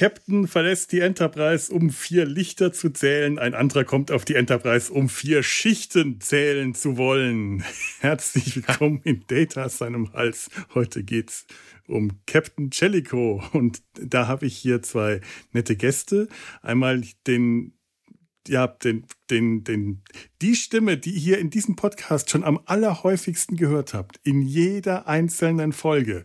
Captain verlässt die Enterprise, um vier Lichter zu zählen. Ein anderer kommt auf die Enterprise, um vier Schichten zählen zu wollen. Herzlich willkommen in Data seinem Hals. Heute geht's um Captain Jellicoe. Und da habe ich hier zwei nette Gäste. Einmal den ja, den, den, den, die Stimme, die ihr in diesem Podcast schon am allerhäufigsten gehört habt, in jeder einzelnen Folge.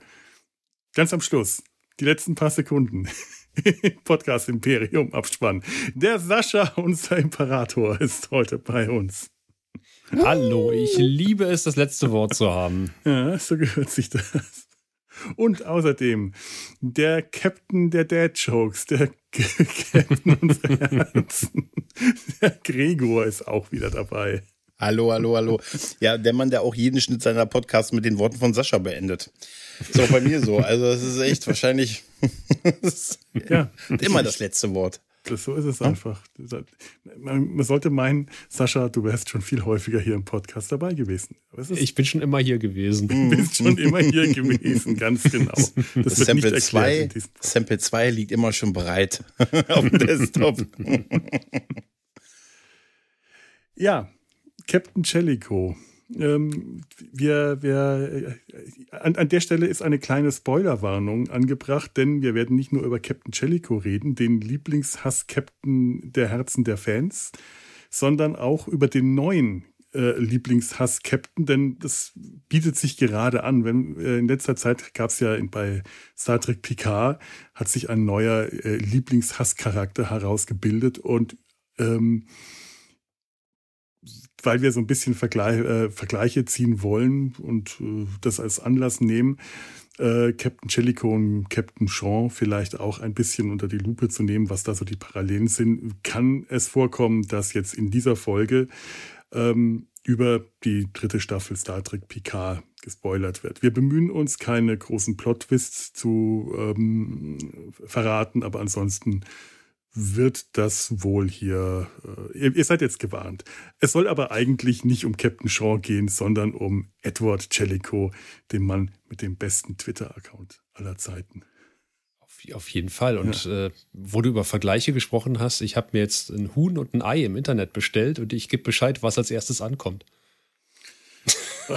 Ganz am Schluss, die letzten paar Sekunden. Podcast Imperium Abspann. Der Sascha, unser Imperator, ist heute bei uns. Hallo, ich liebe es, das letzte Wort zu haben. Ja, so gehört sich das. Und außerdem der Captain der Dad Jokes, der Captain unserer Herzen. Der Gregor ist auch wieder dabei. Hallo, hallo, hallo. Ja, der Mann, der auch jeden Schnitt seiner Podcasts mit den Worten von Sascha beendet. Ist auch bei mir so. Also, es ist echt wahrscheinlich ja, immer das letzte Wort. Das, so ist es ja. einfach. Man, sollte meinen, Sascha, du wärst schon viel häufiger hier im Podcast dabei gewesen. ich bin schon immer hier gewesen. Du bist schon immer hier gewesen, ganz genau. Das, das Sample 2 Sample 2 liegt immer schon bereit auf dem Desktop. ja, Captain Jellicoe ähm, wir, wir, an, an der Stelle ist eine kleine Spoilerwarnung angebracht, denn wir werden nicht nur über Captain Jellicoe reden, den Lieblingshass-Captain der Herzen der Fans, sondern auch über den neuen äh, Lieblingshass-Captain, denn das bietet sich gerade an. Wenn, äh, in letzter Zeit gab es ja in, bei Star Trek Picard, hat sich ein neuer äh, Lieblingshass-Charakter herausgebildet und ähm, weil wir so ein bisschen Vergleich, äh, Vergleiche ziehen wollen und äh, das als Anlass nehmen, äh, Captain Jellicoe und Captain Sean vielleicht auch ein bisschen unter die Lupe zu nehmen, was da so die Parallelen sind, kann es vorkommen, dass jetzt in dieser Folge ähm, über die dritte Staffel Star Trek Picard gespoilert wird. Wir bemühen uns, keine großen Plot-Twists zu ähm, verraten, aber ansonsten wird das wohl hier. Äh, ihr, ihr, seid jetzt gewarnt. Es soll aber eigentlich nicht um Captain Shaw gehen, sondern um Edward Jellicoe, den Mann mit dem besten Twitter-Account aller Zeiten. Auf, auf jeden Fall. Und ja. äh, wo du über Vergleiche gesprochen hast, ich habe mir jetzt ein Huhn und ein Ei im Internet bestellt und ich gebe Bescheid, was als erstes ankommt.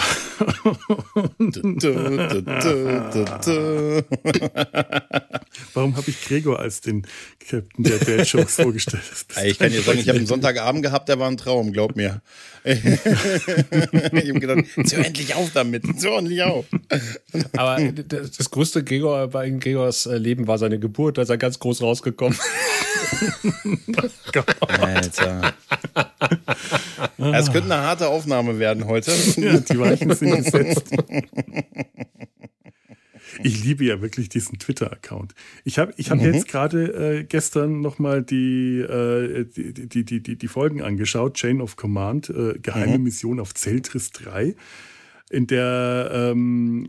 Warum habe ich Gregor als den Captain der Bad Jokes vorgestellt? Ich kann dir sagen, ich habe einen Sonntagabend gehabt, der war ein Traum, glaub mir. ich habe gedacht, so endlich auf damit, so endlich auf. Aber das größte Gregor bei Gregors äh, Leben war seine Geburt, da ist er ganz groß rausgekommen. Alter. Es könnte eine harte Aufnahme werden heute. Ja, die Weichen sind gesetzt. Ich liebe ja wirklich diesen Twitter-Account. Ich habe ich hab mhm. jetzt gerade äh, gestern nochmal die, äh, die, die, die, die, die Folgen angeschaut, Chain of Command, äh, geheime mhm. Mission auf Zeltris 3 in der ähm,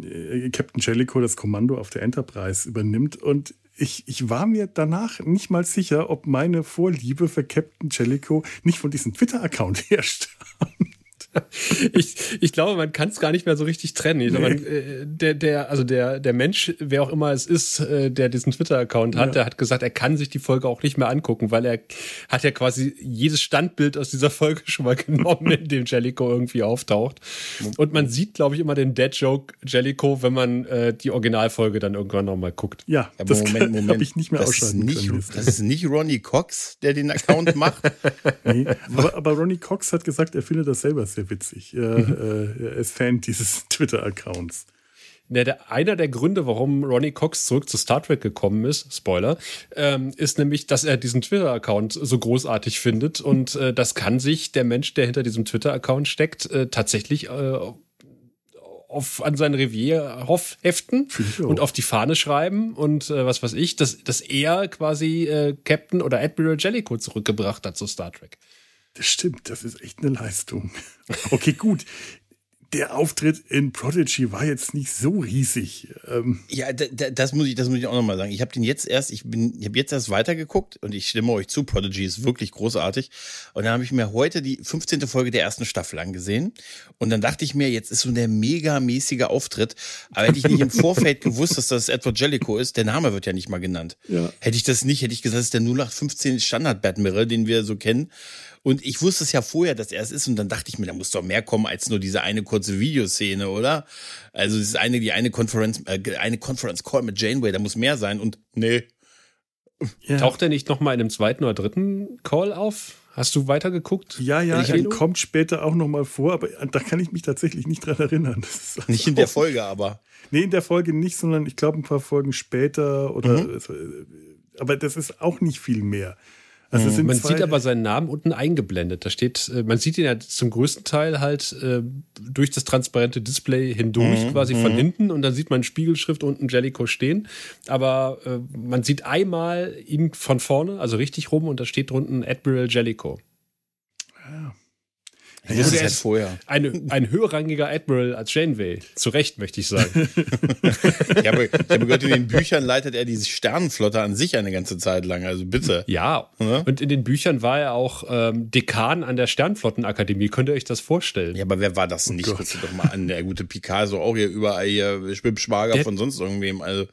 Captain Jellicoe das Kommando auf der Enterprise übernimmt. Und ich, ich war mir danach nicht mal sicher, ob meine Vorliebe für Captain Jellicoe nicht von diesem Twitter-Account herstammt. ich, ich glaube, man kann es gar nicht mehr so richtig trennen. Nee. Man, äh, der, der, also der, der Mensch, wer auch immer es ist, äh, der diesen Twitter-Account hat, ja. der hat gesagt, er kann sich die Folge auch nicht mehr angucken, weil er hat ja quasi jedes Standbild aus dieser Folge schon mal genommen, in dem Jellico irgendwie auftaucht. Und man sieht, glaube ich, immer den Dead-Joke Jellico, wenn man äh, die Originalfolge dann irgendwann nochmal guckt. Ja, ja das Moment, Moment. habe ich nicht mehr das ausschalten ist nicht, können. Das ist nicht Ronnie Cox, der den Account macht. nee, aber, aber Ronnie Cox hat gesagt, er findet das selber sehr sehr witzig. Er, äh, er ist Fan dieses Twitter-Accounts. Ja, der, einer der Gründe, warum Ronnie Cox zurück zu Star Trek gekommen ist, Spoiler, ähm, ist nämlich, dass er diesen Twitter-Account so großartig findet. Und äh, das kann sich der Mensch, der hinter diesem Twitter-Account steckt, äh, tatsächlich äh, auf, an sein Revier Hoff heften und auf die Fahne schreiben und äh, was weiß ich, dass, dass er quasi äh, Captain oder Admiral Jellicoe zurückgebracht hat zu Star Trek. Das stimmt, das ist echt eine Leistung. Okay, gut. der Auftritt in Prodigy war jetzt nicht so riesig. Ähm ja, das muss ich, das muss ich auch nochmal sagen. Ich habe den jetzt erst, ich bin, ich habe jetzt erst weitergeguckt und ich stimme euch zu, Prodigy ist wirklich großartig. Und dann habe ich mir heute die 15. Folge der ersten Staffel angesehen und dann dachte ich mir, jetzt ist so der megamäßige Auftritt. Aber hätte ich nicht im Vorfeld gewusst, dass das Edward Jellicoe ist, der Name wird ja nicht mal genannt. Ja. Hätte ich das nicht, hätte ich gesagt, das ist der 0815 Standard Batmirror, den wir so kennen. Und ich wusste es ja vorher, dass er es ist. Und dann dachte ich mir, da muss doch mehr kommen als nur diese eine kurze Videoszene, oder? Also es ist eine, die eine Conference, äh, eine Conference Call mit Janeway, da muss mehr sein. Und nee. Ja. Taucht er nicht nochmal in einem zweiten oder dritten Call auf? Hast du weitergeguckt? Ja, ja, er kommt später auch nochmal vor, aber da kann ich mich tatsächlich nicht dran erinnern. Nicht in der Folge, aber. Nee, in der Folge nicht, sondern ich glaube ein paar Folgen später oder. Mhm. Äh, aber das ist auch nicht viel mehr. Also mhm. man sieht aber seinen Namen unten eingeblendet. Da steht, äh, man sieht ihn ja zum größten Teil halt äh, durch das transparente Display hindurch, mhm. quasi von mhm. hinten, und dann sieht man Spiegelschrift unten Jellico stehen. Aber äh, man sieht einmal ihn von vorne, also richtig rum, und da steht drunten Admiral Jellico. Ja. Das ist halt vorher. Eine, ein höherrangiger Admiral als Janeway. Zu Recht, möchte ich sagen. ich, habe, ich habe gehört, in den Büchern leitet er diese Sternenflotte an sich eine ganze Zeit lang. Also bitte. Ja. ja? Und in den Büchern war er auch ähm, Dekan an der Sternflottenakademie. Könnt ihr euch das vorstellen? Ja, aber wer war das nicht? Oh dir doch mal an. Der gute Picasso auch hier überall hier Schwimmschwager von sonst irgendwem. Also.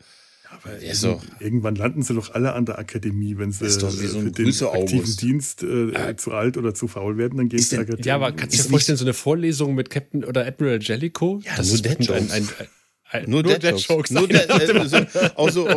Aber so. irgendwann landen sie doch alle an der Akademie, wenn sie so für den aktiven Dienst äh, äh, zu alt oder zu faul werden, dann gehen sie zur Akademie. Ja, aber kannst du dir vorstellen, so eine Vorlesung mit Captain oder Admiral Jellicoe? Ja, das nur ist ein, ein, ein, nur, nur Dead Jokes. Nur Dead, äh, auch so,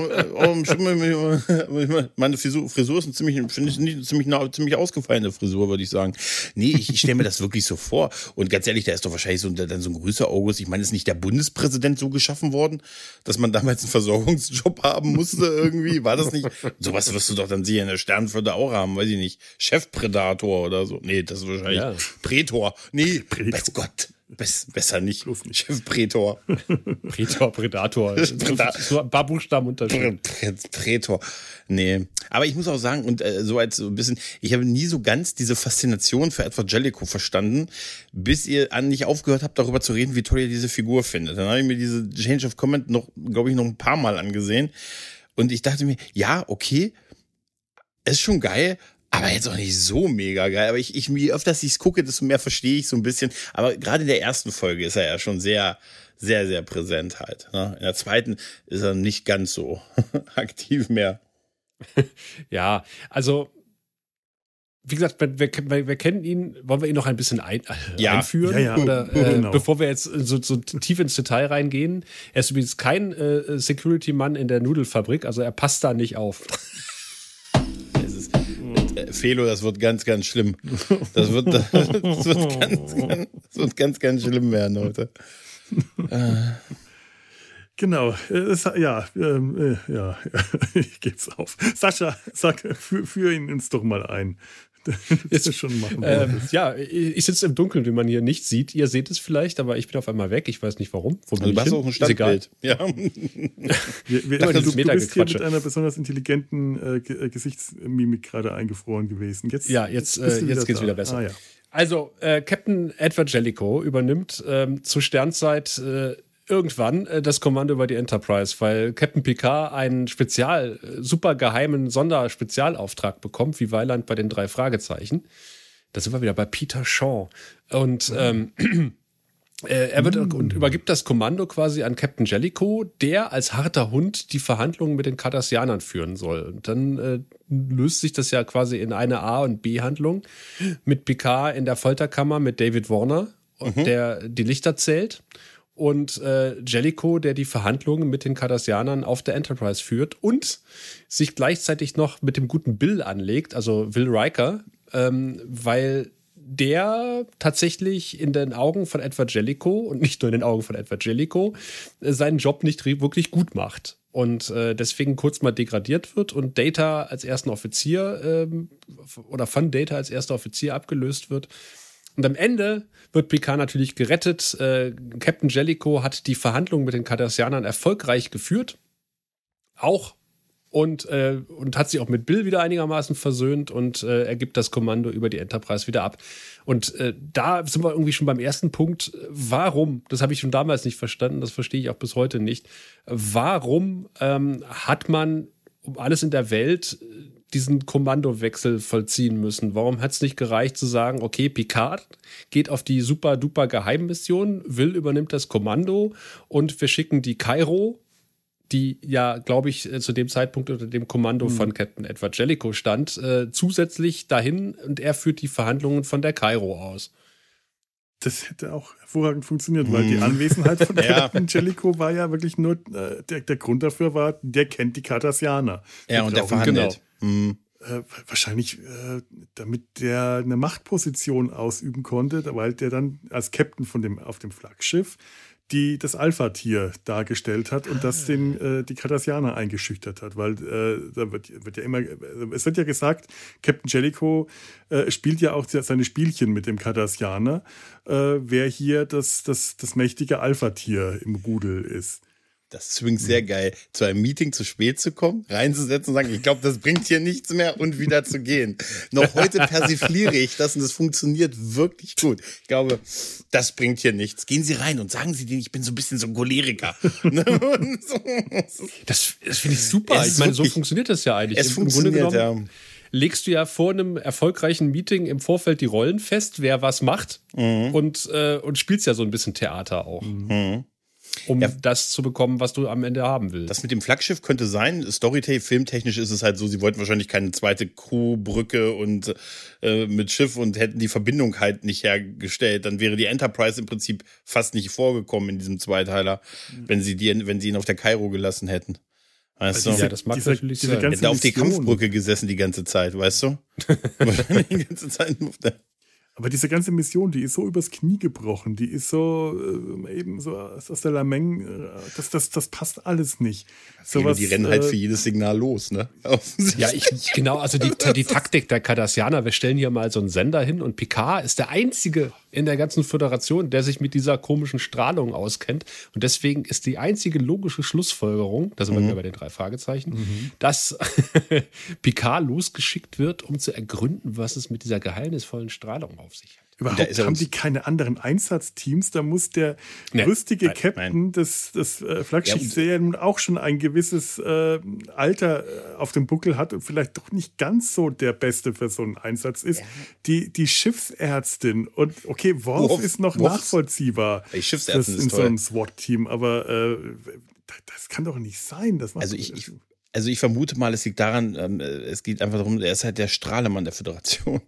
meine Frisur, Frisur ist eine ziemlich, finde ich, eine ziemlich, ziemlich ausgefallene Frisur, würde ich sagen. Nee, ich, ich stelle mir das wirklich so vor. Und ganz ehrlich, da ist doch wahrscheinlich so, dann so ein größer August. Ich meine, ist nicht der Bundespräsident so geschaffen worden, dass man damals einen Versorgungsjob haben musste irgendwie? War das nicht? Sowas wirst du doch dann sicher in der Sternenflotte auch haben, weiß ich nicht. Chefprädator oder so. Nee, das ist wahrscheinlich ja. Prätor. Nee, Prätor. weiß Gott. Bess, besser nicht. Bloß nicht. Chef Prätor. Prätor, Predator. So ein paar Buchstabenunterschied. Prätor. Nee. Aber ich muss auch sagen, und äh, so als so ein bisschen, ich habe nie so ganz diese Faszination für Edward Jellicoe verstanden, bis ihr an nicht aufgehört habt, darüber zu reden, wie toll ihr diese Figur findet. Dann habe ich mir diese Change of Comment noch, glaube ich, noch ein paar Mal angesehen. Und ich dachte mir, ja, okay, ist schon geil, aber jetzt auch nicht so mega geil. Aber ich, ich je öfter ich es gucke, desto mehr verstehe ich so ein bisschen. Aber gerade in der ersten Folge ist er ja schon sehr, sehr, sehr präsent halt. Ne? In der zweiten ist er nicht ganz so aktiv mehr. ja, also wie gesagt, wir, wir, wir, kennen ihn, wollen wir ihn noch ein bisschen ein, äh, ja. einführen? Ja, ja. Oder, äh, genau. Bevor wir jetzt so, so, tief ins Detail reingehen. Er ist übrigens kein äh, Security-Mann in der Nudelfabrik, also er passt da nicht auf. Felo, das wird ganz, ganz schlimm. Das wird, das wird, ganz, ganz, das wird ganz, ganz schlimm werden heute. Genau, ja, ähm, äh, ja, ich gebe es auf. Sascha, sag, führ ihn uns doch mal ein. Jetzt schon machen. Ähm, ja, ich sitze im Dunkeln, wie man hier nicht sieht. Ihr seht es vielleicht, aber ich bin auf einmal weg. Ich weiß nicht warum. Wo also du hast auch ein Standbild. Ja. wir, wir, du, du bist hier mit einer besonders intelligenten äh, äh, Gesichtsmimik gerade eingefroren gewesen. Jetzt, ja, jetzt, äh, jetzt geht es wieder besser. Ah, ja. Also, äh, Captain Edward Jellicoe übernimmt ähm, zur Sternzeit äh, irgendwann äh, das Kommando über die Enterprise, weil Captain Picard einen spezial, äh, super geheimen Sonderspezialauftrag bekommt, wie Weiland bei den drei Fragezeichen. Da sind wir wieder bei Peter Shaw. Und ähm, äh, er wird mm. und übergibt das Kommando quasi an Captain Jellicoe, der als harter Hund die Verhandlungen mit den Cardassianern führen soll. Und dann äh, löst sich das ja quasi in eine A- und B-Handlung mit Picard in der Folterkammer mit David Warner, mhm. der die Lichter zählt und äh, Jellicoe, der die Verhandlungen mit den Cardassianern auf der Enterprise führt und sich gleichzeitig noch mit dem guten Bill anlegt, also Will Riker, ähm, weil der tatsächlich in den Augen von Edward Jellicoe und nicht nur in den Augen von Edward Jellicoe äh, seinen Job nicht wirklich gut macht und äh, deswegen kurz mal degradiert wird und Data als ersten Offizier ähm, oder von Data als erster Offizier abgelöst wird. Und am Ende wird Picard natürlich gerettet. Äh, Captain Jellicoe hat die Verhandlungen mit den Cardassianern erfolgreich geführt. Auch und, äh, und hat sich auch mit Bill wieder einigermaßen versöhnt und äh, er gibt das Kommando über die Enterprise wieder ab. Und äh, da sind wir irgendwie schon beim ersten Punkt. Warum? Das habe ich schon damals nicht verstanden, das verstehe ich auch bis heute nicht. Warum ähm, hat man um alles in der Welt diesen Kommandowechsel vollziehen müssen? Warum hat es nicht gereicht zu sagen, okay, Picard geht auf die super duper Geheimmission, Will übernimmt das Kommando und wir schicken die Kairo die ja, glaube ich, äh, zu dem Zeitpunkt unter dem Kommando mhm. von Captain Edward Jellicoe stand, äh, zusätzlich dahin und er führt die Verhandlungen von der Kairo aus. Das hätte auch hervorragend funktioniert, mhm. weil die mhm. Anwesenheit von ja. Captain Jellicoe war ja wirklich nur, äh, der, der Grund dafür war, der kennt die Cardassianer. Ja, und der verhandelt. Genau. Mhm. Äh, wahrscheinlich, äh, damit der eine Machtposition ausüben konnte, weil der dann als Captain von dem, auf dem Flaggschiff die das Alpha-Tier dargestellt hat und das den äh, die Cardassianer eingeschüchtert hat, weil äh, da wird, wird ja immer, es wird ja gesagt, Captain Jellicoe äh, spielt ja auch seine Spielchen mit dem Cardassianer, äh, wer hier das, das, das mächtige Alpha-Tier im Rudel ist. Das ist übrigens sehr geil, zu einem Meeting zu spät zu kommen, reinzusetzen und sagen, ich glaube, das bringt hier nichts mehr und wieder zu gehen. Noch heute persifliere ich das und das funktioniert wirklich gut. Ich glaube, das bringt hier nichts. Gehen Sie rein und sagen Sie denen, ich bin so ein bisschen so ein Choleriker. Ne? das, das finde ich super. Ich meine, so funktioniert das ja eigentlich. Es Im funktioniert, ja legst du ja vor einem erfolgreichen Meeting im Vorfeld die Rollen fest, wer was macht mhm. und, äh, und spielst ja so ein bisschen Theater auch. Mhm um ja. das zu bekommen, was du am Ende haben willst. Das mit dem Flaggschiff könnte sein. Storytech, filmtechnisch ist es halt so, sie wollten wahrscheinlich keine zweite Crewbrücke und äh, mit Schiff und hätten die Verbindung halt nicht hergestellt. Dann wäre die Enterprise im Prinzip fast nicht vorgekommen in diesem Zweiteiler, mhm. wenn sie die, wenn sie ihn auf der Kairo gelassen hätten. Weißt du? Ja, das mag diese, natürlich diese sein. Hätte auf die Kampfbrücke gesessen die ganze Zeit, weißt du? Wahrscheinlich die ganze Zeit auf der aber diese ganze Mission, die ist so übers Knie gebrochen, die ist so äh, eben so aus der Lameng, äh, das, das, das passt alles nicht. So was, die rennen halt äh, für jedes Signal los, ne? ja, ich, genau, also die, die Taktik der Cardassianer, wir stellen hier mal so einen Sender hin und Picard ist der einzige in der ganzen Föderation, der sich mit dieser komischen Strahlung auskennt. Und deswegen ist die einzige logische Schlussfolgerung, da sind wir mhm. bei den drei Fragezeichen, mhm. dass Picard losgeschickt wird, um zu ergründen, was es mit dieser geheimnisvollen Strahlung auf sich hat. Überhaupt haben die keine anderen Einsatzteams. Da muss der nee, rüstige nein, Captain nein. des, des äh, Flaggschiffs, ja, der ja nun auch schon ein gewisses äh, Alter äh, auf dem Buckel hat und vielleicht doch nicht ganz so der Beste für so einen Einsatz ist. Ja. Die, die Schiffsärztin und okay, Worf, Worf ist noch Worf nachvollziehbar. Die Schiffsärztin ist in so einem SWAT-Team, aber äh, das kann doch nicht sein. Das also ich, ich, also ich vermute mal, es liegt daran, ähm, es geht einfach darum, er ist halt der Strahlemann der Föderation.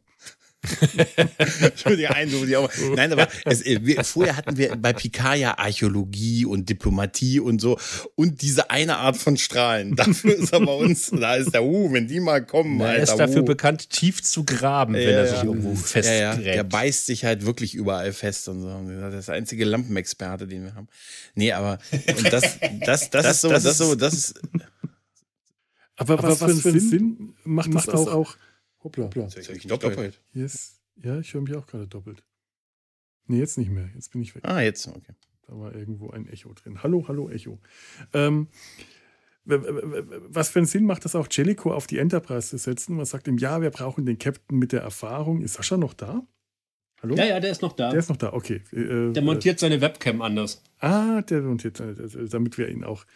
Entschuldige Einwurf, die auch. Nein, aber es, äh, wir, vorher hatten wir bei Picard ja Archäologie und Diplomatie und so und diese eine Art von Strahlen. Dafür ist er bei uns, da ist der Uh, wenn die mal kommen. Er ist dafür uh. bekannt, tief zu graben, wenn er sich irgendwo festgräbt. Ja, ja. Der beißt sich halt wirklich überall fest und so. Das ist der einzige Lampenexperte, den wir haben. Nee, aber und das, das, das, das, ist so, das, ist so, das ist. Aber, aber was, was, für einen Sinn macht, macht das auch? auch Hoppla. Hoppla. Das ich doppelt. doppelt. Yes. Ja, ich höre mich auch gerade doppelt. Nee, jetzt nicht mehr. Jetzt bin ich weg. Ah, jetzt, okay. Da war irgendwo ein Echo drin. Hallo, hallo, Echo. Ähm, was für einen Sinn macht das auch, Jellico auf die Enterprise zu setzen? Man sagt ihm, ja, wir brauchen den Captain mit der Erfahrung. Ist Sascha noch da? Hallo? Ja, ja, der ist noch da. Der ist noch da, okay. Äh, der montiert seine Webcam anders. Ah, der montiert seine, damit wir ihn auch äh,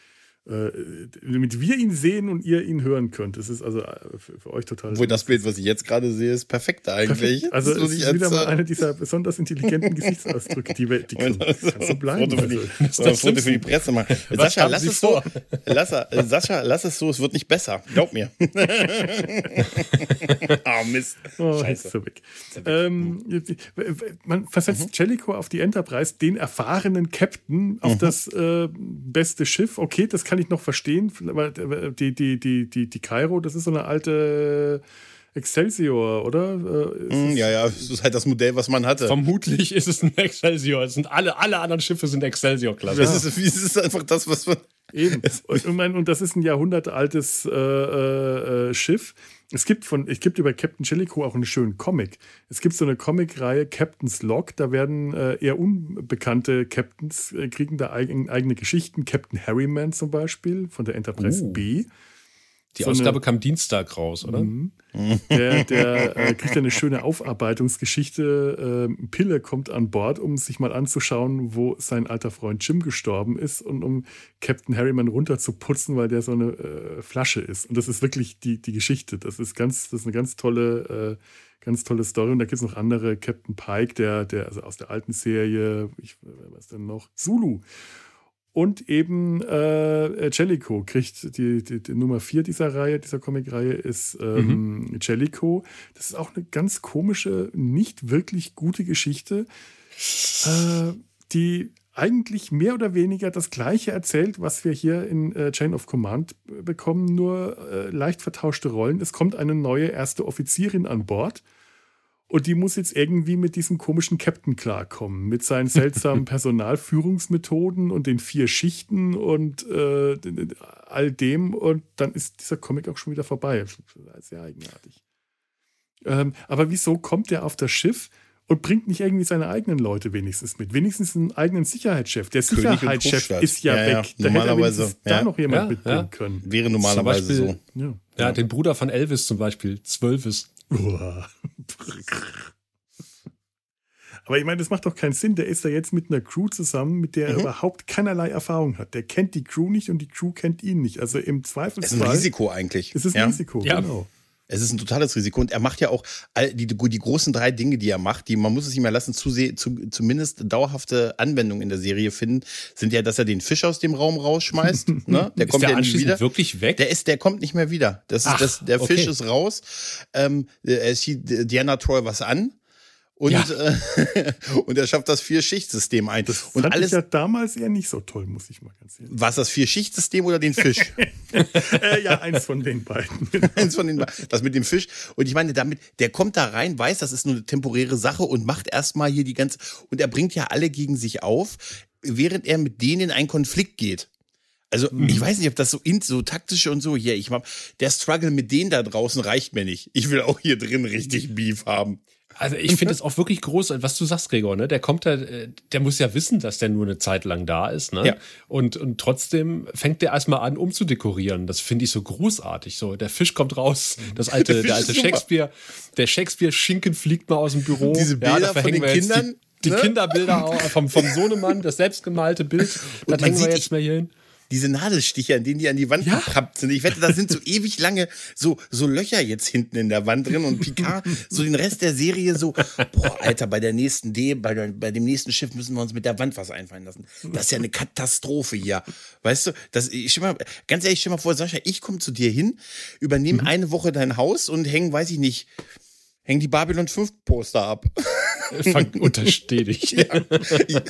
damit wir ihn sehen und ihr ihn hören könnt. Das ist also äh, für, für euch total. Obwohl das Bild, was ich jetzt gerade sehe, ist perfekt eigentlich. Perfekt. Also es ist wieder mal einer dieser besonders intelligenten Gesichtsausdrücke, die, wir, die kann, so bleiben. Foto für die, also, Foto für die Presse machen. Sascha, lass es so. Lass, äh, Sascha, lass es so, es wird nicht besser. Glaub mir. oh Mist. Oh, Scheiße. So weg. Ähm, man versetzt mhm. Jellicoe auf die Enterprise, den erfahrenen Captain auf mhm. das äh, beste Schiff. Okay, das kann kann ich noch verstehen, weil äh, die, die, die, die, die Cairo, das ist so eine alte Excelsior, oder? Mm, ja, ja, das ist halt das Modell, was man hatte. Vermutlich ist es ein Excelsior. Es sind alle, alle anderen Schiffe sind Excelsior-Klasse. Das, ist, das ist einfach das, was man. Eben. Und, und das ist ein jahrhundertaltes äh, äh, Schiff. Es gibt von, es gibt über Captain Jellicoe auch einen schönen Comic. Es gibt so eine Comicreihe Captain's Log, da werden äh, eher unbekannte Captains äh, kriegen da eigen, eigene Geschichten. Captain Harryman zum Beispiel von der Enterprise uh. B. Die so Ausgabe eine, kam Dienstag raus, oder? Mhm. Der, der äh, kriegt eine schöne Aufarbeitungsgeschichte. Ähm, Pille kommt an Bord, um sich mal anzuschauen, wo sein alter Freund Jim gestorben ist und um Captain Harriman runterzuputzen, weil der so eine äh, Flasche ist. Und das ist wirklich die, die Geschichte. Das ist ganz, das ist eine ganz tolle, äh, ganz tolle Story. Und da gibt es noch andere. Captain Pike, der, der, also aus der alten Serie, ich, was denn noch? Zulu. Und eben äh, Jellico kriegt die, die, die, Nummer 4 dieser Reihe, dieser Comic-Reihe ist ähm, mhm. Jellico. Das ist auch eine ganz komische, nicht wirklich gute Geschichte, äh, die eigentlich mehr oder weniger das gleiche erzählt, was wir hier in äh, Chain of Command bekommen, nur äh, leicht vertauschte Rollen. Es kommt eine neue erste Offizierin an Bord und die muss jetzt irgendwie mit diesem komischen Captain klarkommen, mit seinen seltsamen Personalführungsmethoden und den vier Schichten und äh, all dem. Und dann ist dieser Comic auch schon wieder vorbei. Sehr eigenartig. Ähm, aber wieso kommt der auf das Schiff und bringt nicht irgendwie seine eigenen Leute wenigstens mit? Wenigstens einen eigenen Sicherheitschef. Der Sicherheitschef ist ja, ja weg. Ja, normalerweise ja. da noch jemand mitbringen können. Wäre normalerweise Beispiel, so. Ja. den Bruder von Elvis zum Beispiel, Zwölfis. Aber ich meine, das macht doch keinen Sinn. Der ist da jetzt mit einer Crew zusammen, mit der er mhm. überhaupt keinerlei Erfahrung hat. Der kennt die Crew nicht und die Crew kennt ihn nicht. Also im Zweifelsfall. Es ist ein Risiko eigentlich. Es ist ein ja. Risiko, ja. genau. Es ist ein totales Risiko und er macht ja auch all die, die großen drei Dinge, die er macht, die man muss es ihm erlassen, zu, zu, zumindest dauerhafte Anwendung in der Serie finden, sind ja, dass er den Fisch aus dem Raum rausschmeißt. ne? Der kommt der ja nicht wieder. wirklich weg? Der ist, der kommt nicht mehr wieder. Das ist, Ach, das, der okay. Fisch ist raus. Ähm, er sieht Diana Troy was an und, ja. äh, und er schafft das Vier-Schicht-System ein. Das fand und alles ich ja damals eher nicht so toll, muss ich mal ganz ehrlich sagen. Was das Vier-Schicht-System oder den Fisch? äh, ja, eins von den beiden. eins von den beiden. Das mit dem Fisch. Und ich meine, damit, der kommt da rein, weiß, das ist nur eine temporäre Sache und macht erstmal hier die ganze, und er bringt ja alle gegen sich auf, während er mit denen in einen Konflikt geht. Also mhm. ich weiß nicht, ob das so in, so taktisch und so hier. Ich mach, der Struggle mit denen da draußen reicht mir nicht. Ich will auch hier drin richtig Beef haben. Also ich finde es auch wirklich groß, was du sagst, Gregor, ne? Der kommt da, äh, der muss ja wissen, dass der nur eine Zeit lang da ist, ne? Ja. Und, und trotzdem fängt der erstmal an, umzudekorieren. Das finde ich so großartig. So, der Fisch kommt raus, das alte, der, der alte Shakespeare, der Shakespeare-Schinken fliegt mal aus dem Büro. Diese Bilder ja, von den Kindern. Die, die ne? Kinderbilder vom, vom Sohnemann, das selbstgemalte Bild, das hängen wir jetzt mal hier hin diese Nadelstiche, an denen die an die Wand ja. gekrabbt sind. Ich wette, da sind so ewig lange so, so Löcher jetzt hinten in der Wand drin und Picard, so den Rest der Serie so, boah, Alter, bei der nächsten D, bei, der, bei dem nächsten Schiff müssen wir uns mit der Wand was einfallen lassen. Das ist ja eine Katastrophe hier. Weißt du, das, ich stell mal, ganz ehrlich, stell mal vor, Sascha, ich komme zu dir hin, übernehme mhm. eine Woche dein Haus und hänge, weiß ich nicht, häng die Babylon 5 Poster ab. Fang untersteh dich. Ja.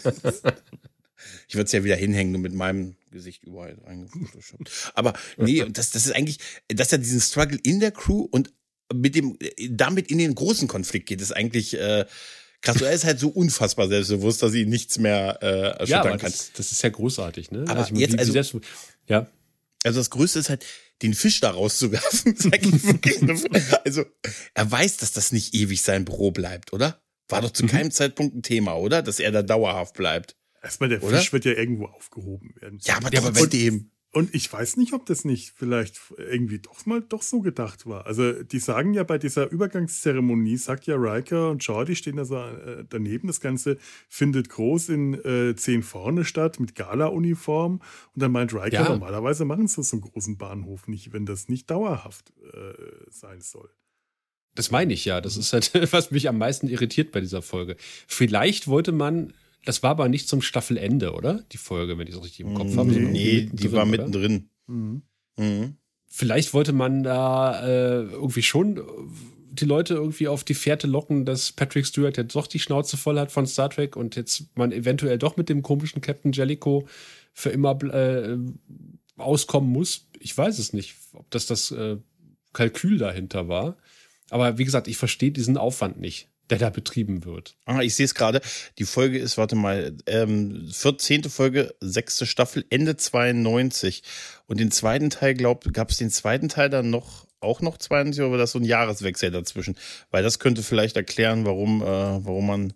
Ich würde es ja wieder hinhängen, mit meinem Gesicht überall reingefotoshoppt. Aber nee, das, das ist eigentlich, dass er diesen Struggle in der Crew und mit dem, damit in den großen Konflikt geht, ist eigentlich äh, krass. Er ist halt so unfassbar selbstbewusst, dass ihn nichts mehr äh, erschüttern ja, aber kann. Das, das ist ja großartig, ne? Aber also, jetzt, also, selbst, ja. Also das Größte ist halt, den Fisch da rauszuwerfen. also er weiß, dass das nicht ewig sein Büro bleibt, oder? War doch zu mhm. keinem Zeitpunkt ein Thema, oder? Dass er da dauerhaft bleibt. Erstmal, der Oder? Fisch wird ja irgendwo aufgehoben werden. Ja, aber, ja, aber dem. Und ich weiß nicht, ob das nicht vielleicht irgendwie doch mal doch so gedacht war. Also die sagen ja bei dieser Übergangszeremonie, sagt ja Riker und Jordi stehen da so äh, daneben. Das Ganze findet groß in äh, zehn vorne statt mit Gala-Uniform. Und dann meint Riker, ja. normalerweise machen sie so einen großen Bahnhof nicht, wenn das nicht dauerhaft äh, sein soll. Das meine ich ja. Das ist halt, was mich am meisten irritiert bei dieser Folge. Vielleicht wollte man das war aber nicht zum Staffelende, oder? Die Folge, wenn ich es richtig im Kopf habe. Nee, die war mittendrin. Mhm. Mhm. Vielleicht wollte man da äh, irgendwie schon die Leute irgendwie auf die Fährte locken, dass Patrick Stewart jetzt doch die Schnauze voll hat von Star Trek und jetzt man eventuell doch mit dem komischen Captain Jellico für immer äh, auskommen muss. Ich weiß es nicht, ob das das äh, Kalkül dahinter war. Aber wie gesagt, ich verstehe diesen Aufwand nicht der da betrieben wird. Ah, ich sehe es gerade. Die Folge ist, warte mal, ähm, 14. Folge, sechste Staffel, Ende 92. Und den zweiten Teil, glaub, gab es den zweiten Teil dann noch, auch noch 92 oder war das so ein Jahreswechsel dazwischen? Weil das könnte vielleicht erklären, warum, äh, warum man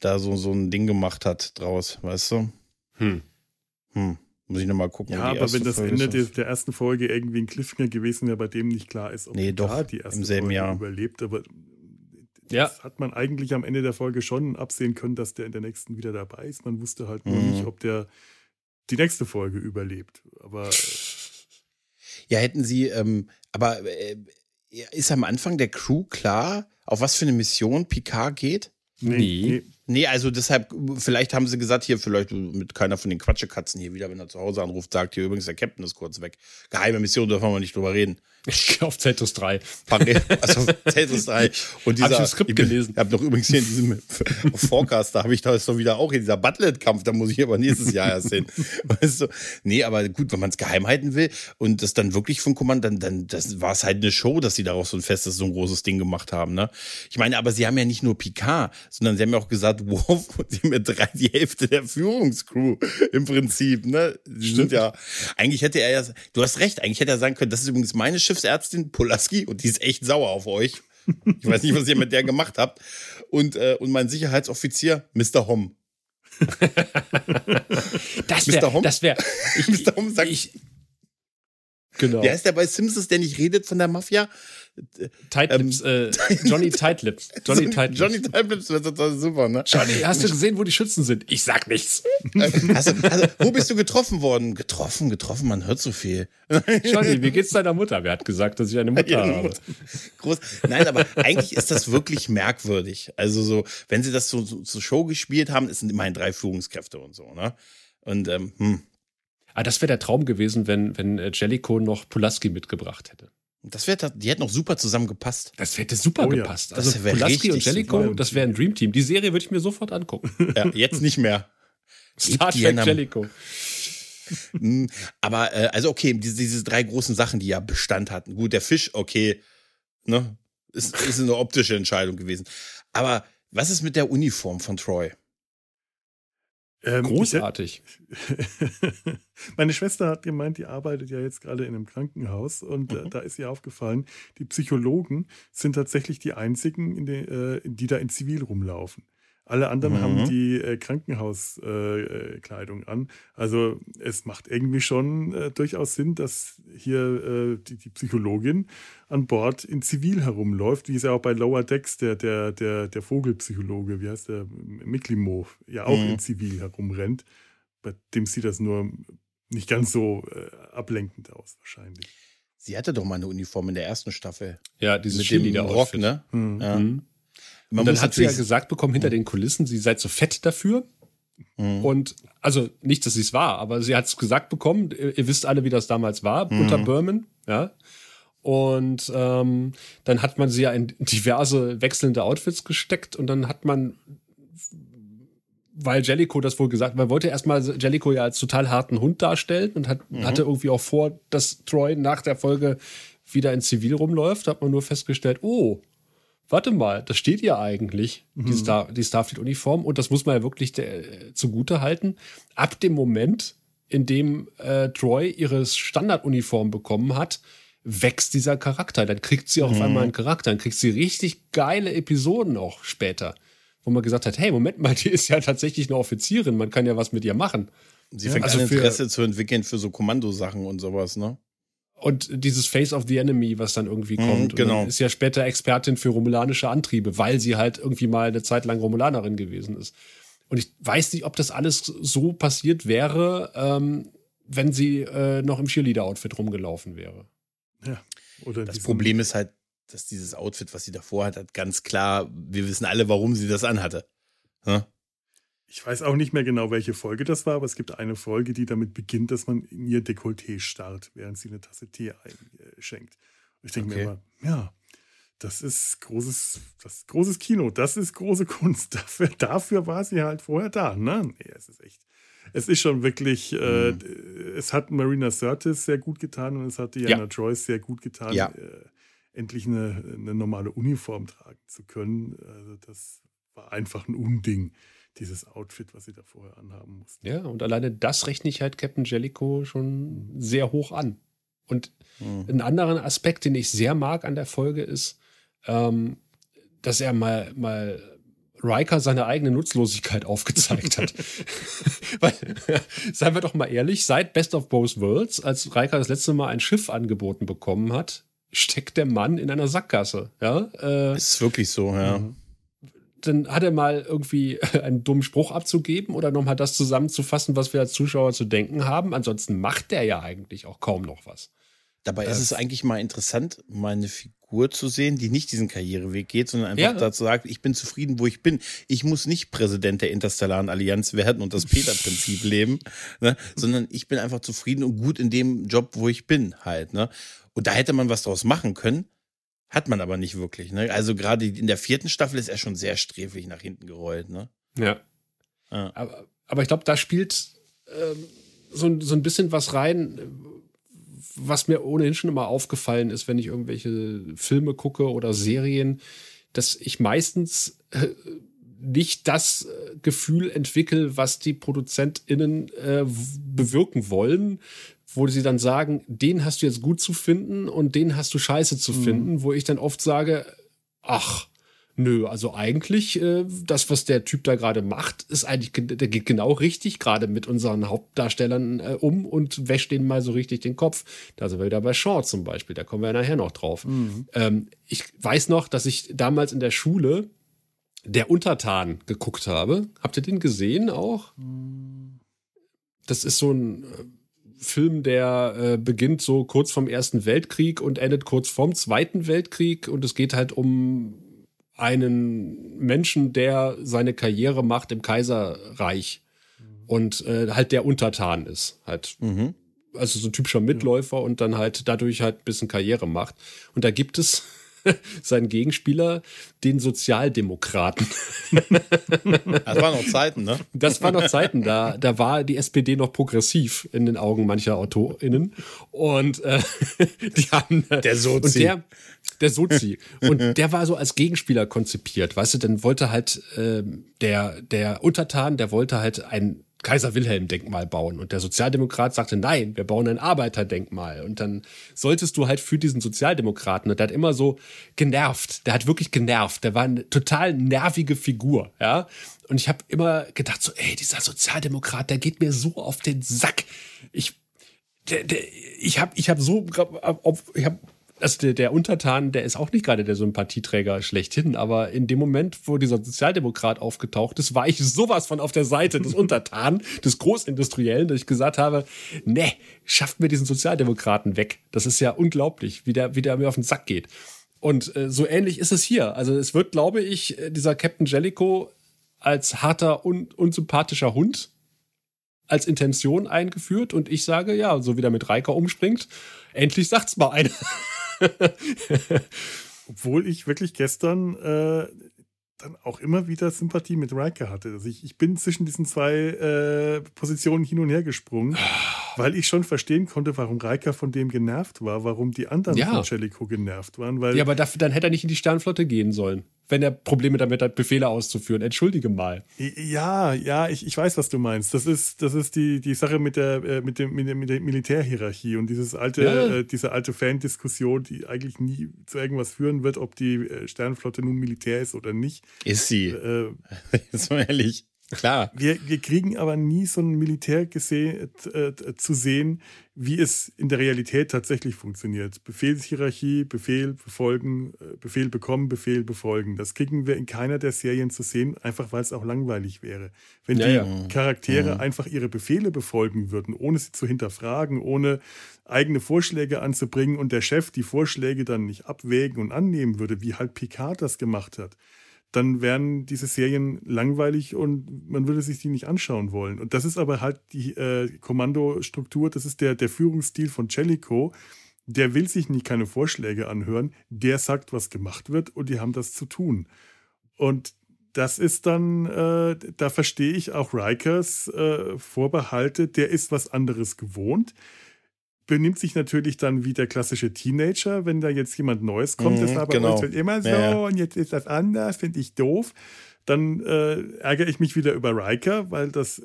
da so, so ein Ding gemacht hat draus, weißt du? Hm. Hm. Muss ich nochmal gucken. Ja, aber wenn das Folge Ende der, der, ersten Folge irgendwie ein Cliffhanger gewesen wäre, bei dem nicht klar ist, ob nee, doch, die erste im selben Folge Jahr. überlebt, aber ja. das hat man eigentlich am Ende der Folge schon absehen können, dass der in der nächsten wieder dabei ist. Man wusste halt nur mhm. nicht, ob der die nächste Folge überlebt. Aber ja, hätten sie, ähm, aber äh, ist am Anfang der Crew klar, auf was für eine Mission Picard geht? Nee. nee. Nee, also deshalb, vielleicht haben sie gesagt, hier, vielleicht mit keiner von den Quatschekatzen hier wieder, wenn er zu Hause anruft, sagt hier übrigens, der Captain ist kurz weg. Geheime Mission, dürfen wir nicht drüber reden. Ich auf Zeltus 3. Also Zeltus 3. Und dieser, hab ich Skript gelesen. Ich habe noch übrigens hier in diesem Forecast, da habe ich da ist doch wieder auch hier dieser Butlet-Kampf, da muss ich aber nächstes Jahr erst sehen. Weißt du? Nee, aber gut, wenn man es geheim halten will und das dann wirklich von Kommand, dann, dann das war es halt eine Show, dass sie daraus so ein festes, so ein großes Ding gemacht haben. Ne? Ich meine, aber sie haben ja nicht nur Picard, sondern sie haben ja auch gesagt, wow, sie haben ja drei, die Hälfte der Führungskrew im Prinzip. Ne? Sind ja, eigentlich hätte er ja, du hast recht, eigentlich hätte er sagen können, das ist übrigens meine Schiffsärztin Polaski und die ist echt sauer auf euch. Ich weiß nicht, was ihr mit der gemacht habt. Und, äh, und mein Sicherheitsoffizier, Mr. Hom. das wäre, das wäre, Mr. Hom sagt, ich, genau. Wer ist der bei Simpsons, der nicht redet von der Mafia? Tightlips, ähm, äh, Johnny Tightlips. Johnny Tightlips. Johnny Tightlips wird total super, ne? Johnny, hast du gesehen, wo die Schützen sind? Ich sag nichts. Also, also, wo bist du getroffen worden? Getroffen, getroffen, man hört so viel. Johnny, wie geht's deiner Mutter? Wer hat gesagt, dass ich eine Mutter ja, habe? Groß. Nein, aber eigentlich ist das wirklich merkwürdig. Also so, wenn sie das so, so zur Show gespielt haben, es sind immerhin drei Führungskräfte und so, ne? Und, ähm, hm. Ah, das wäre der Traum gewesen, wenn, wenn äh, Jellico noch Pulaski mitgebracht hätte. Das wäre, die hätten auch super zusammengepasst. Das hätte super oh, gepasst. Ja. Also Pulaski und Jellicoe, das wäre ein Dreamteam. Die Serie würde ich mir sofort angucken. Ja, jetzt nicht mehr. Star Trek Jellicoe. Hm, aber äh, also okay, diese, diese drei großen Sachen, die ja Bestand hatten. Gut, der Fisch, okay, ne, ist, ist eine optische Entscheidung gewesen. Aber was ist mit der Uniform von Troy? Ähm, Großartig. Meine Schwester hat gemeint, die arbeitet ja jetzt gerade in einem Krankenhaus und äh, mhm. da ist ihr aufgefallen, die Psychologen sind tatsächlich die einzigen, die, äh, die da in Zivil rumlaufen. Alle anderen mhm. haben die äh, Krankenhauskleidung äh, an. Also es macht irgendwie schon äh, durchaus Sinn, dass hier äh, die, die, Psychologin an Bord in Zivil herumläuft, wie es ja auch bei Lower Decks der, der, der, der Vogelpsychologe, wie heißt der, Miklimo, ja auch mhm. in Zivil herumrennt. Bei dem sieht das nur nicht ganz so äh, ablenkend aus, wahrscheinlich. Sie hatte doch mal eine Uniform in der ersten Staffel. Ja, dieses Mit dem Rock, ne? Mhm. Ja. Mhm. Man und dann hat sie ja gesagt bekommen, hinter den Kulissen, sie sei zu fett dafür. Mhm. Und also nicht, dass sie es war, aber sie hat es gesagt bekommen. Ihr, ihr, wisst alle, wie das damals war mhm. unter Berman, ja. Und ähm, dann hat man sie ja in diverse wechselnde Outfits gesteckt und dann hat man, weil Jellico das wohl gesagt, man wollte erstmal Jellico ja als total harten Hund darstellen und hat, mhm. hatte irgendwie auch vor, dass Troy nach der Folge wieder in Zivil rumläuft, hat man nur festgestellt, oh, warte mal, das steht ja eigentlich, mhm. die, Star, die Starfleet-Uniform. Und das muss man ja wirklich der, zugute halten. Ab dem Moment, in dem äh, Troy ihre Standarduniform bekommen hat, wächst dieser Charakter. Dann kriegt sie auch mhm. auf einmal einen Charakter. Dann kriegt sie richtig geile Episoden auch später. Wo man gesagt hat, hey, Moment mal, die ist ja tatsächlich eine Offizierin. Man kann ja was mit ihr machen. Sie fängt also an, Interesse zu entwickeln für so Kommandosachen und sowas, ne? Und dieses Face of the Enemy, was dann irgendwie mhm, kommt. Mhm, genau. ist ja später Expertin für romulanische Antriebe, weil sie halt irgendwie mal eine Zeit lang Romulanerin gewesen ist. Und ich weiß nicht, ob das alles so passiert wäre, ähm, wenn sie äh, noch im Cheerleader-Outfit rumgelaufen wäre. Ja. Oder das Problem ist halt, dass dieses Outfit, was sie davor hat, hat ganz klar, wir wissen alle, warum sie das anhatte. Hm? Ich weiß auch nicht mehr genau, welche Folge das war, aber es gibt eine Folge, die damit beginnt, dass man in ihr Dekolleté starrt, während sie eine Tasse Tee einschenkt. Und ich denke okay. mir immer, ja, das ist großes, das ist großes Kino, das ist große Kunst. Dafür, dafür war sie halt vorher da. Ne? Nee, es ist echt. Es ist schon wirklich, mhm. äh, es hat Marina Sirtis sehr gut getan und es hat Diana ja. Joyce sehr gut getan, ja. äh, endlich eine, eine normale Uniform tragen zu können. Also das war einfach ein Unding dieses Outfit, was sie da vorher anhaben mussten. Ja, und alleine das rechne ich halt Captain Jellico schon sehr hoch an. Und mhm. ein anderer Aspekt, den ich sehr mag an der Folge, ist, ähm, dass er mal, mal Riker seine eigene Nutzlosigkeit aufgezeigt hat. Weil, seien wir doch mal ehrlich, seit Best of Both Worlds, als Riker das letzte Mal ein Schiff angeboten bekommen hat, steckt der Mann in einer Sackgasse. Ja, äh, ist wirklich so, ja. Mhm. Dann hat er mal irgendwie einen dummen Spruch abzugeben oder nochmal das zusammenzufassen, was wir als Zuschauer zu denken haben. Ansonsten macht der ja eigentlich auch kaum noch was. Dabei das ist es eigentlich mal interessant, meine Figur zu sehen, die nicht diesen Karriereweg geht, sondern einfach ja. dazu sagt, ich bin zufrieden, wo ich bin. Ich muss nicht Präsident der Interstellaren Allianz werden und das Peter-Prinzip leben, ne? sondern ich bin einfach zufrieden und gut in dem Job, wo ich bin halt. Ne? Und da hätte man was draus machen können, hat man aber nicht wirklich. Ne? Also gerade in der vierten Staffel ist er schon sehr sträflich nach hinten gerollt. Ne? Ja. ja. Aber, aber ich glaube, da spielt ähm, so, so ein bisschen was rein, was mir ohnehin schon immer aufgefallen ist, wenn ich irgendwelche Filme gucke oder Serien, dass ich meistens äh, nicht das äh, Gefühl entwickle, was die ProduzentInnen äh, bewirken wollen, wo sie dann sagen, den hast du jetzt gut zu finden und den hast du scheiße zu mhm. finden, wo ich dann oft sage, ach, Nö, also eigentlich, äh, das, was der Typ da gerade macht, ist eigentlich, der geht genau richtig gerade mit unseren Hauptdarstellern äh, um und wäscht denen mal so richtig den Kopf. Da sind wir wieder bei Shaw zum Beispiel, da kommen wir ja nachher noch drauf. Mhm. Ähm, ich weiß noch, dass ich damals in der Schule der Untertan geguckt habe. Habt ihr den gesehen auch? Das ist so ein äh, Film, der äh, beginnt so kurz vom Ersten Weltkrieg und endet kurz vorm Zweiten Weltkrieg und es geht halt um einen Menschen, der seine Karriere macht im Kaiserreich und äh, halt der Untertan ist. Halt. Mhm. Also so ein typischer Mitläufer und dann halt dadurch halt ein bisschen Karriere macht. Und da gibt es seinen Gegenspieler, den Sozialdemokraten. Das waren noch Zeiten, ne? Das waren noch Zeiten, da, da war die SPD noch progressiv in den Augen mancher AutorInnen. Und äh, die haben. Der Sozi. Und der, der Sozi. Und der war so als Gegenspieler konzipiert, weißt du, dann wollte halt äh, der, der Untertan, der wollte halt ein Kaiser Wilhelm Denkmal bauen. Und der Sozialdemokrat sagte, nein, wir bauen ein Arbeiterdenkmal. Und dann solltest du halt für diesen Sozialdemokraten, der hat immer so genervt, der hat wirklich genervt, der war eine total nervige Figur, ja. Und ich habe immer gedacht so, ey, dieser Sozialdemokrat, der geht mir so auf den Sack. Ich, der, der, ich habe, ich habe so, ich habe also der, der Untertan, der ist auch nicht gerade der Sympathieträger schlechthin, aber in dem Moment, wo dieser Sozialdemokrat aufgetaucht ist, war ich sowas von auf der Seite des Untertan, des Großindustriellen, dass ich gesagt habe, ne, schafft mir diesen Sozialdemokraten weg. Das ist ja unglaublich, wie der, wie der mir auf den Sack geht. Und äh, so ähnlich ist es hier. Also es wird, glaube ich, äh, dieser Captain Jellico als harter und unsympathischer Hund als Intention eingeführt und ich sage, ja, so wie der mit Reika umspringt, endlich sagt's mal einer. Obwohl ich wirklich gestern äh, dann auch immer wieder Sympathie mit Riker hatte. Also ich, ich bin zwischen diesen zwei äh, Positionen hin und her gesprungen, weil ich schon verstehen konnte, warum Riker von dem genervt war, warum die anderen ja. von Jellicoe genervt waren. Weil ja, aber dafür, dann hätte er nicht in die Sternflotte gehen sollen wenn er Probleme damit hat, Befehle auszuführen. Entschuldige mal. Ja, ja, ich, ich weiß, was du meinst. Das ist, das ist die, die Sache mit der, äh, mit, dem, mit, der, mit der Militärhierarchie und dieses alte, ja. äh, diese alte Fan-Diskussion, die eigentlich nie zu irgendwas führen wird, ob die äh, Sternflotte nun Militär ist oder nicht. Ist sie. Äh, Jetzt mal ehrlich. Klar. Wir, wir kriegen aber nie so ein Militär gesehen, äh, zu sehen, wie es in der Realität tatsächlich funktioniert. Befehlshierarchie, Befehl befolgen, äh, Befehl bekommen, Befehl befolgen. Das kriegen wir in keiner der Serien zu sehen, einfach weil es auch langweilig wäre. Wenn ja, die ja. Charaktere mhm. einfach ihre Befehle befolgen würden, ohne sie zu hinterfragen, ohne eigene Vorschläge anzubringen und der Chef die Vorschläge dann nicht abwägen und annehmen würde, wie halt Picard das gemacht hat dann wären diese Serien langweilig und man würde sich die nicht anschauen wollen. Und das ist aber halt die äh, Kommandostruktur, das ist der, der Führungsstil von Jellico. Der will sich nie keine Vorschläge anhören, der sagt, was gemacht wird und die haben das zu tun. Und das ist dann, äh, da verstehe ich auch Rikers äh, Vorbehalte, der ist was anderes gewohnt benimmt sich natürlich dann wie der klassische Teenager, wenn da jetzt jemand Neues kommt. Mhm, das war bei genau. halt immer so ja, ja. und jetzt ist das anders, finde ich doof. Dann äh, ärgere ich mich wieder über Riker, weil das äh,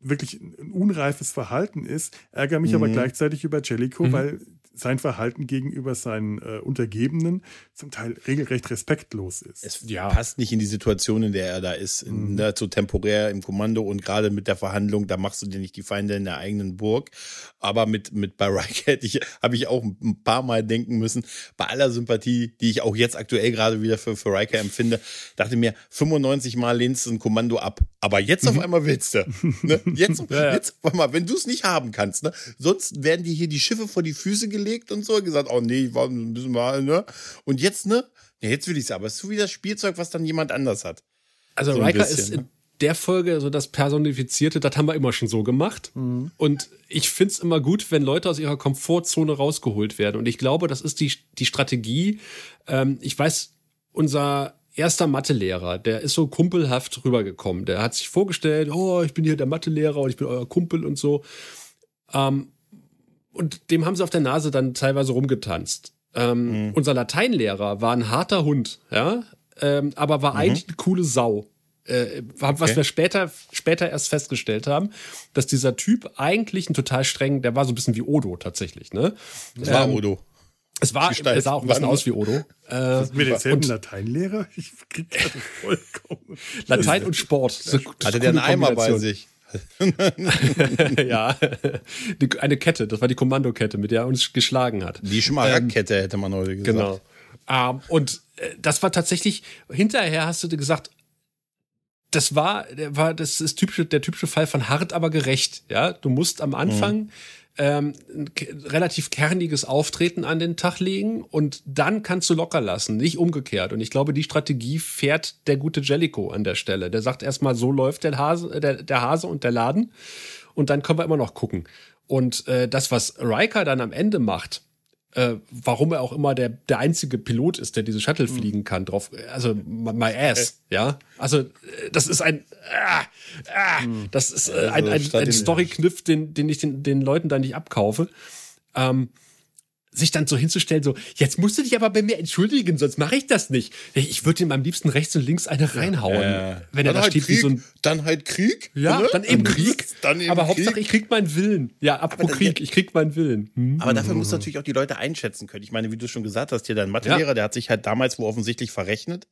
wirklich ein unreifes Verhalten ist. Ärgere mich mhm. aber gleichzeitig über Jellico, mhm. weil sein Verhalten gegenüber seinen äh, Untergebenen zum Teil regelrecht respektlos ist. Es ja. passt nicht in die Situation, in der er da ist. In, mhm. da, so temporär im Kommando und gerade mit der Verhandlung, da machst du dir nicht die Feinde in der eigenen Burg. Aber mit, mit bei hätte ich, habe ich auch ein paar Mal denken müssen, bei aller Sympathie, die ich auch jetzt aktuell gerade wieder für, für Riker empfinde, dachte mir, 95 Mal lehnst du ein Kommando ab. Aber jetzt auf mhm. einmal willst du. Ne? Jetzt, ja, ja. jetzt, warte mal, wenn du es nicht haben kannst, ne? sonst werden dir hier die Schiffe vor die Füße gelegt und so, gesagt, oh nee, ich war ein bisschen mal, ne? Und jetzt, ne? Ja, jetzt will ich es aber. Es ist so wie das Spielzeug, was dann jemand anders hat. Also so Riker bisschen, ist in ne? der Folge so das Personifizierte, das haben wir immer schon so gemacht. Mhm. Und ich finde es immer gut, wenn Leute aus ihrer Komfortzone rausgeholt werden. Und ich glaube, das ist die, die Strategie. Ähm, ich weiß, unser erster Mathelehrer, der ist so kumpelhaft rübergekommen. Der hat sich vorgestellt, oh, ich bin hier der Mathelehrer und ich bin euer Kumpel und so. Ähm, und dem haben sie auf der Nase dann teilweise rumgetanzt. Ähm, mhm. Unser Lateinlehrer war ein harter Hund, ja, ähm, aber war mhm. eigentlich eine coole Sau. Äh, was okay. wir später, später erst festgestellt haben, dass dieser Typ eigentlich ein total streng, der war so ein bisschen wie Odo tatsächlich, ne? Das war ähm, Odo. Es war, er sah auch ein bisschen aus wie Odo. Äh, mit denselben Lateinlehrer? Ich krieg gerade vollkommen. Latein und Sport. So, Hatte der einen Eimer bei sich? ja, eine Kette, das war die Kommandokette, mit der er uns geschlagen hat. Die Schmaragdkette ähm, hätte man heute gesagt. Genau. Ähm, und äh, das war tatsächlich, hinterher hast du dir gesagt, das war, war das ist typische, der typische Fall von hart, aber gerecht. Ja, du musst am Anfang mhm ähm, relativ kerniges Auftreten an den Tag legen und dann kannst du locker lassen, nicht umgekehrt. Und ich glaube, die Strategie fährt der gute Jellico an der Stelle. Der sagt erstmal, so läuft der Hase, der, der Hase und der Laden und dann können wir immer noch gucken. Und äh, das, was Riker dann am Ende macht, äh, warum er auch immer der, der einzige Pilot ist, der diese Shuttle mhm. fliegen kann, drauf, also my ass, ja. Also äh, das ist ein, äh, äh, das ist äh, ein, ein, ein Story-Kniff, den, den ich den, den Leuten da nicht abkaufe. Ähm, sich dann so hinzustellen, so, jetzt musst du dich aber bei mir entschuldigen, sonst mache ich das nicht. Ich würde ihm am liebsten rechts und links eine reinhauen. Äh, wenn er da halt steht Krieg, wie so ein. Dann halt Krieg. Ja, ne? dann eben Krieg. Dann eben aber Hauptsache, ich krieg meinen Willen. Ja, apropos Krieg, ich krieg meinen Willen. Hm? Aber dafür musst du natürlich auch die Leute einschätzen können. Ich meine, wie du schon gesagt hast, hier dein Mathelehrer, ja. der hat sich halt damals wo offensichtlich verrechnet.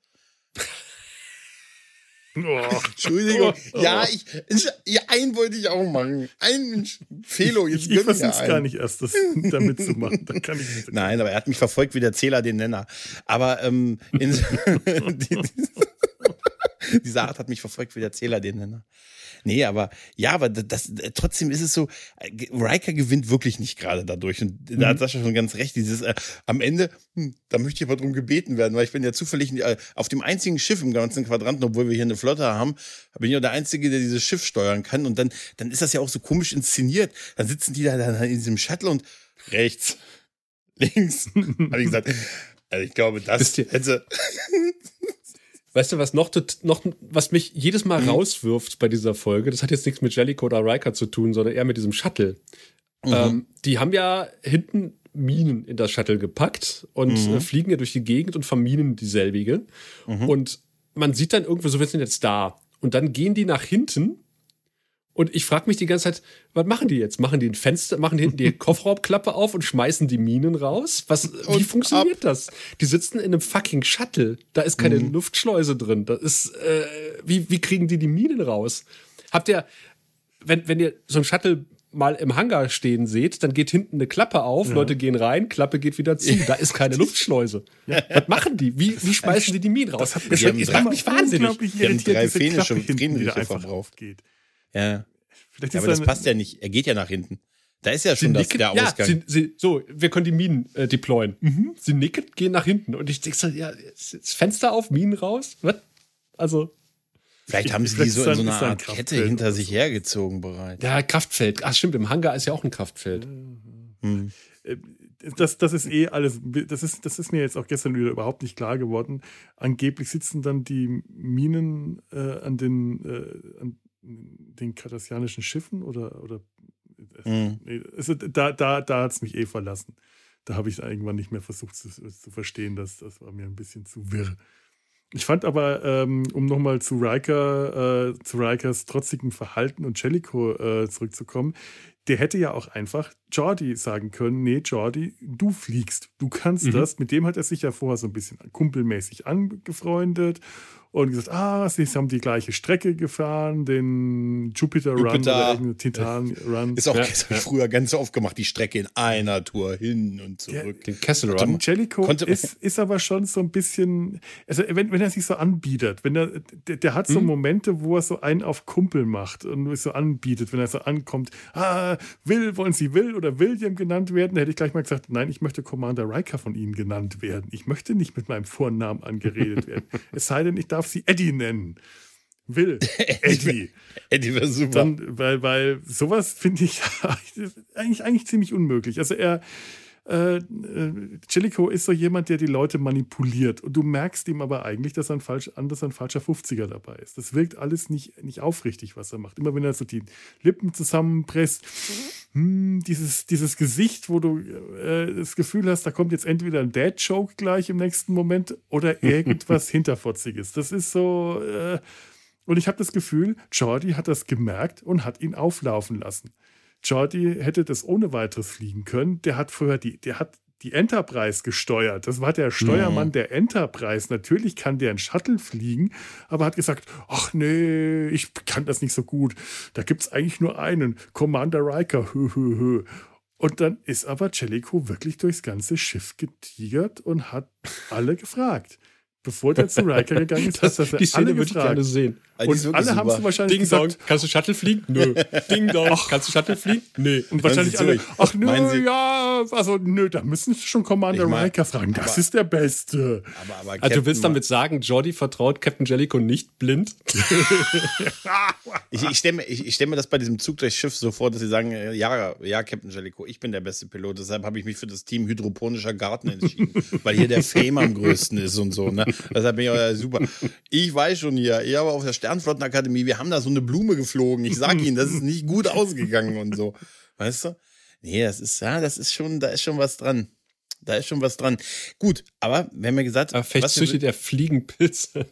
Oh, Entschuldigung. Oh. Ja, ich, ich, einen wollte ich auch machen. Einen Felo, jetzt Ich, ich versuche gar nicht erst, das damit zu machen. Da kann ich nicht Nein, aber er hat mich verfolgt wie der Zähler den Nenner. Aber ähm, in, diese Art hat mich verfolgt wie der Zähler den Nenner. Nee, aber ja, aber das, trotzdem ist es so, äh, Riker gewinnt wirklich nicht gerade dadurch. Und da hat mhm. Sascha schon ganz recht. Dieses äh, am Ende, hm, da möchte ich aber drum gebeten werden, weil ich bin ja zufällig äh, auf dem einzigen Schiff im ganzen Quadranten, obwohl wir hier eine Flotte haben, bin ich ja der Einzige, der dieses Schiff steuern kann. Und dann, dann ist das ja auch so komisch inszeniert. Dann sitzen die da dann in diesem Shuttle und rechts, links, habe ich gesagt. Also ich glaube, das hätte. Weißt du, was noch, noch was mich jedes Mal mhm. rauswirft bei dieser Folge, das hat jetzt nichts mit Jellicoe oder Riker zu tun, sondern eher mit diesem Shuttle. Mhm. Ähm, die haben ja hinten Minen in das Shuttle gepackt und mhm. äh, fliegen ja durch die Gegend und verminen dieselbige. Mhm. Und man sieht dann irgendwie so, wir sind jetzt da. Und dann gehen die nach hinten und ich frage mich die ganze Zeit, was machen die jetzt? Machen die ein Fenster, machen die die Kofferraumklappe auf und schmeißen die Minen raus? Was, und wie funktioniert ab. das? Die sitzen in einem fucking Shuttle. Da ist keine mhm. Luftschleuse drin. Das ist, äh, wie, wie kriegen die die Minen raus? Habt ihr, wenn, wenn ihr so ein Shuttle mal im Hangar stehen seht, dann geht hinten eine Klappe auf, ja. Leute gehen rein, Klappe geht wieder zu. Da ist keine Luftschleuse. Ja. Was machen die? Wie, wie schmeißen die die Minen raus? Das, hat mich, das macht mich wahnsinnig. Die haben drei Fähne hinten, die einfach drauf geht. Ja. Vielleicht ja, aber das passt ja nicht. Er geht ja nach hinten. Da ist ja schon das, nicken, der Ausgang. Ja, sie, sie, so, wir können die Minen äh, deployen. Mhm. Sie nicken, gehen nach hinten. Und ich denke so, ja, Fenster auf, Minen raus? Was? Also. Vielleicht haben sie die so in so einer Art Kette hinter sich hergezogen bereits. Ja, Kraftfeld. Ach, stimmt, im Hangar ist ja auch ein Kraftfeld. Mhm. Das, das ist eh alles, das ist, das ist mir jetzt auch gestern wieder überhaupt nicht klar geworden. Angeblich sitzen dann die Minen äh, an den, äh, an den kardassianischen Schiffen oder, oder mhm. nee, also da, da, da hat es mich eh verlassen. Da habe ich irgendwann nicht mehr versucht zu, zu verstehen. Das, das war mir ein bisschen zu wirr. Ich fand aber, ähm, um nochmal zu Riker, äh, zu Rikers trotzigem Verhalten und Jellicoe äh, zurückzukommen, der hätte ja auch einfach Jordi sagen können, nee, Jordi, du fliegst, du kannst mhm. das. Mit dem hat er sich ja vorher so ein bisschen kumpelmäßig angefreundet und gesagt, ah, sie haben die gleiche Strecke gefahren, den Jupiter, Jupiter. Run oder Titan Run. Ist auch ja, früher ganz oft gemacht, die Strecke in einer Tour hin und zurück. Den Kessel Run. Jellicoe ist, ist aber schon so ein bisschen, also wenn, wenn er sich so anbietet, wenn er, der, der hat so hm? Momente, wo er so einen auf Kumpel macht und so anbietet, wenn er so ankommt, ah, Will, wollen Sie Will oder William genannt werden, hätte ich gleich mal gesagt, nein, ich möchte Commander Riker von Ihnen genannt werden. Ich möchte nicht mit meinem Vornamen angeredet werden. es sei denn, ich darf darf sie Eddie nennen. Will. Eddie. Eddie wäre super. Dann, weil, weil sowas finde ich eigentlich, eigentlich ziemlich unmöglich. Also er, äh, äh, Jellicoe ist so jemand, der die Leute manipuliert. Und du merkst ihm aber eigentlich, dass er ein, falsch, dass er ein falscher 50er dabei ist. Das wirkt alles nicht, nicht aufrichtig, was er macht. Immer wenn er so die Lippen zusammenpresst, hm, dieses, dieses Gesicht, wo du äh, das Gefühl hast, da kommt jetzt entweder ein Dad-Joke gleich im nächsten Moment oder irgendwas Hinterfotziges. Das ist so. Äh, und ich habe das Gefühl, Jordi hat das gemerkt und hat ihn auflaufen lassen. Jordi hätte das ohne weiteres fliegen können. Der hat vorher die, der hat die Enterprise gesteuert. Das war der Steuermann mhm. der Enterprise. Natürlich kann der ein Shuttle fliegen, aber hat gesagt, ach nee, ich kann das nicht so gut. Da gibt es eigentlich nur einen, Commander Riker. Hö, hö, hö. Und dann ist aber Jellicoe wirklich durchs ganze Schiff getigert und hat alle gefragt bevor der zu Riker gegangen ist, das, hat er die Szene alle würde ich gerne sehen. Und alle haben es wahrscheinlich Ding gesagt. Dong, kannst du Shuttle fliegen? Nö. Ding Dong, kannst du Shuttle fliegen? Nö. Und wahrscheinlich alle, ach nö, ja, also nö, da müssen sie schon Commander ich mein, Riker fragen. Das aber, ist der Beste. Aber, aber also du willst damit sagen, Jordi vertraut Captain Jellicoe nicht blind? ich, ich stelle mir, ich, ich stell mir das bei diesem Zug durchs Schiff so vor, dass sie sagen, äh, ja, ja, Captain Jellicoe, ich bin der beste Pilot. Deshalb habe ich mich für das Team Hydroponischer Garten entschieden, weil hier der Fame am größten ist und so. Ne? Deshalb bin ich auch super. Ich weiß schon hier, ich habe auf der Sternflottenakademie, wir haben da so eine Blume geflogen. Ich sage Ihnen, das ist nicht gut ausgegangen und so. Weißt du? Nee, das ist, ja, das ist schon, da ist schon was dran. Da ist schon was dran. Gut, aber wir haben ja gesagt. Aber vielleicht züchtet er Fliegenpilze.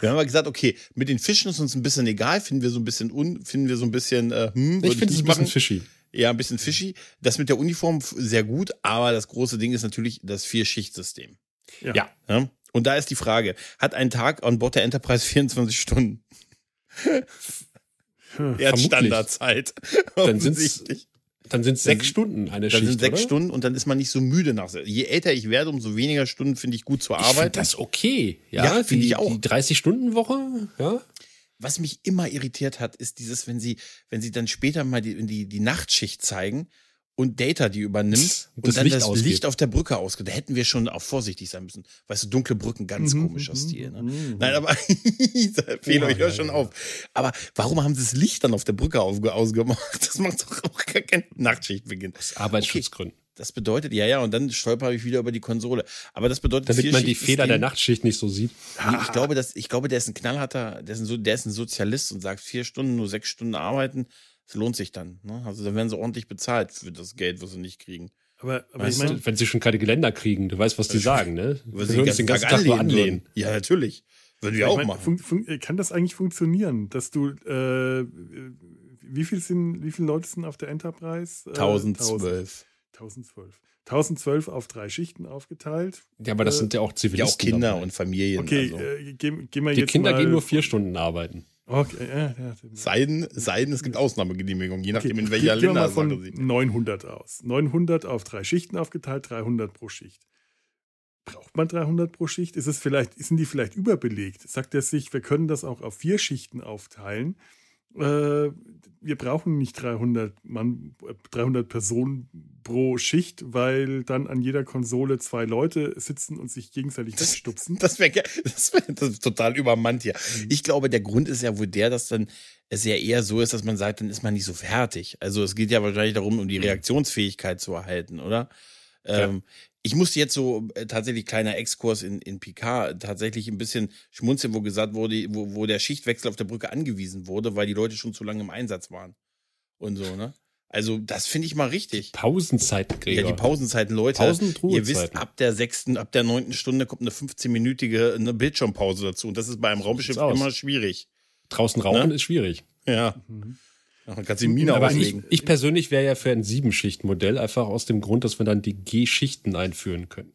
Wir haben aber gesagt, okay, mit den Fischen ist uns ein bisschen egal, finden wir so ein bisschen un, finden wir so ein bisschen, äh, hm, ich finde es ein bisschen fishy. Ja, ein bisschen fishy. Das mit der Uniform sehr gut, aber das große Ding ist natürlich das Vier-Schicht-System. Ja. ja. Und da ist die Frage, hat ein Tag an Bord der Enterprise 24 Stunden? Hm, er hat Standardzeit. Dann sind es dann sechs Stunden eine dann Schicht. Dann sind sechs oder? Stunden und dann ist man nicht so müde nach. Je älter ich werde, umso weniger Stunden finde ich gut zur Arbeit. Das ist okay. Ja, ja finde ich auch. Die 30-Stunden-Woche, ja. Was mich immer irritiert hat, ist dieses, wenn sie, wenn sie dann später mal die, die, die Nachtschicht zeigen und Data die übernimmt und, und dann Licht das ausgeht. Licht auf der Brücke ausgeht. Da hätten wir schon auch vorsichtig sein müssen. Weißt du, dunkle Brücken, ganz mhm, komischer mhm, Stil. Ne? Mhm. Nein, aber Fehler, ich höre schon auf. Aber warum haben sie das Licht dann auf der Brücke ausgemacht? Das macht doch auch gar keinen Nachtschichtbeginn. Aus Arbeitsschutzgründen. Okay. Das bedeutet, ja, ja, und dann stolper ich wieder über die Konsole. Aber das bedeutet, damit man die Fehler der Nachtschicht nicht so sieht. Ich glaube, dass, ich glaube, der ist ein knallharter, der ist ein, der ist ein Sozialist und sagt vier Stunden, nur sechs Stunden arbeiten es lohnt sich dann. Ne? Also da werden sie ordentlich bezahlt für das Geld, was sie nicht kriegen. Aber, aber ich meine, wenn sie schon keine Geländer kriegen, du weißt, was die sagen, ne? Weil sie den ganzen, Tag, Tag anlehnen, anlehnen. Ja, natürlich. Würden wir auch machen. kann das eigentlich funktionieren, dass du äh, wie viel sind, wie viele Leute sind auf der Enterprise? 1012. 1012. 1012 auf drei Schichten aufgeteilt. Ja, aber das äh, sind ja auch Zivilisten. Ja, auch Kinder dabei. und Familien. Okay, also. äh, gehen, gehen wir Die jetzt Kinder mal gehen nur vier Stunden arbeiten. Okay, ja, ja. Seiden, Seiden, es gibt Ausnahmegenehmigungen, je nachdem, okay. in welcher Länder mal von 900 aus. 900 auf drei Schichten aufgeteilt, 300 pro Schicht. Braucht man 300 pro Schicht? Ist es vielleicht, sind die vielleicht überbelegt? Sagt er sich, wir können das auch auf vier Schichten aufteilen? Äh, wir brauchen nicht 300 Mann, 300 Personen pro Schicht, weil dann an jeder Konsole zwei Leute sitzen und sich gegenseitig das, wegstupsen. Das wäre das wär, das total übermannt hier. Mhm. Ich glaube, der Grund ist ja wohl der, dass dann es ja eher so ist, dass man sagt, dann ist man nicht so fertig. Also es geht ja wahrscheinlich darum, um die mhm. Reaktionsfähigkeit zu erhalten, oder? Ja. Ähm, ich musste jetzt so äh, tatsächlich kleiner Exkurs in, in Picard tatsächlich ein bisschen schmunzeln, wo gesagt wurde, wo, wo der Schichtwechsel auf der Brücke angewiesen wurde, weil die Leute schon zu lange im Einsatz waren. Und so, ne? Also, das finde ich mal richtig. Pausenzeiten, Gregor. Ja, die Pausenzeiten, Leute. Pausen ihr wisst, ab der sechsten, ab der neunten Stunde kommt eine 15-minütige eine Bildschirmpause dazu. Und das ist bei einem Raumschiff immer schwierig. Draußen rauchen ne? ist schwierig. Ja. Mhm. Dann kannst du die Mine Aber ich, ich persönlich wäre ja für ein Sieben-Schicht-Modell, einfach aus dem Grund, dass wir dann die G-Schichten einführen können.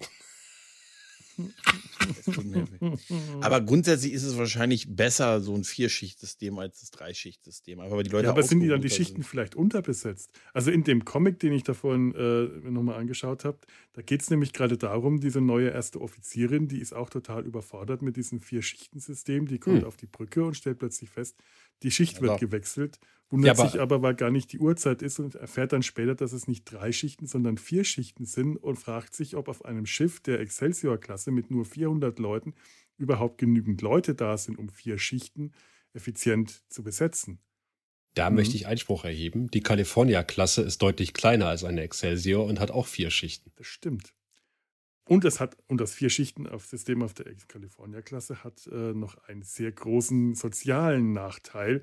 aber grundsätzlich ist es wahrscheinlich besser, so ein Vierschichtsystem als das Dreischichtsystem. Aber die Leute ja, aber sind die dann die Schichten sind. vielleicht unterbesetzt? Also in dem Comic, den ich da vorhin äh, nochmal angeschaut habe, da geht es nämlich gerade darum, diese neue erste Offizierin, die ist auch total überfordert mit diesem Vier-Schichten-System. Die kommt hm. auf die Brücke und stellt plötzlich fest, die Schicht wird gewechselt, wundert ja, sich aber, weil gar nicht die Uhrzeit ist und erfährt dann später, dass es nicht drei Schichten, sondern vier Schichten sind und fragt sich, ob auf einem Schiff der Excelsior-Klasse mit nur 400 Leuten überhaupt genügend Leute da sind, um vier Schichten effizient zu besetzen. Da mhm. möchte ich Einspruch erheben. Die California-Klasse ist deutlich kleiner als eine Excelsior und hat auch vier Schichten. Das stimmt. Und es hat, und das Vier-Schichten-System auf der California-Klasse hat äh, noch einen sehr großen sozialen Nachteil.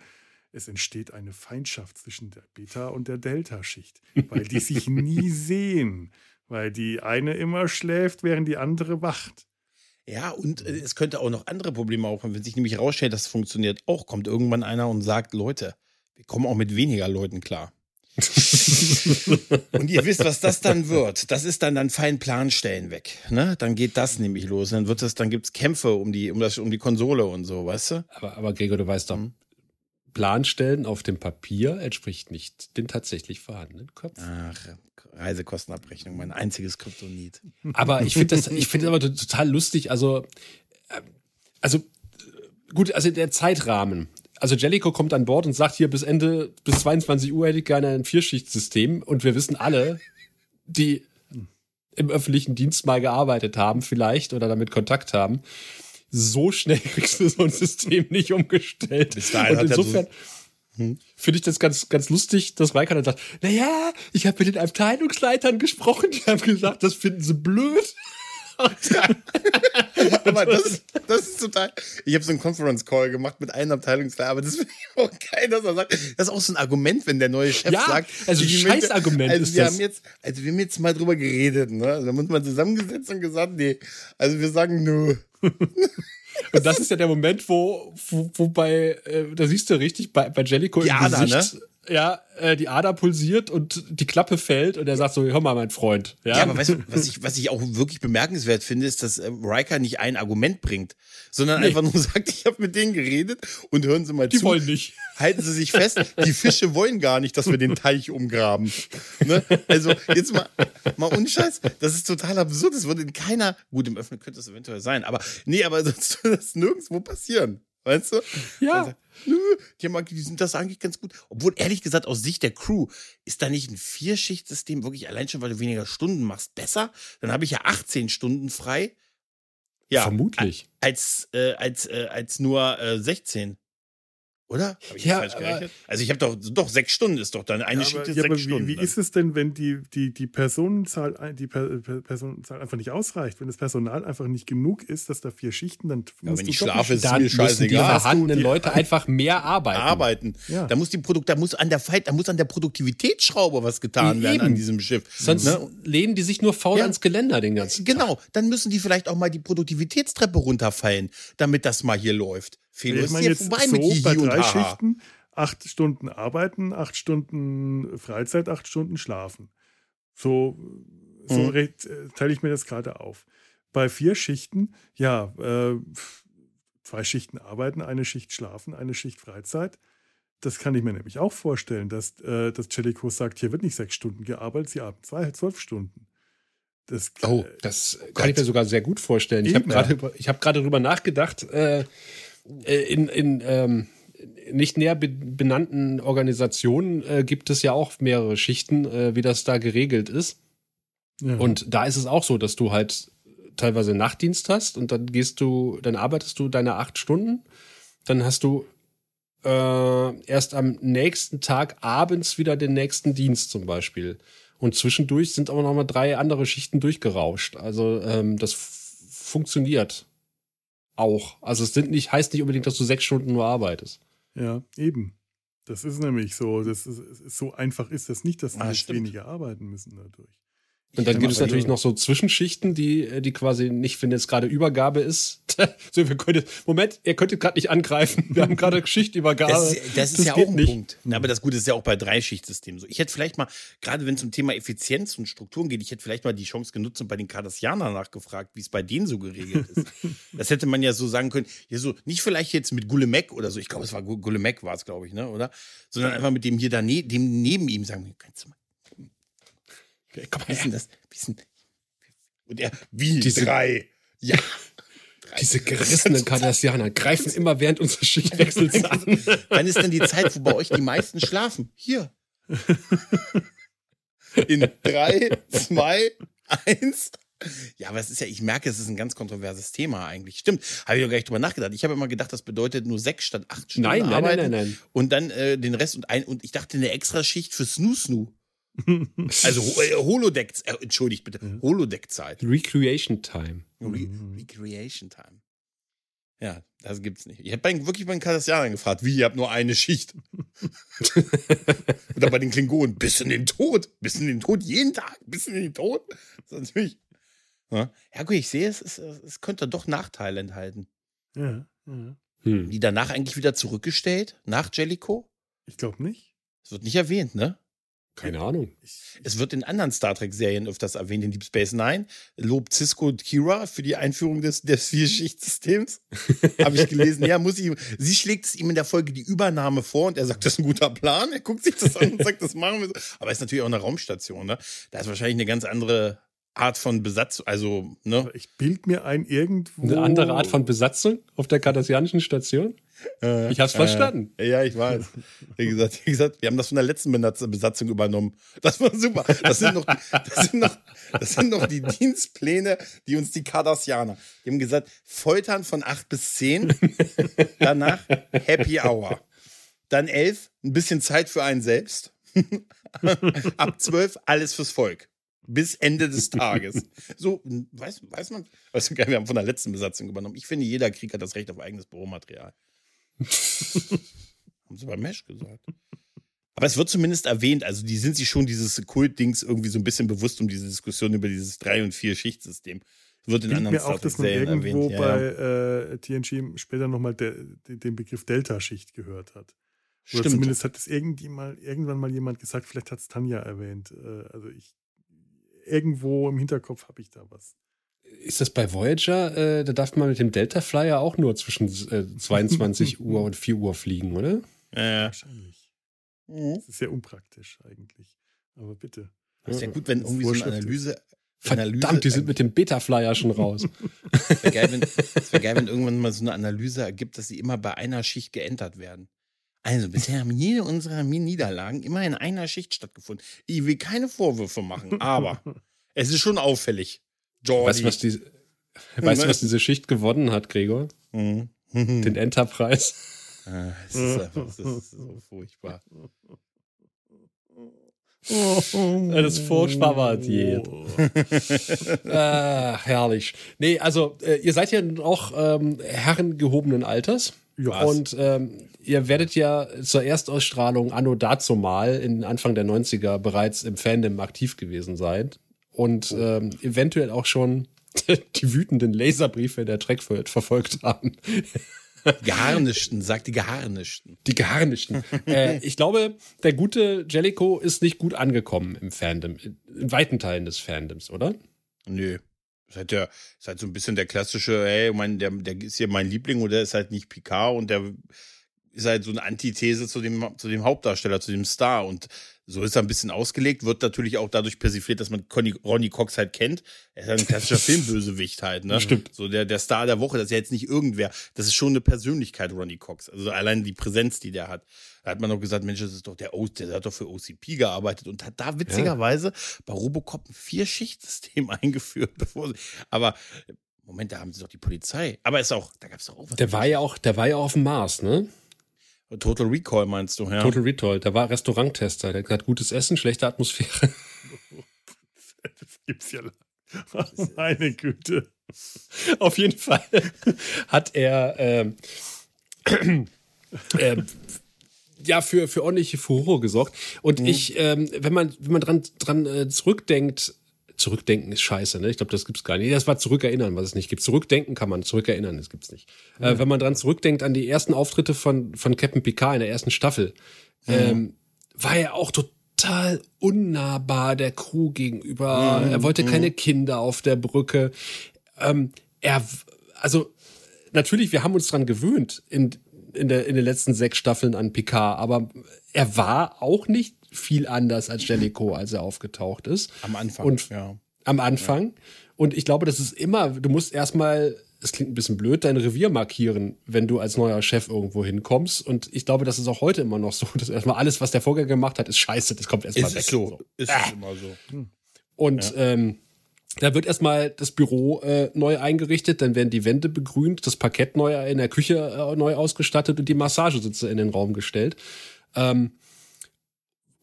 Es entsteht eine Feindschaft zwischen der Beta- und der Delta-Schicht, weil die sich nie sehen, weil die eine immer schläft, während die andere wacht. Ja, und äh, es könnte auch noch andere Probleme aufkommen, wenn sich nämlich herausstellt, dass es funktioniert. Auch kommt irgendwann einer und sagt, Leute, wir kommen auch mit weniger Leuten klar. Und ihr wisst, was das dann wird. Das ist dann dann fein Planstellen weg. Ne? Dann geht das nämlich los. Dann wird es, dann gibt's Kämpfe um die, um das, um die Konsole und so, weißt du? Aber, aber Gregor, du weißt doch, hm? Planstellen auf dem Papier entspricht nicht den tatsächlich vorhandenen Köpfen. Ach, Reisekostenabrechnung, mein einziges Kryptonit. Aber ich finde das, ich finde aber total lustig. Also, äh, also gut, also der Zeitrahmen also Jellico kommt an Bord und sagt hier bis Ende, bis 22 Uhr hätte ich gerne ein Vierschichtsystem und wir wissen alle, die im öffentlichen Dienst mal gearbeitet haben vielleicht oder damit Kontakt haben, so schnell kriegst du so ein System nicht umgestellt. Bis dahin und insofern hm. finde ich das ganz, ganz lustig, dass Raikkonen dann sagt, naja, ich habe mit den Abteilungsleitern gesprochen, die haben gesagt, das finden sie blöd. aber das, das ist total. Ich habe so einen Conference Call gemacht mit einem Abteilungsleiter, aber das finde ich auch geil, dass er sagt. Das ist auch so ein Argument, wenn der neue Chef ja, sagt. Also ein Scheißargument also ist wir das. Haben jetzt, also wir haben jetzt mal drüber geredet, ne? Also da muss man zusammengesetzt und gesagt, nee. Also wir sagen nö. Und das ist ja der Moment, wo, wo, wo bei, äh, da siehst du richtig, bei, bei Jellico im Gesicht, ne? Ja, äh, die Ader pulsiert und die Klappe fällt und er sagt so, hör mal, mein Freund. Ja, ja aber weißt du, was ich, was ich auch wirklich bemerkenswert finde, ist, dass äh, Riker nicht ein Argument bringt, sondern nee. einfach nur sagt, ich habe mit denen geredet und hören Sie mal die zu. Die wollen nicht. Halten Sie sich fest, die Fische wollen gar nicht, dass wir den Teich umgraben. Ne? Also jetzt mal, mal unscheiß, das ist total absurd. Das würde in keiner, gut, im Öffnen könnte es eventuell sein, aber nee, aber das, das nirgendwo passieren. Weißt du? Ja. Also, nö, die, haben, die sind das eigentlich ganz gut. Obwohl, ehrlich gesagt, aus Sicht der Crew, ist da nicht ein Vierschichtsystem wirklich allein schon, weil du weniger Stunden machst, besser? Dann habe ich ja 18 Stunden frei. Ja. Vermutlich. Als, äh, als, äh, als nur äh, 16. Oder? Habe ich ja, falsch gerechnet? Also ich habe doch, doch sechs Stunden ist doch dann eine ja, Schicht ist ja, sechs Stunden. Wie, wie ist es denn, wenn die, die, die Personenzahl, die Personenzahl einfach nicht ausreicht, wenn das Personal einfach nicht genug ist, dass da vier Schichten, dann ja, wenn ich schlafe, ist dann mir scheißegal. die vorhandenen die Leute einfach mehr arbeiten. Arbeiten. Ja. Da muss die Produkt, da muss an der Fight, da muss an der Produktivitätsschraube was getan werden an diesem Schiff. Sonst ne? lehnen die sich nur faul ja. ans Geländer den ganzen Tag. Genau, dann müssen die vielleicht auch mal die Produktivitätstreppe runterfallen, damit das mal hier läuft. Fehler ich meine jetzt vorbei so mit bei drei Schichten, acht Stunden arbeiten, acht Stunden Freizeit, acht Stunden schlafen. So, so mhm. Äh, teile ich mir das gerade auf. Bei vier Schichten, ja, äh, zwei Schichten arbeiten, eine Schicht schlafen, eine Schicht Freizeit. Das kann ich mir nämlich auch vorstellen, dass, äh, dass Jellicoe sagt, hier wird nicht sechs Stunden gearbeitet, sie arbeiten zwei, zwölf Stunden. Das, oh, das kann ich mir sogar sehr gut vorstellen. Ich habe gerade hab darüber nachgedacht, äh, äh, in, in ähm, nicht näher benannten Organisationen äh, gibt es ja auch mehrere Schichten, äh, wie das da geregelt ist. Ja. Und da ist es auch so, dass du halt teilweise Nachtdienst hast und dann gehst du, dann arbeitest du deine acht Stunden, dann hast du äh, erst am nächsten Tag abends wieder den nächsten Dienst zum Beispiel. Und zwischendurch sind aber noch mal drei andere Schichten durchgerauscht. Also ähm, das funktioniert auch. Also es sind nicht, heißt nicht unbedingt, dass du sechs Stunden nur arbeitest. Ja, eben. Das ist nämlich so. Das ist, so einfach ist das nicht, dass die ah, weniger arbeiten müssen dadurch. Und dann gibt es natürlich noch so Zwischenschichten, die, die quasi nicht, wenn jetzt gerade Übergabe ist. so, wir können, Moment, ihr könntet gerade nicht angreifen. Wir haben gerade Schichtübergabe. Das ist, das ist das ja auch ein nicht. Punkt. Aber das Gute ist ja auch bei Dreischichtssystemen so. Ich hätte vielleicht mal, gerade wenn es um Thema Effizienz und Strukturen geht, ich hätte vielleicht mal die Chance genutzt und bei den Cardassianern nachgefragt, wie es bei denen so geregelt ist. das hätte man ja so sagen können. Ja, so, nicht vielleicht jetzt mit Gulemek oder so. Ich glaube, es war Gulemek war es, glaube ich, ne, oder? Sondern einfach mit dem hier daneben, dem neben ihm sagen, kannst du mal Komm wie ist denn das? Wie und er, wie diese, drei? Ja. Diese gerissenen Kardassianer greifen immer während unseres Schichtwechsels an. Wann ist denn die Zeit, wo bei euch die meisten schlafen? Hier. In drei, zwei, eins. Ja, aber es ist ja, ich merke, es ist ein ganz kontroverses Thema eigentlich. Stimmt, habe ich auch gar nicht drüber nachgedacht. Ich habe immer gedacht, das bedeutet nur sechs statt acht Stunden nein, nein, arbeiten. Nein, nein, nein, Und dann äh, den Rest und ein, und ich dachte eine extra Schicht für Snoo Snoo. Also äh, Holodeck, äh, entschuldigt bitte, mhm. Holodeck-Zeit. Recreation Time. Re Recreation Time. Ja, das gibt's nicht. Ich habe wirklich bei den Kardassianern gefragt, wie, ihr habt nur eine Schicht. Oder bei den Klingonen, bis in den Tod, bis in den Tod, jeden Tag, bis in den Tod. Das ist natürlich. Ja, ja gut, ich sehe, es, es, es könnte doch Nachteile enthalten. Ja, ja. Hm. Die danach eigentlich wieder zurückgestellt, nach Jellico? Ich glaube nicht. Es wird nicht erwähnt, ne? Keine Ahnung. Es wird in anderen Star Trek-Serien öfters erwähnt, in Deep Space Nine. Lobt Cisco und Kira für die Einführung des, des Vier-Schicht-Systems. Habe ich gelesen. Ja, muss ich. Sie schlägt es ihm in der Folge die Übernahme vor und er sagt, das ist ein guter Plan. Er guckt sich das an und sagt, das machen wir so. Aber es ist natürlich auch eine Raumstation, ne? Da ist wahrscheinlich eine ganz andere Art von Besatzung, also, ne? Ich bild mir ein irgendwo. Eine andere Art von Besatzung auf der kardassianischen Station? Äh, ich hab's verstanden. Äh, ja, ich weiß. Wie gesagt, wie gesagt, wir haben das von der letzten Besatzung übernommen. Das war super. Das sind noch, das sind noch, das sind noch die Dienstpläne, die uns die Cardassianer. Die haben gesagt, Foltern von acht bis zehn, danach Happy Hour. Dann elf, ein bisschen Zeit für einen selbst. Ab zwölf, alles fürs Volk. Bis Ende des Tages. So, weiß, weiß man, weißt du, wir haben von der letzten Besatzung übernommen. Ich finde, jeder Krieg hat das Recht auf eigenes Büromaterial. Haben sie beim Mesh gesagt. Aber es wird zumindest erwähnt, also die sind sich schon dieses Kult-Dings irgendwie so ein bisschen bewusst um diese Diskussion über dieses Drei- und Vier-Schichtsystem. Wird in anderen mir auch, dass man irgendwo erwähnt. bei äh, TNG später nochmal den Begriff Delta-Schicht gehört hat. Oder Stimmt. zumindest hat es irgendwann mal jemand gesagt, vielleicht hat es Tanja erwähnt. Äh, also ich irgendwo im Hinterkopf habe ich da was ist das bei Voyager? Äh, da darf man mit dem Delta Flyer auch nur zwischen äh, 22 Uhr und 4 Uhr fliegen, oder? Ja, wahrscheinlich. Mhm. Das ist sehr unpraktisch eigentlich. Aber bitte. Das ist ja gut, wenn irgendwie so eine Analyse. Verdammt, Analyse, die sind mit dem Beta-Flyer schon raus. Es wäre geil, wenn, wär geil, wenn irgendwann mal so eine Analyse ergibt, dass sie immer bei einer Schicht geändert werden. Also bisher haben jede unserer Niederlagen immer in einer Schicht stattgefunden. Ich will keine Vorwürfe machen, aber es ist schon auffällig. Jordi. Weißt du, was, die, weißt, was diese Schicht gewonnen hat, Gregor? Mhm. Den Enterprise. Ah, es ist einfach es ist so furchtbar. Das ist furchtbar war es ah, herrlich. Nee, also äh, ihr seid ja auch ähm, Herren gehobenen Alters. Ja. Und ähm, ihr werdet ja zur Erstausstrahlung anno dazu mal in Anfang der 90er bereits im Fandom aktiv gewesen sein und ähm, eventuell auch schon die wütenden Laserbriefe der Trackworld verfolgt haben. Geharnischten, sagt die Geharnischten. Die Geharnischten. äh, ich glaube, der gute Jellico ist nicht gut angekommen im Fandom, in weiten Teilen des Fandoms, oder? Nö. Ist halt, der, ist halt so ein bisschen der klassische, ey, mein, der, der ist hier mein Liebling und der ist halt nicht Picard und der ist halt so eine Antithese zu dem, zu dem Hauptdarsteller, zu dem Star. Und so ist er ein bisschen ausgelegt, wird natürlich auch dadurch persifliert, dass man Conny, Ronny Cox halt kennt. Er ist halt ein klassischer Filmbösewicht halt, ne? Stimmt. So der, der Star der Woche, das ist ja jetzt nicht irgendwer. Das ist schon eine Persönlichkeit, Ronny Cox. Also allein die Präsenz, die der hat. Da hat man auch gesagt, Mensch, das ist doch der, o der hat doch für OCP gearbeitet und hat da witzigerweise ja. bei Robocop ein Vier-Schicht-System eingeführt, bevor sie, aber Moment, da haben sie doch die Polizei. Aber ist auch, da gab es doch auch was. Der war ja auch, der war ja auf dem Mars, ne? Total Recall meinst du, ja? Total Recall, da war Restauranttester, der hat gutes Essen, schlechte Atmosphäre. das gibt's ja. Meine Güte. Auf jeden Fall hat er ähm, äh, ja für, für ordentliche Furore gesorgt. Und mhm. ich, ähm, wenn man, wenn man dran, dran äh, zurückdenkt, Zurückdenken ist scheiße, ne? Ich glaube, das gibt's gar nicht. Das war zurückerinnern, was es nicht gibt. Zurückdenken kann man, zurückerinnern, das gibt's nicht. Mhm. Äh, wenn man dran zurückdenkt an die ersten Auftritte von, von Captain Picard in der ersten Staffel, mhm. ähm, war er auch total unnahbar der Crew gegenüber. Mhm. Er wollte keine mhm. Kinder auf der Brücke. Ähm, er, also, natürlich, wir haben uns dran gewöhnt in, in, der, in den letzten sechs Staffeln an Picard, aber er war auch nicht viel anders als Jellicoe, als er aufgetaucht ist. Am Anfang, und ja. Am Anfang. Ja. Und ich glaube, das ist immer, du musst erstmal, es klingt ein bisschen blöd, dein Revier markieren, wenn du als neuer Chef irgendwo hinkommst. Und ich glaube, das ist auch heute immer noch so, dass erstmal alles, was der Vorgänger gemacht hat, ist scheiße, das kommt erstmal weg. Ist so, ist äh. immer so. Hm. Und ja. ähm, da wird erstmal das Büro äh, neu eingerichtet, dann werden die Wände begrünt, das Parkett neu in der Küche äh, neu ausgestattet und die Massagesitze in den Raum gestellt. Ähm,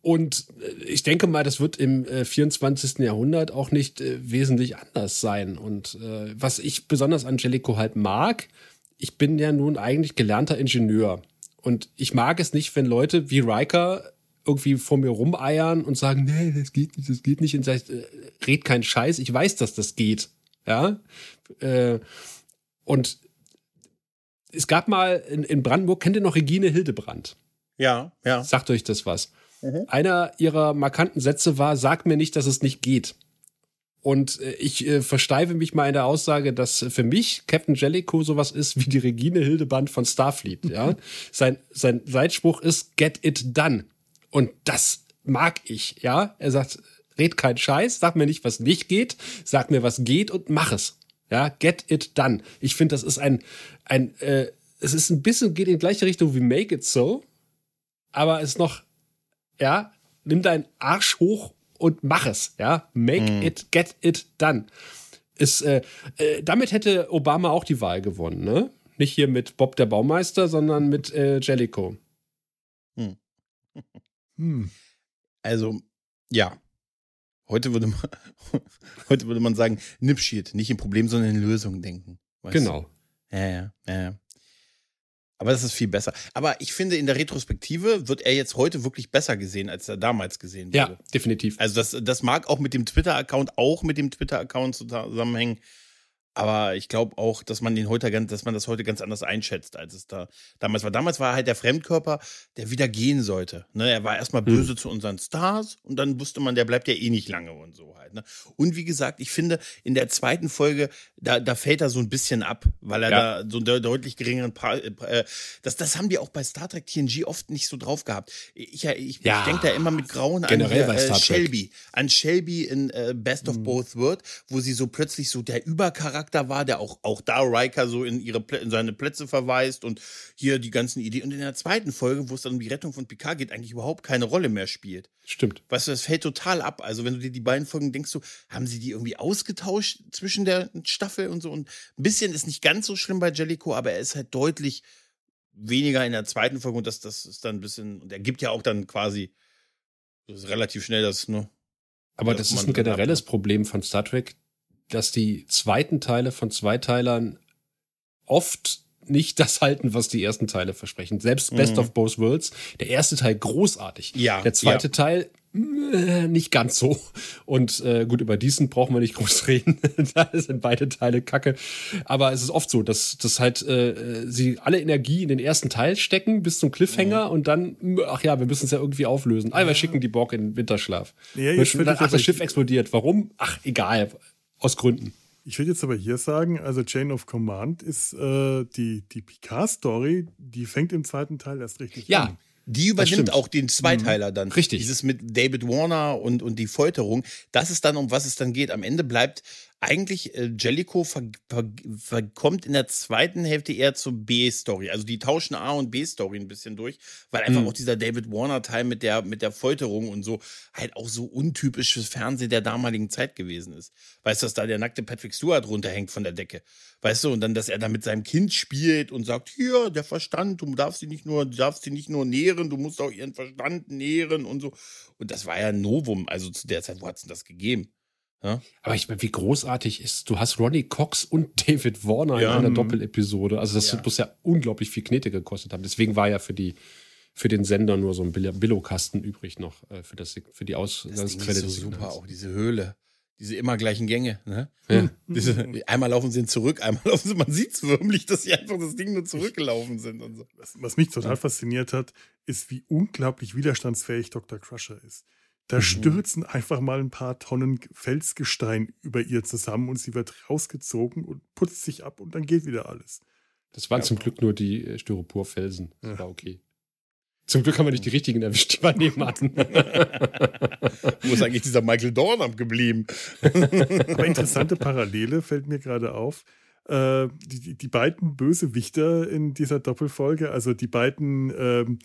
und äh, ich denke mal, das wird im äh, 24. Jahrhundert auch nicht äh, wesentlich anders sein. Und äh, was ich besonders an Jellico halt mag, ich bin ja nun eigentlich gelernter Ingenieur. Und ich mag es nicht, wenn Leute wie Riker irgendwie vor mir rumeiern und sagen, nee, das geht nicht, das geht nicht. Und sagt, äh, red keinen Scheiß, ich weiß, dass das geht. Ja. Äh, und es gab mal in, in Brandenburg, kennt ihr noch Regine Hildebrand? Ja, ja. Sagt euch das was? Mhm. Einer ihrer markanten Sätze war, sag mir nicht, dass es nicht geht. Und äh, ich äh, versteife mich mal in der Aussage, dass für mich Captain Jellicoe sowas ist wie die Regine Hildeband von Starfleet. Ja? sein, sein Seitspruch ist Get it done. Und das mag ich, ja. Er sagt, red keinen Scheiß, sag mir nicht, was nicht geht, sag mir, was geht und mach es. Ja, get it done. Ich finde, das ist ein, ein, äh, es ist ein bisschen, geht in die gleiche Richtung wie Make It So, aber es ist noch ja, nimm deinen Arsch hoch und mach es, ja, make mm. it, get it done. Ist, äh, äh, damit hätte Obama auch die Wahl gewonnen, ne? Nicht hier mit Bob der Baumeister, sondern mit äh, Jellicoe. Hm. hm. Also, ja. Heute würde man, heute würde man sagen, Nipschied, nicht in Problem, sondern in Lösungen denken. Genau. Du? Ja, ja, ja. Aber das ist viel besser. Aber ich finde, in der Retrospektive wird er jetzt heute wirklich besser gesehen, als er damals gesehen wurde. Ja, definitiv. Also das, das mag auch mit dem Twitter-Account, auch mit dem Twitter-Account zusammenhängen. Aber ich glaube auch, dass man den heute ganz, dass man das heute ganz anders einschätzt, als es da damals war. Damals war halt der Fremdkörper, der wieder gehen sollte. Ne? Er war erstmal hm. böse mhm. zu unseren Stars und dann wusste man, der bleibt ja eh nicht lange und so halt. Ne? Und wie gesagt, ich finde, in der zweiten Folge, da, da fällt er so ein bisschen ab, weil er ja. da so einen deutlich geringeren pa äh, das, das haben die auch bei Star Trek TNG oft nicht so drauf gehabt. Ich, ich, ja. ich denke da immer mit Grauen Generell an äh, Shelby. An Shelby in äh, Best of mhm. Both Worlds, wo sie so plötzlich so der Übercharakter Charakter war, der auch, auch da Riker so in, ihre, in seine Plätze verweist und hier die ganzen Ideen. Und in der zweiten Folge, wo es dann um die Rettung von Picard geht, eigentlich überhaupt keine Rolle mehr spielt. Stimmt. Weißt du, das fällt total ab. Also, wenn du dir die beiden Folgen denkst, so, haben sie die irgendwie ausgetauscht zwischen der Staffel und so? Und ein bisschen ist nicht ganz so schlimm bei Jellicoe, aber er ist halt deutlich weniger in der zweiten Folge und das, das ist dann ein bisschen, und er gibt ja auch dann quasi relativ schnell das, ne? Aber das ist ein generelles Problem von Star Trek, dass die zweiten Teile von Zweiteilern oft nicht das halten, was die ersten Teile versprechen. Selbst Best mhm. of Both Worlds, der erste Teil großartig. Ja. Der zweite ja. Teil äh, nicht ganz so. Und äh, gut, über diesen brauchen wir nicht groß reden. da sind beide Teile kacke. Aber es ist oft so, dass, dass halt äh, sie alle Energie in den ersten Teil stecken bis zum Cliffhanger mhm. und dann, ach ja, wir müssen es ja irgendwie auflösen. Ah, wir schicken die Borg in den Winterschlaf. Ja, ach, das Schiff explodiert. Warum? Ach, egal. Aus Gründen. Ich würde jetzt aber hier sagen, also Chain of Command ist äh, die, die Picard-Story, die fängt im zweiten Teil erst richtig ja. an. Die übernimmt auch den Zweiteiler mhm. dann. Richtig. Dieses mit David Warner und, und die Folterung. Das ist dann, um was es dann geht. Am Ende bleibt eigentlich äh, ver, kommt in der zweiten Hälfte eher zur B-Story. Also die tauschen A und B-Story ein bisschen durch, weil einfach mhm. auch dieser David Warner-Teil mit der, mit der Folterung und so halt auch so untypisches Fernsehen der damaligen Zeit gewesen ist. Weißt du, dass da der nackte Patrick Stewart runterhängt von der Decke? Weißt du, und dann, dass er da mit seinem Kind spielt und sagt, hier, der Verstand, du darfst sie nicht nur, du darfst sie nicht nur nähren, du musst auch ihren Verstand nähren und so. Und das war ja ein Novum, also zu der Zeit, wo hat es denn das gegeben? Ja? Aber ich meine, wie großartig ist, du hast Ronnie Cox und David Warner ja, in einer Doppelepisode. Also das ja. muss ja unglaublich viel Knete gekostet haben. Deswegen war ja für die für den Sender nur so ein Billo-Kasten übrig noch äh, für, das, für die Ausgangsquelle. Das ist so super, auch diese Höhle. diese immer gleichen Gänge, ne? Ja. Diese, einmal laufen sie zurück, einmal laufen sie, man sieht es förmlich, dass sie einfach das Ding nur zurückgelaufen sind und so. Was, was mich total fasziniert hat, ist, wie unglaublich widerstandsfähig Dr. Crusher ist. Da mhm. stürzen einfach mal ein paar Tonnen Felsgestein über ihr zusammen und sie wird rausgezogen und putzt sich ab und dann geht wieder alles. Das waren ja, zum Glück nur die äh, Styroporfelsen. Das ja. war okay. Zum Glück haben wir nicht die richtigen erwischt, die waren nebenan. Wo ist eigentlich dieser Michael Dorn geblieben? Aber interessante Parallele fällt mir gerade auf. Äh, die, die, beiden Bösewichter in dieser Doppelfolge, also die beiden ähm,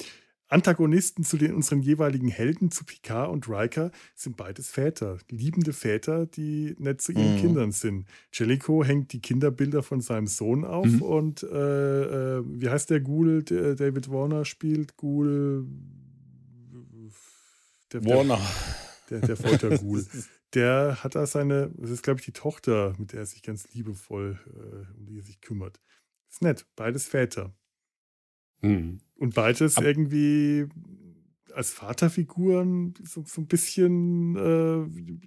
Antagonisten zu den unseren jeweiligen Helden, zu Picard und Riker, sind beides Väter. Liebende Väter, die nett zu ihren mhm. Kindern sind. Jellicoe hängt die Kinderbilder von seinem Sohn auf mhm. und äh, äh, wie heißt der Ghoul, der David Warner spielt? Ghoul. Der, Warner. Der, der, der Folterghoul. der hat da seine, das ist glaube ich die Tochter, mit der er sich ganz liebevoll, äh, um die er sich kümmert. Ist nett, beides Väter. Mhm. Und beides Ab irgendwie als Vaterfiguren so, so ein bisschen. Äh,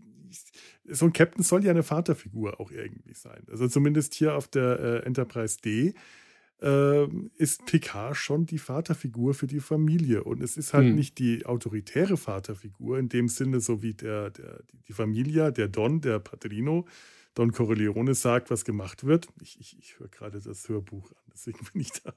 so ein Captain soll ja eine Vaterfigur auch irgendwie sein. Also zumindest hier auf der äh, Enterprise D äh, ist Picard schon die Vaterfigur für die Familie. Und es ist halt hm. nicht die autoritäre Vaterfigur in dem Sinne, so wie der, der, die Familie, der Don, der Padrino, Don Corleone sagt, was gemacht wird. Ich, ich, ich höre gerade das Hörbuch an, deswegen bin ich da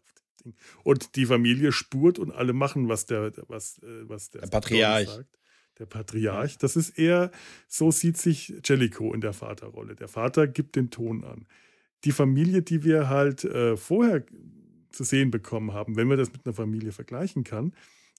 Ding. Und die Familie spurt und alle machen, was der, was, äh, was der, der Patriarch sagt. Der Patriarch. Das ist eher, so sieht sich Jellicoe in der Vaterrolle. Der Vater gibt den Ton an. Die Familie, die wir halt äh, vorher zu sehen bekommen haben, wenn man das mit einer Familie vergleichen kann,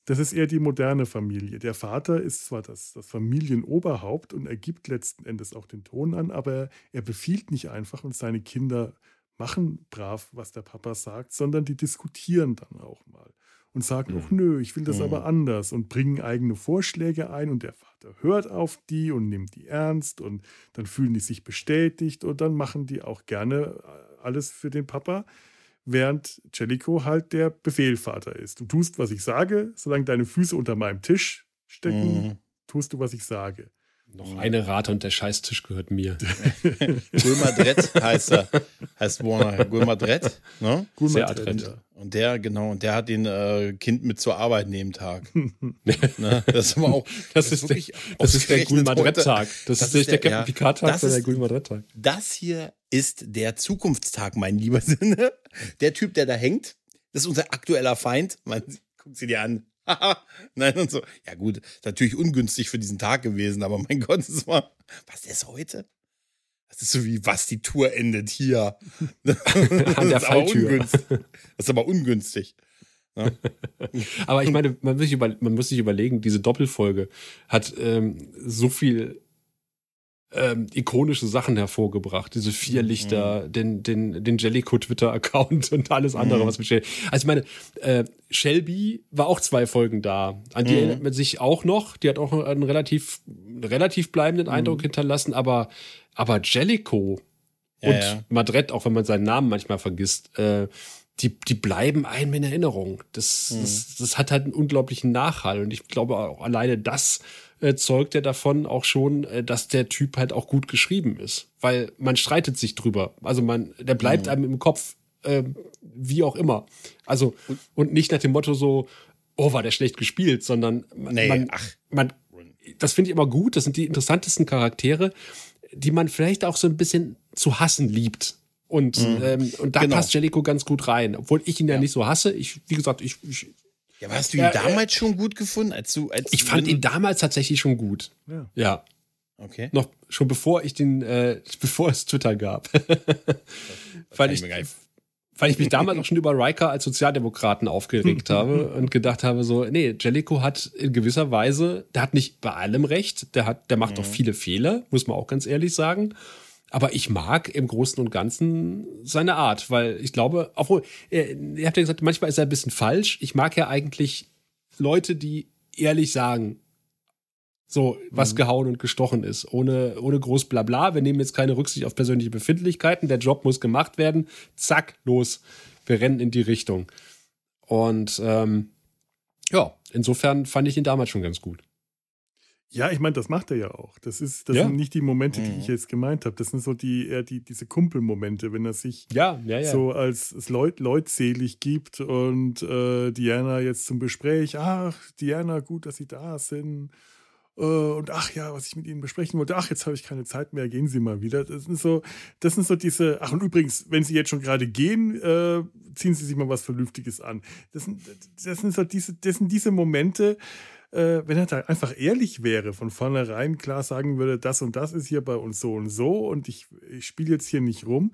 das ist eher die moderne Familie. Der Vater ist zwar das, das Familienoberhaupt und er gibt letzten Endes auch den Ton an, aber er befiehlt nicht einfach und seine Kinder machen brav, was der Papa sagt, sondern die diskutieren dann auch mal und sagen, mhm. nö, ich will das mhm. aber anders und bringen eigene Vorschläge ein und der Vater hört auf die und nimmt die ernst und dann fühlen die sich bestätigt und dann machen die auch gerne äh, alles für den Papa, während Jellico halt der Befehlvater ist. Du tust, was ich sage, solange deine Füße unter meinem Tisch stecken, mhm. tust du, was ich sage. Noch eine Rate und der Scheißtisch gehört mir. Gulmadret heißt er. Heißt Warner. Gulmadret. Ne? Gulmadret. Ja. Und der, genau, und der hat den äh, Kind mit zur Arbeit neben Tag. ne? Das ist aber auch. Das, das ist, der, das ist der Gulmadret-Tag. Das, das, ist nicht der, der Captain Picard-Tag, sondern der Gulmadret-Tag. Das hier ist der Zukunftstag, mein lieber Sinne. Der Typ, der da hängt, das ist unser aktueller Feind. Man, guck sie dir an. Nein, und so. Ja, gut, natürlich ungünstig für diesen Tag gewesen, aber mein Gott, das war. Was ist heute? Das ist so wie, was die Tour endet hier. An der Falltür. Das ist aber ungünstig. Ja. aber ich meine, man muss, sich über, man muss sich überlegen, diese Doppelfolge hat ähm, so viel ähm, ikonische Sachen hervorgebracht. Diese vier Lichter, mhm. den, den, den Jellico-Twitter-Account und alles andere, mhm. was mit Also ich meine, äh, Shelby war auch zwei Folgen da. An die mhm. erinnert man sich auch noch. Die hat auch einen relativ, relativ bleibenden mhm. Eindruck hinterlassen, aber, aber Jellico ja, und ja. Madret, auch wenn man seinen Namen manchmal vergisst, äh, die, die bleiben einem in Erinnerung. Das, mhm. das, das hat halt einen unglaublichen Nachhall. Und ich glaube auch alleine das äh, zeugt ja davon auch schon, äh, dass der Typ halt auch gut geschrieben ist. Weil man streitet sich drüber. Also man, der bleibt mhm. einem im Kopf, äh, wie auch immer. Also, und nicht nach dem Motto so, oh, war der schlecht gespielt, sondern nee, man, ach. man, das finde ich immer gut. Das sind die interessantesten Charaktere, die man vielleicht auch so ein bisschen zu hassen liebt. Und, mhm. ähm, und da genau. passt Jellico ganz gut rein. Obwohl ich ihn ja, ja, nicht so hasse. Ich, wie gesagt, ich, ich ja, aber hast du ihn äh, damals schon gut gefunden, als du, als Ich fand ihn damals tatsächlich schon gut. Ja. ja. Okay. Noch schon bevor ich den, äh, bevor es Twitter gab. weil ich, weil ich mich damals auch schon über Riker als Sozialdemokraten aufgeregt habe und gedacht habe, so, nee, Jellico hat in gewisser Weise, der hat nicht bei allem recht, der hat, der macht mhm. auch viele Fehler, muss man auch ganz ehrlich sagen. Aber ich mag im Großen und Ganzen seine Art, weil ich glaube, obwohl, ihr, ihr habt ja gesagt, manchmal ist er ein bisschen falsch. Ich mag ja eigentlich Leute, die ehrlich sagen, so, was mhm. gehauen und gestochen ist, ohne, ohne groß Blabla. Wir nehmen jetzt keine Rücksicht auf persönliche Befindlichkeiten. Der Job muss gemacht werden. Zack, los. Wir rennen in die Richtung. Und ähm, ja, insofern fand ich ihn damals schon ganz gut. Ja, ich meine, das macht er ja auch. Das, ist, das ja. sind nicht die Momente, die mhm. ich jetzt gemeint habe. Das sind so die eher die, diese Kumpelmomente, wenn er sich ja, ja, so als, als Leut, leutselig gibt und äh, Diana jetzt zum Gespräch, ach, Diana, gut, dass Sie da sind. Äh, und ach ja, was ich mit Ihnen besprechen wollte, ach, jetzt habe ich keine Zeit mehr, gehen Sie mal wieder. Das sind so, das sind so diese, ach und übrigens, wenn Sie jetzt schon gerade gehen, äh, ziehen Sie sich mal was Vernünftiges an. Das sind, das sind so diese, das sind diese Momente, äh, wenn er da einfach ehrlich wäre, von vornherein klar sagen würde, das und das ist hier bei uns so und so und ich, ich spiele jetzt hier nicht rum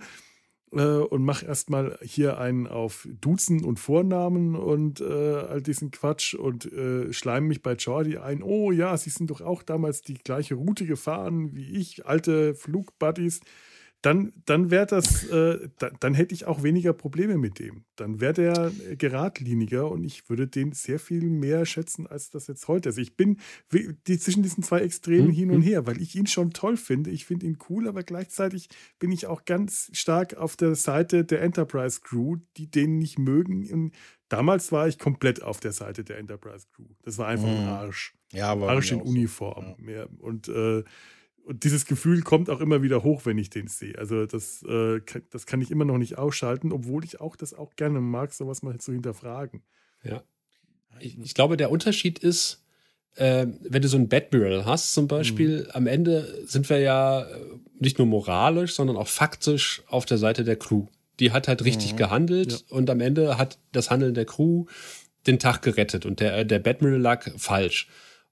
äh, und mache erstmal hier einen auf Duzen und Vornamen und äh, all diesen Quatsch und äh, schleime mich bei Jordi ein. Oh ja, sie sind doch auch damals die gleiche Route gefahren wie ich, alte Flugbuddies dann, dann wäre das, äh, da, dann hätte ich auch weniger Probleme mit dem. Dann wäre der geradliniger und ich würde den sehr viel mehr schätzen, als das jetzt heute ist. Ich bin die, zwischen diesen zwei Extremen hm, hin und hm. her, weil ich ihn schon toll finde. Ich finde ihn cool, aber gleichzeitig bin ich auch ganz stark auf der Seite der Enterprise Crew, die den nicht mögen. Und damals war ich komplett auf der Seite der Enterprise Crew. Das war einfach hm. ein Arsch. Ja, aber Arsch in Uniform. So. Ja. Und äh, und dieses Gefühl kommt auch immer wieder hoch, wenn ich den sehe. Also das, äh, das kann ich immer noch nicht ausschalten, obwohl ich auch das auch gerne mag, sowas mal zu hinterfragen. Ja. Ich, ich glaube, der Unterschied ist, äh, wenn du so ein Batmural hast zum Beispiel, mhm. am Ende sind wir ja äh, nicht nur moralisch, sondern auch faktisch auf der Seite der Crew. Die hat halt richtig mhm. gehandelt ja. und am Ende hat das Handeln der Crew den Tag gerettet und der, der Batmural lag falsch.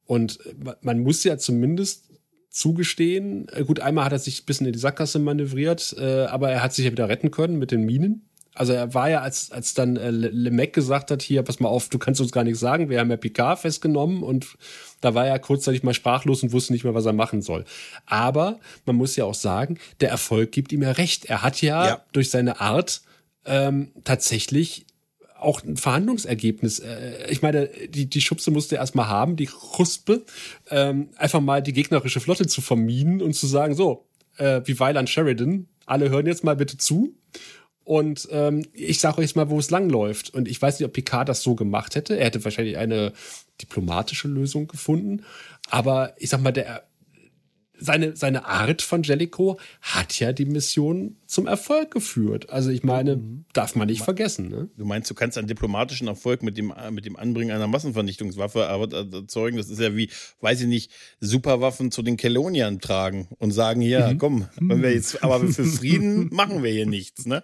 Und man muss ja zumindest zugestehen. Äh, gut, einmal hat er sich ein bisschen in die Sackgasse manövriert, äh, aber er hat sich ja wieder retten können mit den Minen. Also er war ja, als, als dann äh, Lemec gesagt hat, hier, pass mal auf, du kannst uns gar nichts sagen, wir haben ja Picard festgenommen und da war er kurzzeitig mal sprachlos und wusste nicht mehr, was er machen soll. Aber man muss ja auch sagen, der Erfolg gibt ihm ja recht. Er hat ja, ja. durch seine Art ähm, tatsächlich auch ein Verhandlungsergebnis. Äh, ich meine, die, die Schubse musste er erstmal haben, die Ruspe, ähm, einfach mal die gegnerische Flotte zu vermieden und zu sagen, so, äh, wie Weiland Sheridan, alle hören jetzt mal bitte zu. Und ähm, ich sage euch mal, wo es langläuft. Und ich weiß nicht, ob Picard das so gemacht hätte. Er hätte wahrscheinlich eine diplomatische Lösung gefunden. Aber ich sag mal, der seine, seine Art von Jellicoe hat ja die Mission zum Erfolg geführt. Also ich meine, mhm. darf man nicht vergessen. Ne? Du meinst, du kannst einen diplomatischen Erfolg mit dem, mit dem Anbringen einer Massenvernichtungswaffe erzeugen? Das ist ja wie, weiß ich nicht, Superwaffen zu den Keloniern tragen und sagen, ja, mhm. komm, wenn wir jetzt, aber für Frieden machen wir hier nichts, ne?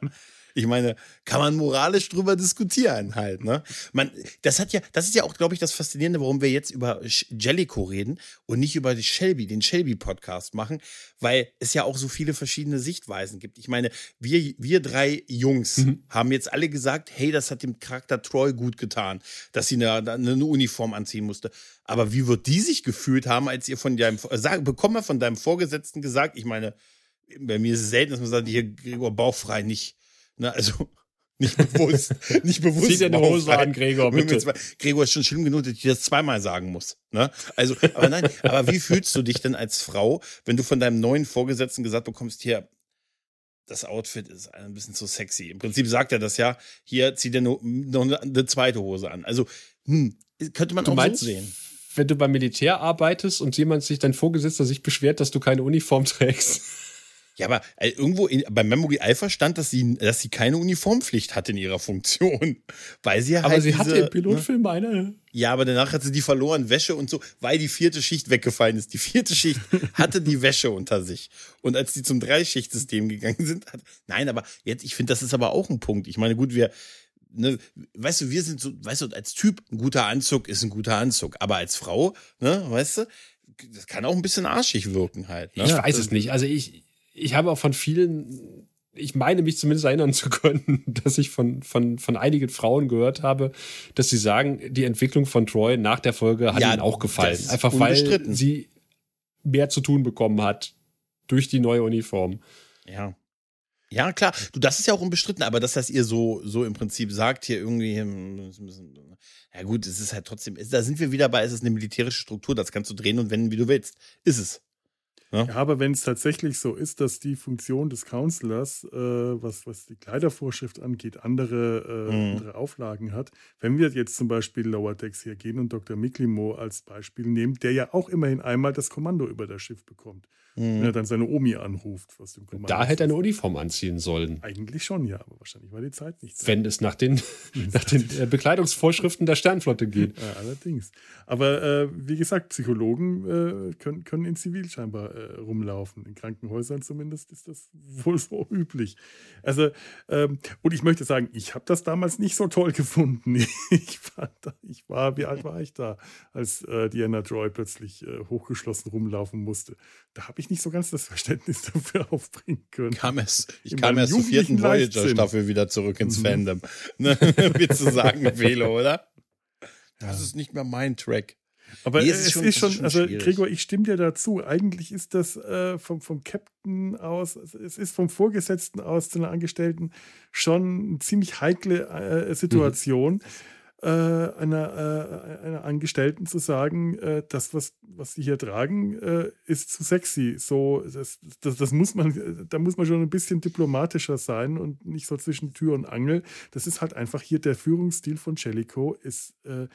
Ich meine, kann man moralisch drüber diskutieren halt, ne? Man, das hat ja, das ist ja auch, glaube ich, das Faszinierende, warum wir jetzt über Jellico reden und nicht über die Shelby, den Shelby-Podcast machen, weil es ja auch so viele verschiedene Sichtweisen gibt. Ich meine, wir, wir drei Jungs mhm. haben jetzt alle gesagt, hey, das hat dem Charakter Troy gut getan, dass sie eine, eine Uniform anziehen musste. Aber wie wird die sich gefühlt haben, als ihr von deinem, sag, bekommen wir von deinem Vorgesetzten gesagt, ich meine, bei mir ist es selten, dass man sagt, hier, Gregor, bauchfrei nicht Ne, also nicht bewusst, nicht bewusst. Zieh dir eine Hose an, Gregor, bitte. Gregor ist schon schlimm genug, dass ich das zweimal sagen muss. Ne? Also, aber nein, aber wie fühlst du dich denn als Frau, wenn du von deinem neuen Vorgesetzten gesagt bekommst, hier, das Outfit ist ein bisschen zu sexy. Im Prinzip sagt er das ja, hier zieh dir noch eine zweite Hose an. Also, hm, könnte man du auch meinst, so sehen. Wenn du beim Militär arbeitest und jemand sich, dein Vorgesetzter sich beschwert, dass du keine Uniform trägst. Ja, aber äh, irgendwo in, bei Memory Alpha stand, dass sie, dass sie keine Uniformpflicht hat in ihrer Funktion. Weil sie aber halt sie diese, hatte im Pilotfilm ne? eine. Ja, aber danach hat sie die verloren, Wäsche und so, weil die vierte Schicht weggefallen ist. Die vierte Schicht hatte die Wäsche unter sich. Und als die zum Dreischichtsystem gegangen sind, hat, nein, aber jetzt, ich finde, das ist aber auch ein Punkt. Ich meine, gut, wir, ne, weißt du, wir sind so, weißt du, als Typ, ein guter Anzug ist ein guter Anzug. Aber als Frau, ne, weißt du, das kann auch ein bisschen arschig wirken halt. Ne? Ich weiß es nicht. Also ich, ich habe auch von vielen, ich meine mich zumindest erinnern zu können, dass ich von, von, von einigen Frauen gehört habe, dass sie sagen, die Entwicklung von Troy nach der Folge hat ja, ihnen auch gefallen. Einfach weil sie mehr zu tun bekommen hat durch die neue Uniform. Ja. Ja, klar. Du, das ist ja auch unbestritten, aber dass das ihr so, so im Prinzip sagt, hier irgendwie, hm, ja gut, es ist halt trotzdem, da sind wir wieder bei, es ist eine militärische Struktur, das kannst du drehen und wenden, wie du willst. Ist es. Ja, ja aber wenn es tatsächlich so ist, dass die Funktion des Counselors, äh, was, was die Kleidervorschrift angeht, andere, äh, mhm. andere Auflagen hat, wenn wir jetzt zum Beispiel Lower Decks hier gehen und Dr. Miklimo als Beispiel nehmen, der ja auch immerhin einmal das Kommando über das Schiff bekommt. Mhm. Wenn er dann seine Omi anruft, was dem Kommando Da hätte er eine Uniform anziehen sollen. Eigentlich schon, ja, aber wahrscheinlich war die Zeit nicht. So. Wenn es nach den, nach den äh, Bekleidungsvorschriften der Sternflotte geht. Ja, allerdings. Aber äh, wie gesagt, Psychologen äh, können, können in Zivil scheinbar äh, rumlaufen. In Krankenhäusern zumindest ist das wohl so üblich. Also, ähm, und ich möchte sagen, ich habe das damals nicht so toll gefunden. ich, war, da, ich war, wie alt war ich da, als äh, Diana Troy plötzlich äh, hochgeschlossen rumlaufen musste? Da habe ich nicht so ganz das Verständnis dafür aufbringen können. Kam es, ich kam erst zur vierten Voyager-Staffel wieder zurück ins mhm. Fandom. Ne? Willst du sagen, Velo, oder? Das ist nicht mehr mein Track. Aber nee, es, ist schon, ist schon, ist schon also schwierig. Gregor, ich stimme dir dazu. Eigentlich ist das äh, vom, vom Captain aus, es ist vom Vorgesetzten aus zu einer Angestellten schon eine ziemlich heikle äh, Situation. Mhm. Äh, einer, äh, einer Angestellten zu sagen, äh, das, was, was sie hier tragen, äh, ist zu sexy. So, das, das, das, muss man, da muss man schon ein bisschen diplomatischer sein und nicht so zwischen Tür und Angel. Das ist halt einfach hier der Führungsstil von Jellicoe ist äh,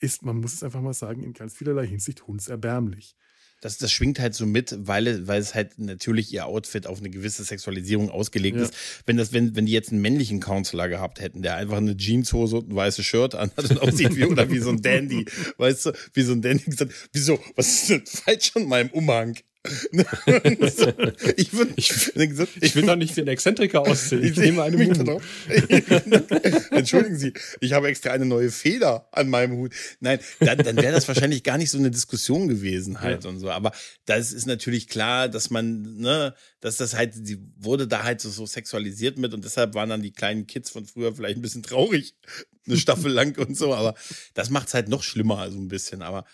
ist, man muss es einfach mal sagen, in ganz vielerlei Hinsicht hundserbärmlich. Das, das schwingt halt so mit, weil, weil es halt natürlich ihr Outfit auf eine gewisse Sexualisierung ausgelegt ja. ist. Wenn, das, wenn, wenn die jetzt einen männlichen Counselor gehabt hätten, der einfach eine Jeanshose und ein weißes Shirt anhat und aussieht wie, oder wie so ein Dandy, weißt du, wie so ein Dandy gesagt, wieso, was ist denn falsch an meinem Umhang? ich, würd, ich, ich, will doch nicht wie ein Exzentriker aussehen. Ich, nehme eine Mumu. Entschuldigen Sie, ich habe extra eine neue Feder an meinem Hut. Nein, dann, dann wäre das wahrscheinlich gar nicht so eine Diskussion gewesen halt ja. und so. Aber das ist natürlich klar, dass man, ne, dass das halt, sie wurde da halt so, so sexualisiert mit und deshalb waren dann die kleinen Kids von früher vielleicht ein bisschen traurig, eine Staffel lang und so. Aber das macht es halt noch schlimmer, also ein bisschen. Aber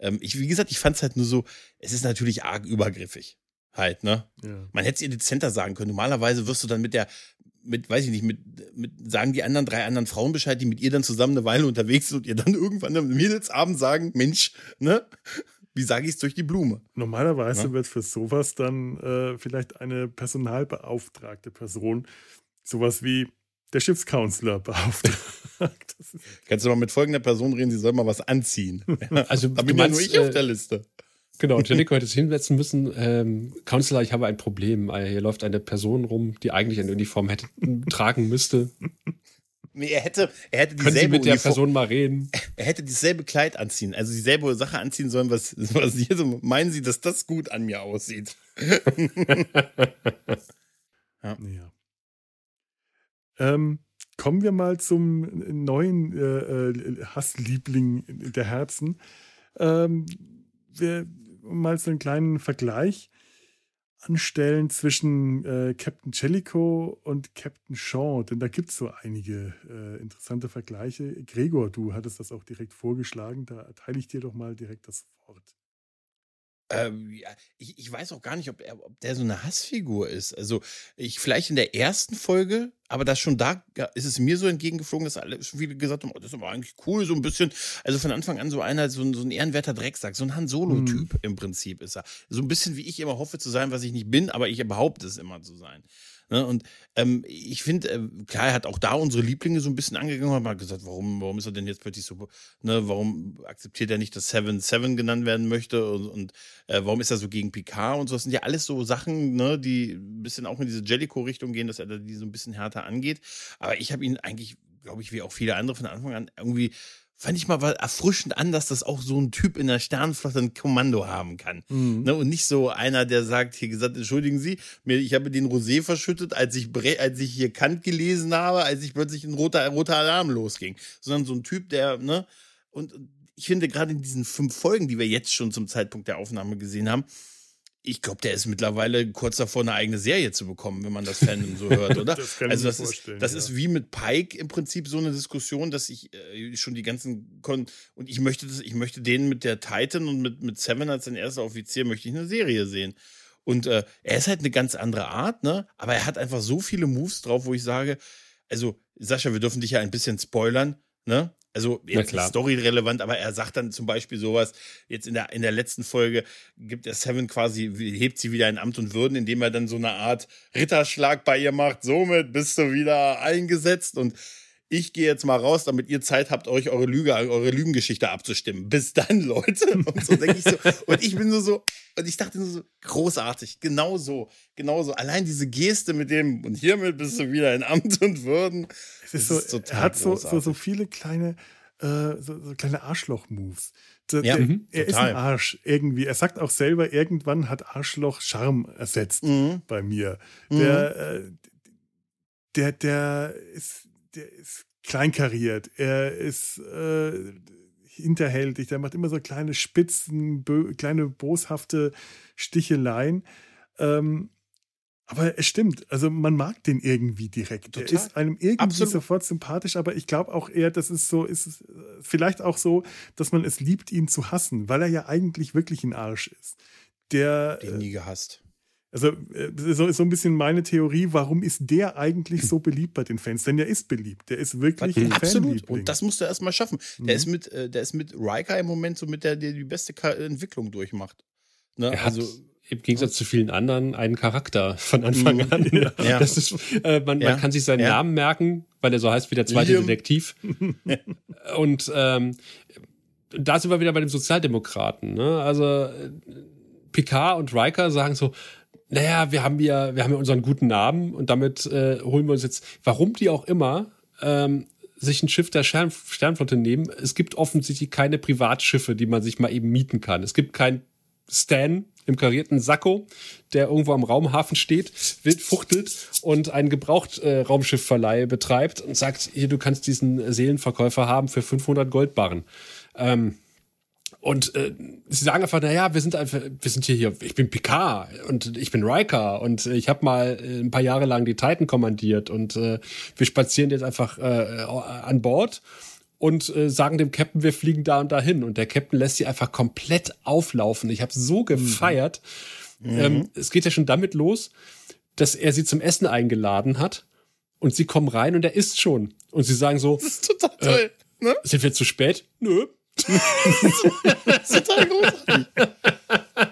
ähm, ich, wie gesagt, ich fand es halt nur so, es ist natürlich arg übergriffig. Halt, ne? Ja. Man hätte es ihr dezenter sagen können. Normalerweise wirst du dann mit der, mit, weiß ich nicht, mit, mit, sagen die anderen drei anderen Frauen Bescheid, die mit ihr dann zusammen eine Weile unterwegs sind und ihr dann irgendwann am Mädelsabend sagen, Mensch, ne? Wie sage ich es durch die Blume? Normalerweise ja? wird für sowas dann äh, vielleicht eine personalbeauftragte Person sowas wie der Schiffscounselor beauftragt. Kannst du mal mit folgender Person reden, sie soll mal was anziehen. Also da bin ja nur ich äh, auf der Liste. Genau, Jellico hätte es hinsetzen müssen. Ähm, Counselor, ich habe ein Problem. Äh, hier läuft eine Person rum, die eigentlich eine Uniform hätte tragen müsste. Nee, er hätte, er hätte dieselbe Können Sie mit der Uniform, Person mal reden? Er hätte dieselbe Kleid anziehen, also dieselbe Sache anziehen sollen, was, was hier so, meinen Sie, dass das gut an mir aussieht? ja. ja. Ähm, kommen wir mal zum neuen äh, äh, Hassliebling der Herzen. Ähm, wir mal so einen kleinen Vergleich anstellen zwischen äh, Captain Jellicoe und Captain Shaw, denn da gibt es so einige äh, interessante Vergleiche. Gregor, du hattest das auch direkt vorgeschlagen, da erteile ich dir doch mal direkt das Wort. Ähm, ja, ich, ich weiß auch gar nicht, ob, er, ob der so eine Hassfigur ist. Also, ich vielleicht in der ersten Folge, aber das schon da ist es mir so entgegengeflogen, dass alle schon viele gesagt haben, oh, das ist aber eigentlich cool, so ein bisschen. Also von Anfang an so einer, so ein, so ein ehrenwerter Drecksack, so ein Han Solo-Typ mhm. im Prinzip ist er. So ein bisschen wie ich immer hoffe zu sein, was ich nicht bin, aber ich behaupte es immer zu sein. Ne? Und ähm, ich finde, äh, klar, er hat auch da unsere Lieblinge so ein bisschen angegangen und hat gesagt, warum, warum ist er denn jetzt plötzlich so, ne, warum akzeptiert er nicht, dass Seven Seven genannt werden möchte und, und äh, warum ist er so gegen Picard und so. Das sind ja alles so Sachen, ne, die ein bisschen auch in diese Jellico-Richtung gehen, dass er die so ein bisschen härter angeht. Aber ich habe ihn eigentlich, glaube ich, wie auch viele andere von Anfang an irgendwie fand ich mal erfrischend an, dass das auch so ein Typ in der Sternenflotte ein Kommando haben kann. Mhm. Ne? Und nicht so einer, der sagt, hier gesagt, entschuldigen Sie, mir, ich habe den Rosé verschüttet, als ich, als ich hier Kant gelesen habe, als ich plötzlich ein roter, roter Alarm losging. Sondern so ein Typ, der, ne, und ich finde gerade in diesen fünf Folgen, die wir jetzt schon zum Zeitpunkt der Aufnahme gesehen haben, ich glaube, der ist mittlerweile kurz davor, eine eigene Serie zu bekommen, wenn man das Fandom so hört, oder? das kann also, das ist, das ja. ist wie mit Pike im Prinzip so eine Diskussion, dass ich äh, schon die ganzen Kon und ich möchte das, ich möchte den mit der Titan und mit, mit Seven als sein erster Offizier möchte ich eine Serie sehen. Und äh, er ist halt eine ganz andere Art, ne? Aber er hat einfach so viele Moves drauf, wo ich sage, also, Sascha, wir dürfen dich ja ein bisschen spoilern, ne? Also jetzt ist storyrelevant, aber er sagt dann zum Beispiel sowas, jetzt in der, in der letzten Folge gibt er Seven quasi, hebt sie wieder in Amt und Würden, indem er dann so eine Art Ritterschlag bei ihr macht. Somit bist du wieder eingesetzt und ich gehe jetzt mal raus, damit ihr Zeit habt, euch eure Lüge, eure Lügengeschichte abzustimmen. Bis dann, Leute. Und so denke ich so. Und ich bin nur so, und ich dachte nur so, großartig. Genau so, genau so. Allein diese Geste mit dem, und hiermit bist du wieder in Amt und Würden. Es ist, so, ist total er hat so, so, so viele kleine, äh, so, so kleine Arschloch-Moves. Ja, mhm, er total. ist ein Arsch irgendwie. Er sagt auch selber, irgendwann hat Arschloch Charme ersetzt mhm. bei mir. Der, mhm. äh, der, der ist der ist kleinkariert, er ist äh, hinterhältig, der macht immer so kleine Spitzen, kleine boshafte Sticheleien. Ähm, aber es stimmt, also man mag den irgendwie direkt. Total. Er ist einem irgendwie Absolut. sofort sympathisch, aber ich glaube auch eher, das ist so, ist es vielleicht auch so, dass man es liebt, ihn zu hassen, weil er ja eigentlich wirklich ein Arsch ist. Der. Den nie gehasst. Also, äh, das ist so ein bisschen meine Theorie, warum ist der eigentlich so beliebt bei den Fans? Denn er ist beliebt. Der ist wirklich ein Absolut. Und das musst du erstmal schaffen. Der, mhm. ist mit, äh, der ist mit Riker im Moment so mit der, der die beste Entwicklung durchmacht. Ne? Er also, im Gegensatz zu vielen anderen einen Charakter von Anfang mhm. an. Ja. Das ist, äh, man, ja. man kann sich seinen ja. Namen merken, weil er so heißt wie der zweite Liam. Detektiv. Und ähm, da sind wir wieder bei den Sozialdemokraten. Ne? Also äh, Picard und Riker sagen so, naja, wir haben ja, wir haben ja unseren guten Namen und damit äh, holen wir uns jetzt, warum die auch immer, ähm, sich ein Schiff der Stern Sternflotte nehmen. Es gibt offensichtlich keine Privatschiffe, die man sich mal eben mieten kann. Es gibt kein Stan im karierten Sakko, der irgendwo am Raumhafen steht, wild fuchtelt und einen Gebraucht-Raumschiffverleih äh, betreibt und sagt, hier, du kannst diesen Seelenverkäufer haben für 500 Goldbarren. Ähm, und äh, sie sagen einfach, naja, wir sind einfach, wir sind hier, hier, ich bin Picard und ich bin Riker und ich habe mal äh, ein paar Jahre lang die Titan kommandiert und äh, wir spazieren jetzt einfach äh, an Bord und äh, sagen dem Captain, wir fliegen da und dahin. Und der Captain lässt sie einfach komplett auflaufen. Ich habe so gefeiert. Mhm. Ähm, es geht ja schon damit los, dass er sie zum Essen eingeladen hat und sie kommen rein und er isst schon. Und sie sagen so, das ist total toll. Äh, ne? Sind wir zu spät? Nö, das ist total großartig.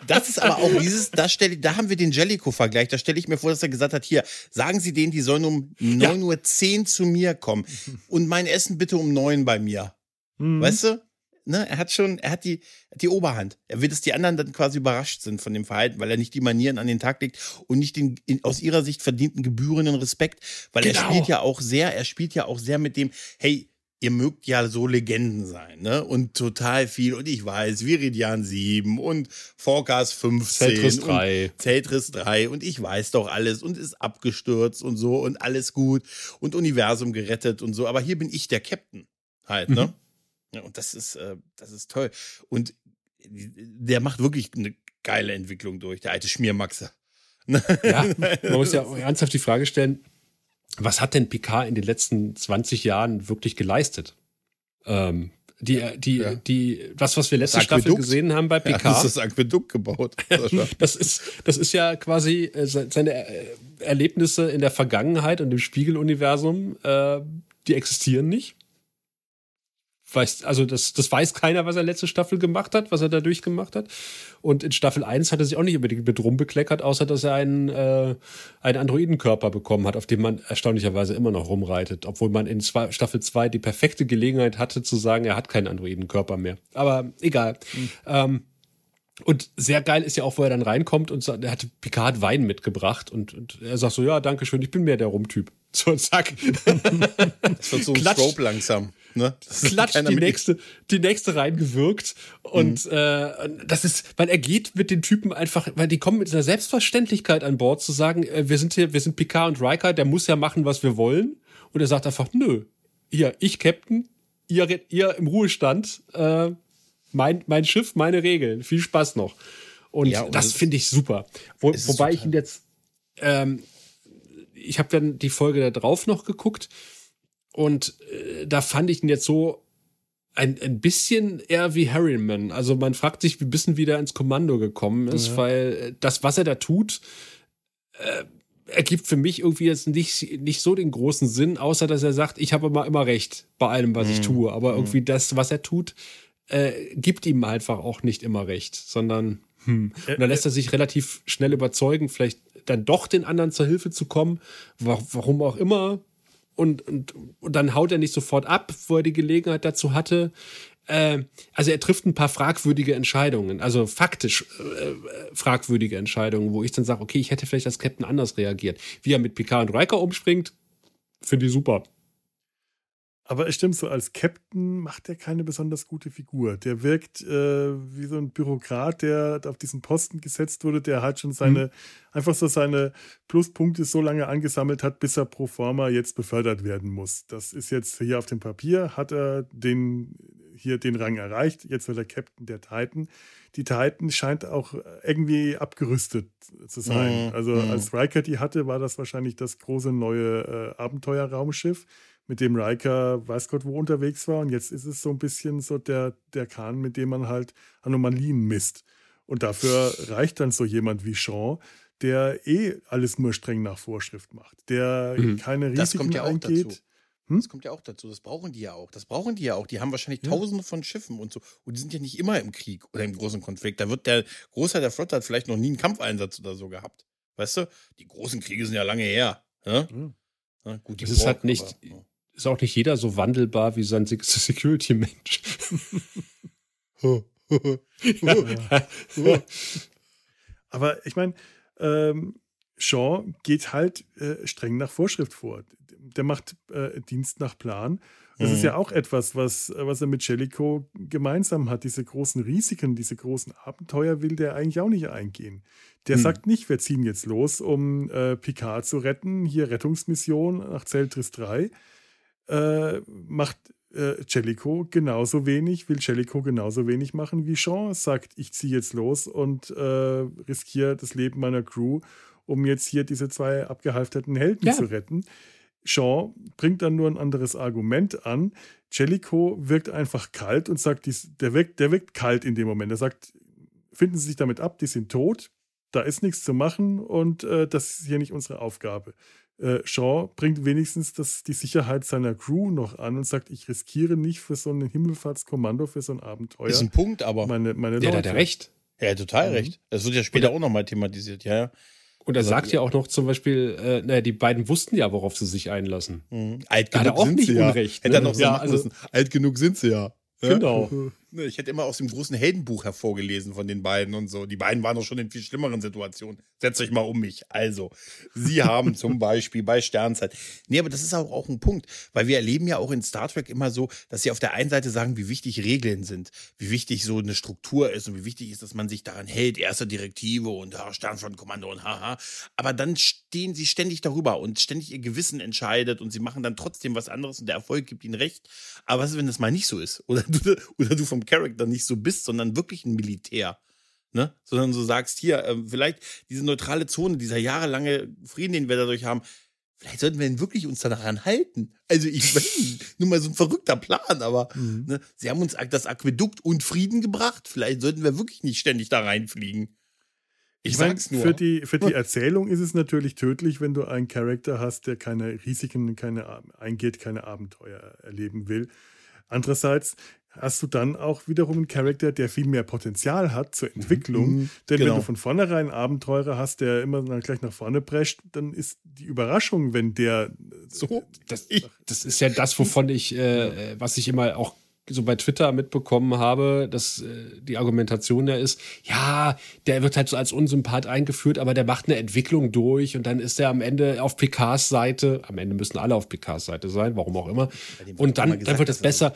Das ist aber auch dieses, da, stell, da haben wir den Jellico-Vergleich. Da stelle ich mir vor, dass er gesagt hat: Hier, sagen Sie denen, die sollen um 9.10 ja. Uhr zu mir kommen und mein Essen bitte um 9 bei mir. Mhm. Weißt du? Ne, er hat schon, er hat die, die Oberhand. Er will, dass die anderen dann quasi überrascht sind von dem Verhalten, weil er nicht die Manieren an den Tag legt und nicht den in, aus ihrer Sicht verdienten gebührenden Respekt, weil genau. er spielt ja auch sehr, er spielt ja auch sehr mit dem, hey, ihr mögt ja so Legenden sein, ne? Und total viel. Und ich weiß, Viridian 7 und Forecast 15. Zeltris 3. Zeltris 3. Und ich weiß doch alles und ist abgestürzt und so und alles gut und Universum gerettet und so. Aber hier bin ich der Captain halt, ne? Mhm. Ja, und das ist, äh, das ist toll. Und der macht wirklich eine geile Entwicklung durch, der alte Schmiermaxe. Ja, man muss ja auch ernsthaft die Frage stellen, was hat denn Picard in den letzten 20 Jahren wirklich geleistet? Ähm, die, die, ja. die, das, was wir letzte Staffel gesehen haben bei Picard. Ja, das ist das Aquädukt gebaut. das ist, das ist ja quasi äh, seine äh, Erlebnisse in der Vergangenheit und im Spiegeluniversum, äh, die existieren nicht weiß, also das, das weiß keiner, was er letzte Staffel gemacht hat, was er da durchgemacht hat. Und in Staffel 1 hat er sich auch nicht unbedingt mit rumbekleckert, außer dass er einen, äh, einen Androidenkörper bekommen hat, auf dem man erstaunlicherweise immer noch rumreitet. Obwohl man in zwei, Staffel 2 die perfekte Gelegenheit hatte zu sagen, er hat keinen Androidenkörper mehr. Aber egal. Mhm. Ähm, und sehr geil ist ja auch, wo er dann reinkommt und sagt, er hatte Picard Wein mitgebracht und, und er sagt so, ja, danke schön, ich bin mehr der Rumtyp. So, zack. Das wird so ein Strobe langsam. Ne? Klatscht die nächste, die nächste reingewirkt. Und mhm. äh, das ist, weil er geht mit den Typen einfach, weil die kommen mit einer Selbstverständlichkeit an Bord zu sagen, äh, wir sind hier, wir sind Picard und Riker, der muss ja machen, was wir wollen. Und er sagt einfach, nö, hier, ich Captain, ihr, ihr im Ruhestand, äh, mein, mein Schiff, meine Regeln. Viel Spaß noch. Und, ja, das finde ich super. Wo, wobei ich ihn jetzt, ähm, ich habe dann die Folge da drauf noch geguckt und äh, da fand ich ihn jetzt so ein, ein bisschen eher wie Harriman. Also man fragt sich, wie bisschen wieder ins Kommando gekommen ist, ja. weil das, was er da tut, äh, ergibt für mich irgendwie jetzt nicht, nicht so den großen Sinn, außer dass er sagt, ich habe immer, immer recht bei allem, was ich mhm. tue. Aber irgendwie mhm. das, was er tut, äh, gibt ihm einfach auch nicht immer recht, sondern hm. Und dann lässt er sich relativ schnell überzeugen, vielleicht dann doch den anderen zur Hilfe zu kommen, warum auch immer. Und, und, und dann haut er nicht sofort ab, wo er die Gelegenheit dazu hatte. Äh, also er trifft ein paar fragwürdige Entscheidungen, also faktisch äh, fragwürdige Entscheidungen, wo ich dann sage, okay, ich hätte vielleicht als Captain anders reagiert. Wie er mit Picard und Riker umspringt, finde ich super. Aber es stimmt so, als Captain macht er keine besonders gute Figur. Der wirkt äh, wie so ein Bürokrat, der auf diesen Posten gesetzt wurde, der halt schon seine, mhm. einfach so seine Pluspunkte so lange angesammelt hat, bis er pro forma jetzt befördert werden muss. Das ist jetzt hier auf dem Papier, hat er den, hier den Rang erreicht, jetzt wird er Captain der Titan. Die Titan scheint auch irgendwie abgerüstet zu sein. Mhm. Also mhm. als Riker die hatte, war das wahrscheinlich das große neue äh, Abenteuerraumschiff mit dem Riker weiß Gott wo unterwegs war. Und jetzt ist es so ein bisschen so der, der Kahn, mit dem man halt Anomalien misst. Und dafür reicht dann so jemand wie Sean, der eh alles nur streng nach Vorschrift macht, der mhm. keine Risiken das kommt ja auch eingeht. Dazu. Hm? Das kommt ja auch dazu. Das brauchen die ja auch. Das brauchen die ja auch. Die haben wahrscheinlich. Tausende von Schiffen und so. Und die sind ja nicht immer im Krieg oder im großen Konflikt. Da wird der Großteil der Flotte hat vielleicht noch nie einen Kampfeinsatz oder so gehabt. Weißt du? Die großen Kriege sind ja lange her. Ja? Mhm. Ja, gut, das ist halt nicht. Aber, ja ist auch nicht jeder so wandelbar wie sein Security-Mensch. Aber ich meine, ähm, Shaw geht halt äh, streng nach Vorschrift vor. Der macht äh, Dienst nach Plan. Das mhm. ist ja auch etwas, was, was er mit Jellicoe gemeinsam hat. Diese großen Risiken, diese großen Abenteuer will der eigentlich auch nicht eingehen. Der mhm. sagt nicht, wir ziehen jetzt los, um äh, Picard zu retten. Hier Rettungsmission nach Zeltris 3 äh, macht äh, Jellicoe genauso wenig, will Jellicoe genauso wenig machen wie Sean. Sagt, ich ziehe jetzt los und äh, riskiere das Leben meiner Crew, um jetzt hier diese zwei abgehalfterten Helden ja. zu retten. Sean bringt dann nur ein anderes Argument an. Jellicoe wirkt einfach kalt und sagt, der wirkt, der wirkt kalt in dem Moment. Er sagt, finden Sie sich damit ab, die sind tot, da ist nichts zu machen und äh, das ist hier nicht unsere Aufgabe äh, Shaw bringt wenigstens das, die Sicherheit seiner Crew noch an und sagt, ich riskiere nicht für so ein Himmelfahrtskommando, für so ein Abenteuer. Ist ein Punkt, aber. Meine, meine ja, Leute. hat er recht. Ja, total mhm. recht. Das wird ja später auch nochmal thematisiert, ja, ja. Und er also, sagt ja auch noch zum Beispiel, äh, naja, die beiden wussten ja, worauf sie sich einlassen. Mhm. Alt genug auch sind nicht sie Unrecht, ja. Ne? Hätte er noch so ja, also, Alt genug sind sie ja. Genau. Ne, ich hätte immer aus dem großen Heldenbuch hervorgelesen von den beiden und so. Die beiden waren doch schon in viel schlimmeren Situationen. Setzt euch mal um mich. Also, sie haben zum Beispiel bei Sternzeit. Nee, aber das ist auch, auch ein Punkt, weil wir erleben ja auch in Star Trek immer so, dass sie auf der einen Seite sagen, wie wichtig Regeln sind, wie wichtig so eine Struktur ist und wie wichtig ist, dass man sich daran hält, erste Direktive und ja, Sternfrontkommando und haha. Aber dann stehen sie ständig darüber und ständig ihr Gewissen entscheidet und sie machen dann trotzdem was anderes und der Erfolg gibt ihnen recht. Aber was ist, wenn das mal nicht so ist? Oder du, oder du vom vom Charakter nicht so bist, sondern wirklich ein Militär. Ne? Sondern so sagst, hier, äh, vielleicht diese neutrale Zone, dieser jahrelange Frieden, den wir dadurch haben, vielleicht sollten wir ihn wirklich uns daran halten. Also ich meine, nur mal so ein verrückter Plan, aber mhm. ne, sie haben uns das Aquädukt und Frieden gebracht. Vielleicht sollten wir wirklich nicht ständig da reinfliegen. Ich, ich sag's nur. Für die, für die Erzählung ist es natürlich tödlich, wenn du einen Charakter hast, der keine Risiken keine, eingeht, keine Abenteuer erleben will. Andererseits hast du dann auch wiederum einen Charakter, der viel mehr Potenzial hat zur Entwicklung. Mhm, Denn genau. wenn du von vornherein einen Abenteurer hast, der immer dann gleich nach vorne prescht, dann ist die Überraschung, wenn der so. Das, das ist ja das, wovon ich, äh, was ich immer auch so bei Twitter mitbekommen habe, dass äh, die Argumentation da ist, ja, der wird halt so als Unsympath eingeführt, aber der macht eine Entwicklung durch und dann ist er am Ende auf Picards Seite, am Ende müssen alle auf Picards Seite sein, warum auch immer, und dann, dann wird es besser.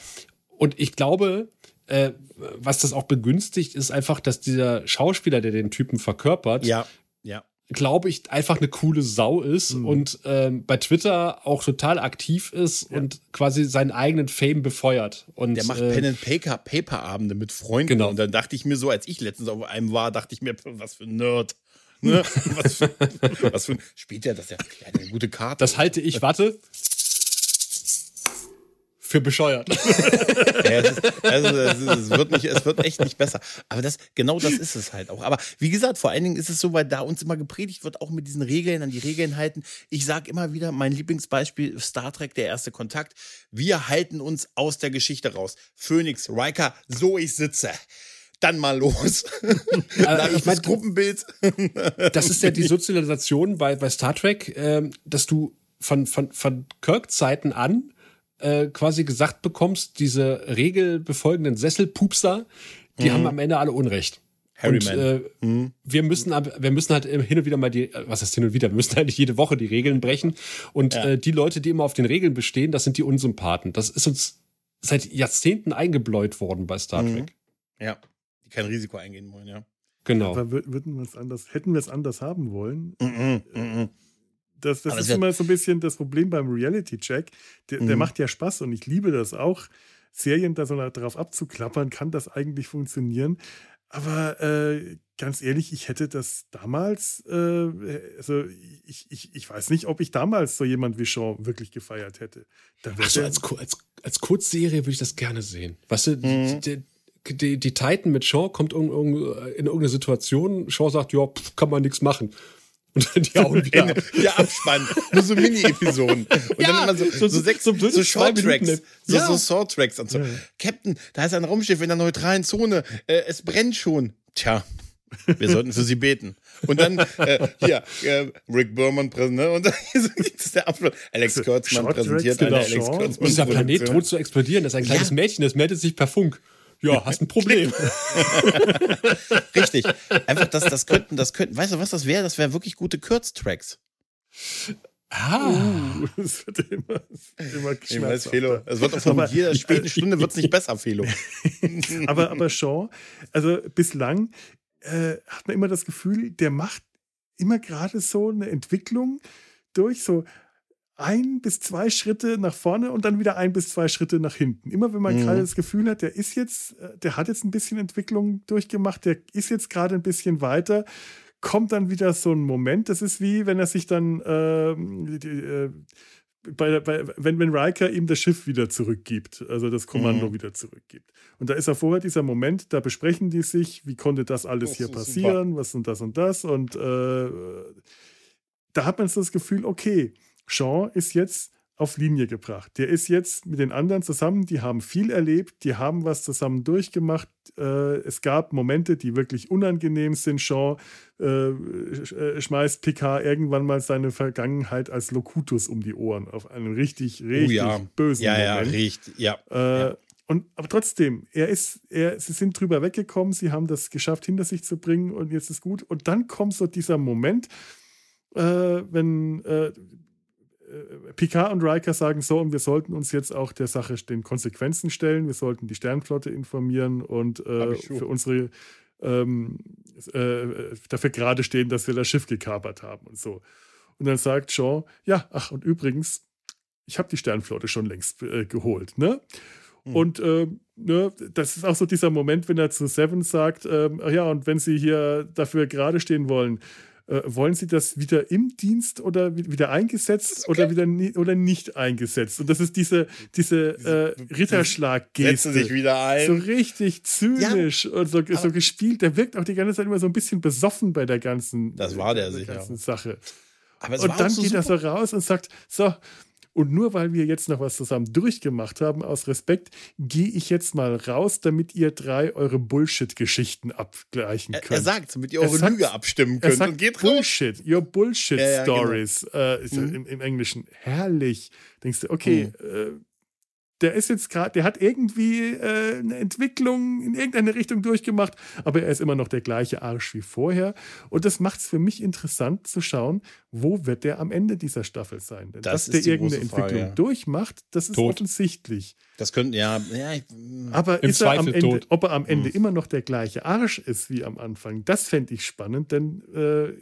Und ich glaube, äh, was das auch begünstigt, ist einfach, dass dieser Schauspieler, der den Typen verkörpert, ja, ja. glaube ich, einfach eine coole Sau ist mhm. und ähm, bei Twitter auch total aktiv ist ja. und quasi seinen eigenen Fame befeuert. Und, der macht äh, Pen and Paper, Paper Abende mit Freunden. Genau. Und dann dachte ich mir so, als ich letztens auf einem war, dachte ich mir, was für ein Nerd. Ne? was, für, was für ein, spielt der das ja? ja eine gute Karte. Das halte ich, warte, für bescheuert. ja, es, ist, also, es, ist, es, wird nicht, es wird echt nicht besser. Aber das, genau das ist es halt auch. Aber wie gesagt, vor allen Dingen ist es so, weil da uns immer gepredigt wird, auch mit diesen Regeln, an die Regeln halten. Ich sage immer wieder, mein Lieblingsbeispiel, Star Trek, der erste Kontakt. Wir halten uns aus der Geschichte raus. Phoenix, Riker, so ich sitze dann mal los. Aber ich mein, Gruppenbild. das ist ja die Sozialisation bei, bei Star Trek, äh, dass du von, von, von Kirk-Zeiten an äh, quasi gesagt bekommst, diese regelbefolgenden Sesselpupser, die mhm. haben am Ende alle Unrecht. Harry und, äh, mhm. wir müssen wir müssen halt hin und wieder mal die, was heißt hin und wieder, wir müssen eigentlich jede Woche die Regeln brechen. Und ja. äh, die Leute, die immer auf den Regeln bestehen, das sind die Unsympathen. Das ist uns seit Jahrzehnten eingebläut worden bei Star mhm. Trek. Ja, die kein Risiko eingehen wollen, ja. Genau. Aber würden wir es anders, hätten wir es anders haben wollen? Mhm, mhm. Das, das ist immer so ein bisschen das Problem beim Reality-Check. Der, mhm. der macht ja Spaß und ich liebe das auch. Serien da so darauf abzuklappern, kann das eigentlich funktionieren. Aber äh, ganz ehrlich, ich hätte das damals, äh, also ich, ich, ich weiß nicht, ob ich damals so jemand wie Sean wirklich gefeiert hätte. also als, als, als Kurzserie würde ich das gerne sehen. Weißt du, mhm. die, die, die Titan mit Shaw kommt in, in, in irgendeine Situation, Shaw sagt, ja, kann man nichts machen. Und dann die Augen wieder. ja, Abspann. Nur so Mini-Episoden. Und ja, dann immer so, so, so sechs, so, so Short-Tracks. So, ja. so Short-Tracks und so. Ja. Captain, da ist ein Raumschiff in der neutralen Zone. Äh, es brennt schon. Tja, wir sollten für sie beten. Und dann, äh, hier, äh, Rick Berman präsentiert, ne? und dann ist der Abschluss. Alex Kurtzmann präsentiert genau. Alex Kurtzmann. Dieser Planet droht zu explodieren. Das ist ein kleines ja. Mädchen, das meldet sich per Funk. Ja, hast ein Problem. Richtig. Einfach, das, das könnten, das könnten, weißt du, was das wäre? Das wären wirklich gute Kurztracks. Ah. Uh, das wird immer, immer ich weiß, Felo. Es wird auch von jeder späten Stunde wird's nicht besser, Felo. aber, aber Shaw, also bislang äh, hat man immer das Gefühl, der macht immer gerade so eine Entwicklung durch, so ein bis zwei Schritte nach vorne und dann wieder ein bis zwei Schritte nach hinten. Immer wenn man mhm. gerade das Gefühl hat, der ist jetzt, äh, der hat jetzt ein bisschen Entwicklung durchgemacht, der ist jetzt gerade ein bisschen weiter, kommt dann wieder so ein Moment. Das ist wie, wenn er sich dann ähm, die, äh, bei, bei, wenn, wenn Riker ihm das Schiff wieder zurückgibt, also das Kommando mhm. wieder zurückgibt. Und da ist ja vorher dieser Moment, da besprechen die sich, wie konnte das alles das hier passieren, super. was und das und das. Und äh, da hat man so das Gefühl, okay, Sean ist jetzt auf Linie gebracht. Der ist jetzt mit den anderen zusammen, die haben viel erlebt, die haben was zusammen durchgemacht. Äh, es gab Momente, die wirklich unangenehm sind. Sean äh, äh, schmeißt Picard irgendwann mal seine Vergangenheit als Locutus um die Ohren auf einen richtig, richtig oh ja. bösen ja, Moment. Ja, richtig, ja. Äh, ja. Und, aber trotzdem, er ist, er, sie sind drüber weggekommen, sie haben das geschafft, hinter sich zu bringen und jetzt ist gut. Und dann kommt so dieser Moment, äh, wenn äh, Picard und Riker sagen so, und wir sollten uns jetzt auch der Sache den Konsequenzen stellen. Wir sollten die Sternflotte informieren und äh, für unsere ähm, äh, dafür gerade stehen, dass wir das Schiff gekapert haben und so. Und dann sagt Shaw, ja, ach, und übrigens, ich habe die Sternflotte schon längst äh, geholt, ne? Hm. Und äh, ne, das ist auch so dieser Moment, wenn er zu Seven sagt, ähm, ja, und wenn sie hier dafür gerade stehen wollen, äh, wollen Sie das wieder im Dienst oder wieder eingesetzt okay. oder wieder oder nicht eingesetzt? Und das ist diese, diese äh, Ritterschlag-Geste. sich wieder ein. So richtig zynisch ja, und so, so gespielt. Der wirkt auch die ganze Zeit immer so ein bisschen besoffen bei der ganzen, das war der, der ganzen Sache. und dann so geht super. er so raus und sagt: So, und nur weil wir jetzt noch was zusammen durchgemacht haben, aus Respekt, gehe ich jetzt mal raus, damit ihr drei eure Bullshit-Geschichten abgleichen könnt. Er, er sagt, damit ihr eure sagt, Lüge abstimmen könnt. Er sagt, und geht Bullshit, raus. your Bullshit-Stories. Ja, ja, genau. äh, im, im, Englischen. Herrlich. Denkst du, okay, hm. äh, der ist jetzt gerade, der hat irgendwie äh, eine Entwicklung in irgendeine Richtung durchgemacht, aber er ist immer noch der gleiche Arsch wie vorher. Und das macht es für mich interessant zu schauen, wo wird der am Ende dieser Staffel sein? Denn das dass der irgendeine Frage, Entwicklung ja. durchmacht, das ist tot. offensichtlich. Das könnte, ja, ja ich, aber ist er am Ende, ob er am Ende hm. immer noch der gleiche Arsch ist wie am Anfang, das fände ich spannend, denn äh,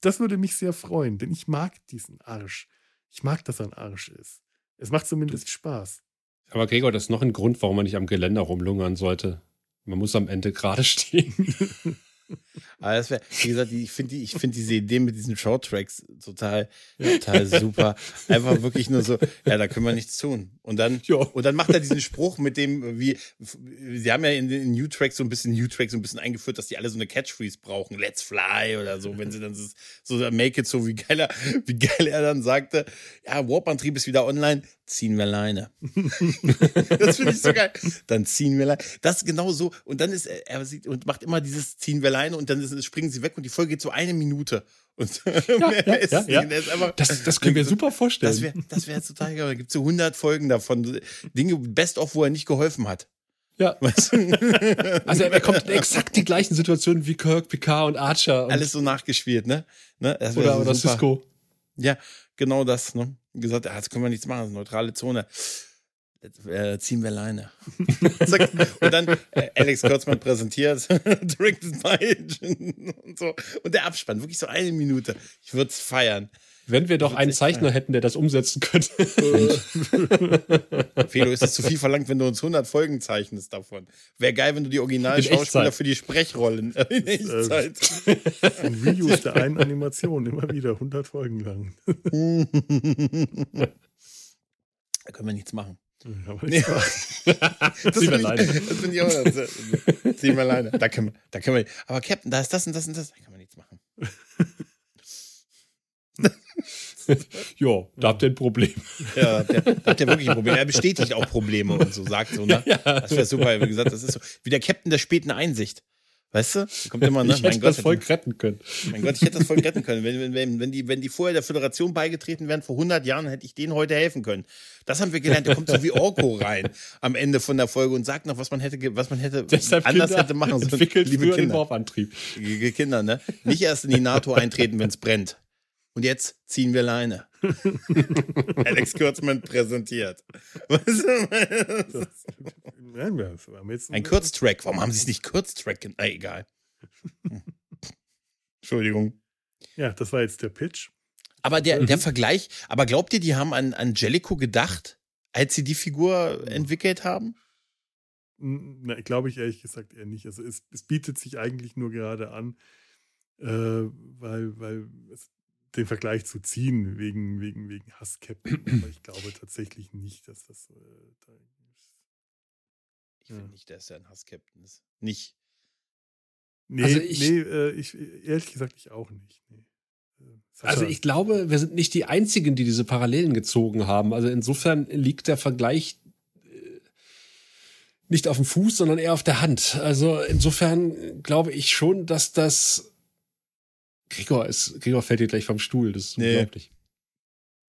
das würde mich sehr freuen, denn ich mag diesen Arsch. Ich mag, dass er ein Arsch ist. Es macht zumindest Spaß. Aber Gregor, das ist noch ein Grund, warum man nicht am Geländer rumlungern sollte. Man muss am Ende gerade stehen. Aber das wäre, wie gesagt, ich finde die, find diese Idee mit diesen Shorttracks total, total super. Einfach wirklich nur so, ja, da können wir nichts tun. Und dann, Ja. und dann macht er diesen Spruch mit dem, wie, sie haben ja in den New Tracks so ein bisschen, New Tracks so ein bisschen eingeführt, dass die alle so eine Catchphrase brauchen. Let's fly oder so, wenn sie dann so, so make it so, wie geil er, wie geil er dann sagte, ja, Warp-Antrieb ist wieder online, ziehen wir Leine. das finde ich so geil. Dann ziehen wir Leine. Das ist genau so. Und dann ist er, er sieht und macht immer dieses ziehen wir Leine und dann springen sie weg und die Folge geht so eine Minute. Und ja, ja, ja. Einfach, Das, das können wir super vorstellen. das wäre das wär total geil. Da gibt es so 100 Folgen davon. Dinge, best of, wo er nicht geholfen hat. ja. Weißt du? Also er kommt in exakt die gleichen Situationen wie Kirk, Picard und Archer. Und, Alles so nachgespielt, ne? ne? Das oder so oder. Cisco. Ja, genau das, ne? Gesagt, ja, jetzt können wir nichts machen, das ist eine neutrale Zone. Äh, ziehen wir Leine. Und dann äh, Alex Kurtzmann präsentiert, Directed by und so. Und der Abspann, wirklich so eine Minute. Ich würde es feiern. Wenn wir doch einen Zeichner hätten, der das umsetzen könnte. Felo, ist das zu viel verlangt, wenn du uns 100 Folgen zeichnest davon? Wäre geil, wenn du die In Originalschauspieler für die Sprechrollen in Echtzeit. Ein Reuse der einen Animation, immer wieder, 100 Folgen lang. da können wir nichts machen. Aber Nee. Das finde ich, alleine. das find ich auch. Das, ziehen wir alleine. Da können, wir, da können wir. Aber Captain, da ist das und das und das. Da kann man nichts machen. Jo, da habt ihr ein Problem. Ja, da hat der, da hat der wirklich ein Problem. Er bestätigt auch Probleme und so, sagt so, ne? Das wäre super. Wie gesagt, das ist so wie der Captain der späten Einsicht. Weißt du? Da kommt immer, ne? Ich hätte das Volk retten können. Mein Gott, ich hätte das voll retten können. Wenn, wenn, wenn, die, wenn die vorher der Föderation beigetreten wären vor 100 Jahren, hätte ich denen heute helfen können. Das haben wir gelernt. Der kommt so wie Orko rein am Ende von der Folge und sagt noch, was man hätte, was man hätte Deshalb anders Kinder hätte machen sollen. entwickelt Liebe früher den Kinder, Warp-Antrieb. Kinder, ne? Nicht erst in die NATO eintreten, wenn es brennt. Und jetzt ziehen wir Leine. Alex Kürzmann präsentiert. Nein, wir haben jetzt Ein Kurztrack. Warum haben sie es nicht Kurztrack genannt? Ah, egal. Entschuldigung. Ja, das war jetzt der Pitch. Aber der, Mhm. der Vergleich, aber glaubt ihr, die haben an, an Jellico gedacht, als sie die Figur entwickelt haben? Na, glaube ich ehrlich gesagt eher nicht. Also es, es bietet sich eigentlich nur gerade an, äh, weil, weil es, den Vergleich zu ziehen wegen, wegen, wegen Hass Captain. Aber ich glaube tatsächlich nicht, dass das äh, da ist. Ich Ja. finde nicht, dass er ein Hass-Captain ist. Nicht. Nee, Also ich- nee äh, ich, ehrlich gesagt, ich auch nicht. Nee. Äh, Sascha, Also ich glaube, wir sind nicht die Einzigen, die diese Parallelen gezogen haben. Also insofern liegt der Vergleich äh, nicht auf dem Fuß, sondern eher auf der Hand. Also insofern glaube ich schon, dass das Gregor ist. Gregor fällt dir gleich vom Stuhl. Das ist Nee. unglaublich.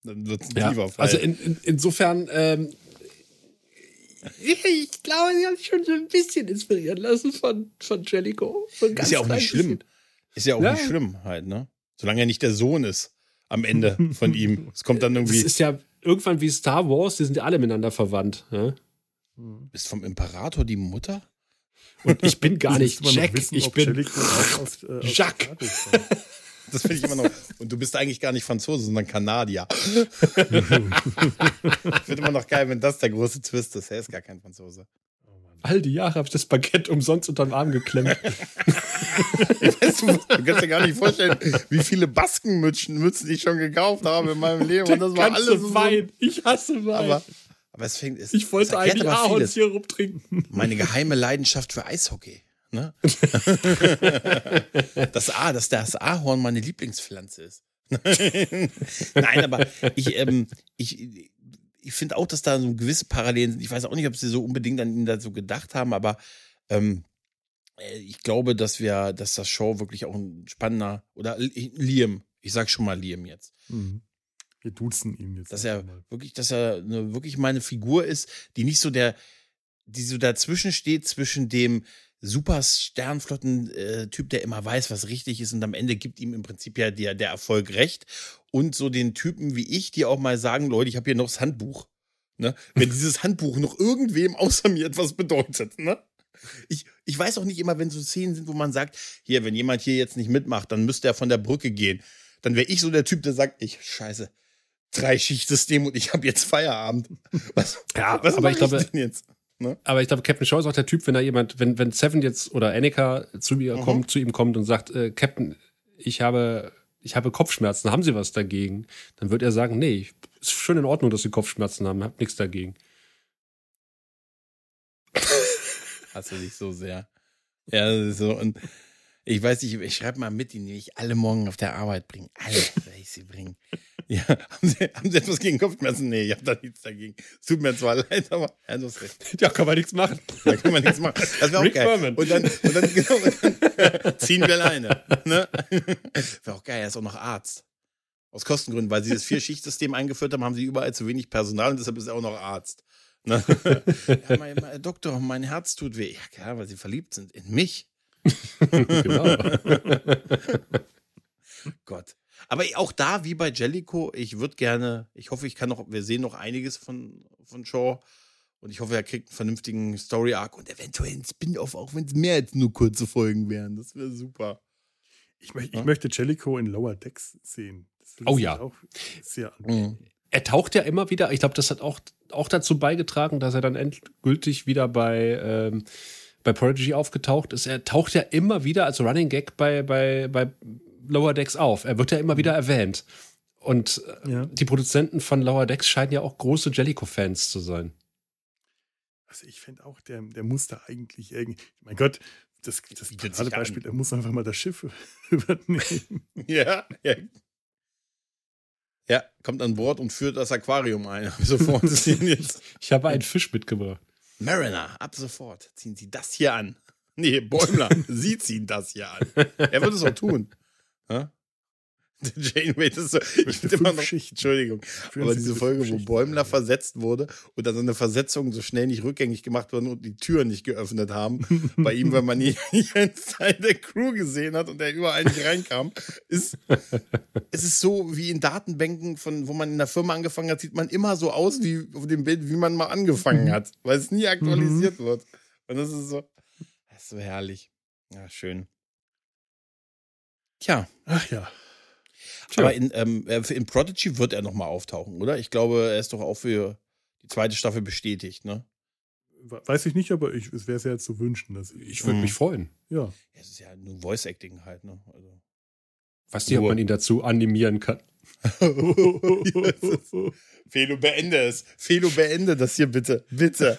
Dann wird es Ja, lieber also in, in, insofern, ähm, ich glaube, sie haben sich schon so ein bisschen inspirieren lassen von, von Jellico. So ein ist ja auch nicht schlimm. bisschen. Ist ja auch Ja. nicht schlimm halt, ne? Solange er nicht der Sohn ist am Ende von ihm. Es kommt dann Das irgendwie. ist ja irgendwann wie Star Wars, die sind ja alle miteinander verwandt. Hm. Bist vom Imperator die Mutter? Und ich bin gar nicht Jack, wissen, ich ob bin aus, äh, aus Jacques. Das finde ich immer noch. Und du bist eigentlich gar nicht Franzose, sondern Kanadier. ich finde immer noch geil, wenn das der große Twist ist. Er ist gar kein Franzose. All die Jahre habe ich das Baguette umsonst unterm Arm geklemmt. Weißt du, du kannst dir gar nicht vorstellen, wie viele Baskenmützen Mützen ich schon gekauft habe in meinem Leben. Und das war alles so. Wein. Ich hasse Wein. Aber, aber es fängt. Es, ich wollte eigentlich. Ahornsirup trinken. Meine geheime Leidenschaft für Eishockey. Ne? das A, dass das Ahorn meine Lieblingspflanze ist. Nein, aber ich, ähm, ich, ich finde auch, dass da so gewisse Parallelen sind. Ich weiß auch nicht, ob sie so unbedingt an ihn da so gedacht haben, aber ähm, äh, ich glaube, dass wir, dass das Show wirklich auch ein spannender oder Liam, ich sag schon mal Liam jetzt, Mhm. Wir duzen ihn jetzt. dass er mal. wirklich, dass er eine, wirklich meine Figur ist, die nicht so der, die so dazwischen steht zwischen dem super Sternflotten-Typ, der immer weiß, was richtig ist und am Ende gibt ihm im Prinzip ja der, der Erfolg recht und so den Typen wie ich, die auch mal sagen, Leute, ich habe hier noch das Handbuch. Ne? Wenn dieses Handbuch noch irgendwem außer mir etwas bedeutet, ne? Ich, ich weiß auch nicht immer, wenn so Szenen sind, wo man sagt, hier, wenn jemand hier jetzt nicht mitmacht, dann müsste er von der Brücke gehen. Dann wäre ich so der Typ, der sagt, ich, scheiße, drei Schichtsystem und ich habe jetzt Feierabend. Was, Ja, was aber ich glaube, denn jetzt? Ne? Aber ich glaube, Captain Shaw ist auch der Typ, wenn da jemand, wenn, wenn Seven jetzt oder Annika zu mir Mhm. kommt, zu ihm kommt und sagt, äh, Captain, ich habe, ich habe Kopfschmerzen, haben Sie was dagegen? Dann wird er sagen, nee, ist schon in Ordnung, dass Sie Kopfschmerzen haben, hab nichts dagegen. Hasse dich so sehr. Ja, so. Und ich weiß nicht, ich schreibe mal mit, die nehme ich alle morgen auf der Arbeit bringen. Alle werde ich sie bringen. Ja, haben Sie, haben sie etwas gegen Kopfschmerzen? Nee, ich habe da nichts dagegen. Es tut mir zwar leid, aber ja, du hast recht. Ja, kann man nichts machen. Da kann man nichts machen. Das wäre auch Rick geil. Berman. Und dann, und dann, genau, und dann ziehen wir alleine. Ne? Wäre auch geil, er ist auch noch Arzt. Aus Kostengründen, weil sie das Vier-Schicht-System eingeführt haben, haben sie überall zu wenig Personal und deshalb ist er auch noch Arzt. Ne? Ja, mein, mein Doktor, mein Herz tut weh. Ja, klar, weil sie verliebt sind in mich. genau. Gott. Aber auch da, wie bei Jellico, ich würde gerne, ich hoffe, ich kann noch, wir sehen noch einiges von, von Shaw. Und ich hoffe, er kriegt einen vernünftigen Story-Arc und eventuell einen Spin-off, auch wenn es mehr als nur kurze Folgen wären. Das wäre super. Ich, ich Ja. möchte Jellicoe in Lower Decks sehen. Oh ja. Auch sehr an. Mhm. er taucht ja immer wieder, ich glaube, das hat auch, auch dazu beigetragen, dass er dann endgültig wieder bei, ähm, bei Prodigy aufgetaucht ist. Er taucht ja immer wieder als Running Gag bei, bei, bei Lower Decks auf. Er wird ja immer wieder erwähnt. Und äh, Ja. die Produzenten von Lower Decks scheinen ja auch große Jellico-Fans zu sein. Also ich finde auch, der, der muss da eigentlich irgendwie. Mein Gott, das, das sich Beispiel, an. er muss einfach mal das Schiff übernehmen. Ja, ja. Ja, kommt an Bord und führt das Aquarium ein. Sofort ziehen jetzt. Ich habe einen Fisch mitgebracht. Mariner, ab sofort ziehen Sie das hier an. Nee, Bäumler, Sie ziehen das hier an. Er wird es auch tun. Ja? Janeway, das ist so, ich finde immer noch, Schichten. Entschuldigung, aber diese Folge, wo Bäumler versetzt wurde und dann seine Versetzung so schnell nicht rückgängig gemacht wurde und die Türen nicht geöffnet haben, bei ihm, weil man einen Teil der Crew gesehen hat und der überall nicht reinkam, ist, es ist so wie in Datenbanken, von, wo man in der Firma angefangen hat, sieht man immer so aus wie auf dem Bild, wie man mal angefangen hat, weil es nie aktualisiert wird. Und das ist so, das ist so herrlich. Ja, schön. Tja, Ach ja. Aber in, ähm, äh, in Prodigy wird er nochmal auftauchen, oder? Ich glaube, er ist doch auch für die zweite Staffel bestätigt, ne? We- Weiß ich nicht, aber ich, es wäre sehr zu wünschen, dass Ich würde Mhm. mich freuen. Ja. Es ist ja nur Voice Acting halt, ne? Also. Weiß nicht, ob man ihn dazu animieren kann. Felo, beende es. Felo, beende das hier bitte. Bitte.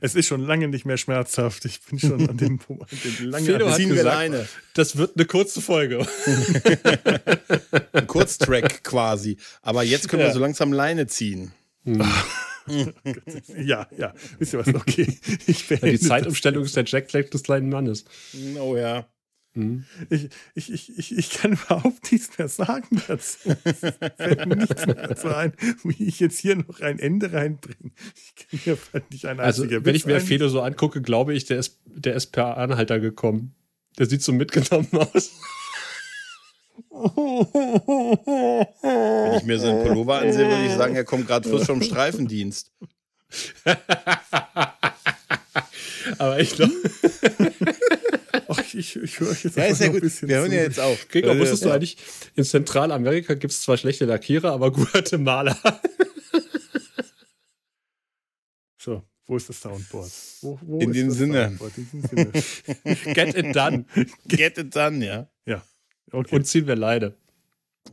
es, ist schon lange nicht mehr schmerzhaft. Ich bin schon an dem Punkt. lange an hat Ziehen wir gesagt- Leine. Das wird eine kurze Folge. Ein Kurztrack quasi. Aber jetzt können wir Ja. so langsam Leine ziehen. Ja, ja. Wisst ihr was? Okay. Ich Die Zeitumstellung ist der Jacklag des kleinen Mannes. Oh ja. Mhm. Ich, ich, ich, ich, ich kann überhaupt nichts mehr sagen dazu. Es fällt mir nichts mehr dazu ein, wie ich jetzt hier noch ein Ende reinbringe. Ich kann mir fällt nicht ein Also, wenn ich mir. Fedor so angucke, glaube ich, der ist, der ist per Anhalter gekommen. Der sieht so mitgenommen aus. Wenn ich mir seinen Pullover ansehe, würde ich sagen, er kommt gerade frisch vom Streifendienst. Aber ich glaube, ich, ich höre euch jetzt Ja, ist ja noch ein gut. bisschen Wir hören zu. ja jetzt auf. Gregor, Äh, wusstest du ja. eigentlich, in Zentralamerika gibt es zwar schlechte Lackierer, aber gute Maler. So, wo ist das Soundboard? Wo, wo In ist dem das Sinne. Soundboard? In diesem Sinne. Get it done. Get it done, ja. Ja, okay. Und ziehen wir Leine.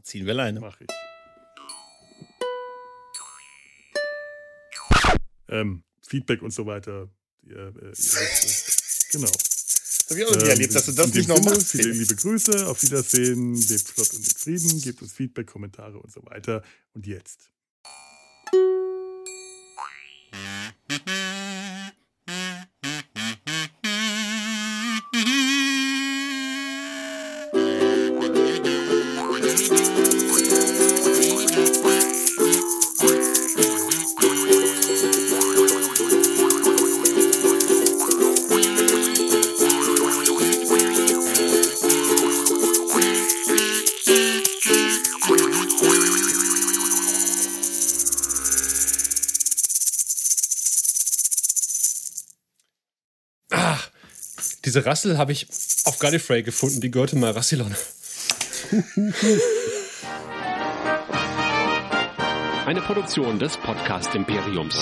Ziehen wir Leine. Mach ich. Ähm, Feedback und so weiter. Ihr, äh, genau. Das hab ich auch noch nie Ähm, erlebt, dass du das nicht noch Sinne, machst. Viele liebe Grüße, auf Wiedersehen, lebt flott und in Frieden, gebt uns Feedback, Kommentare und so weiter. Und jetzt. Diese Rassel habe ich auf Gallifrey gefunden. Die gehörte mal Rassilon. Eine Produktion des Podcast Imperiums.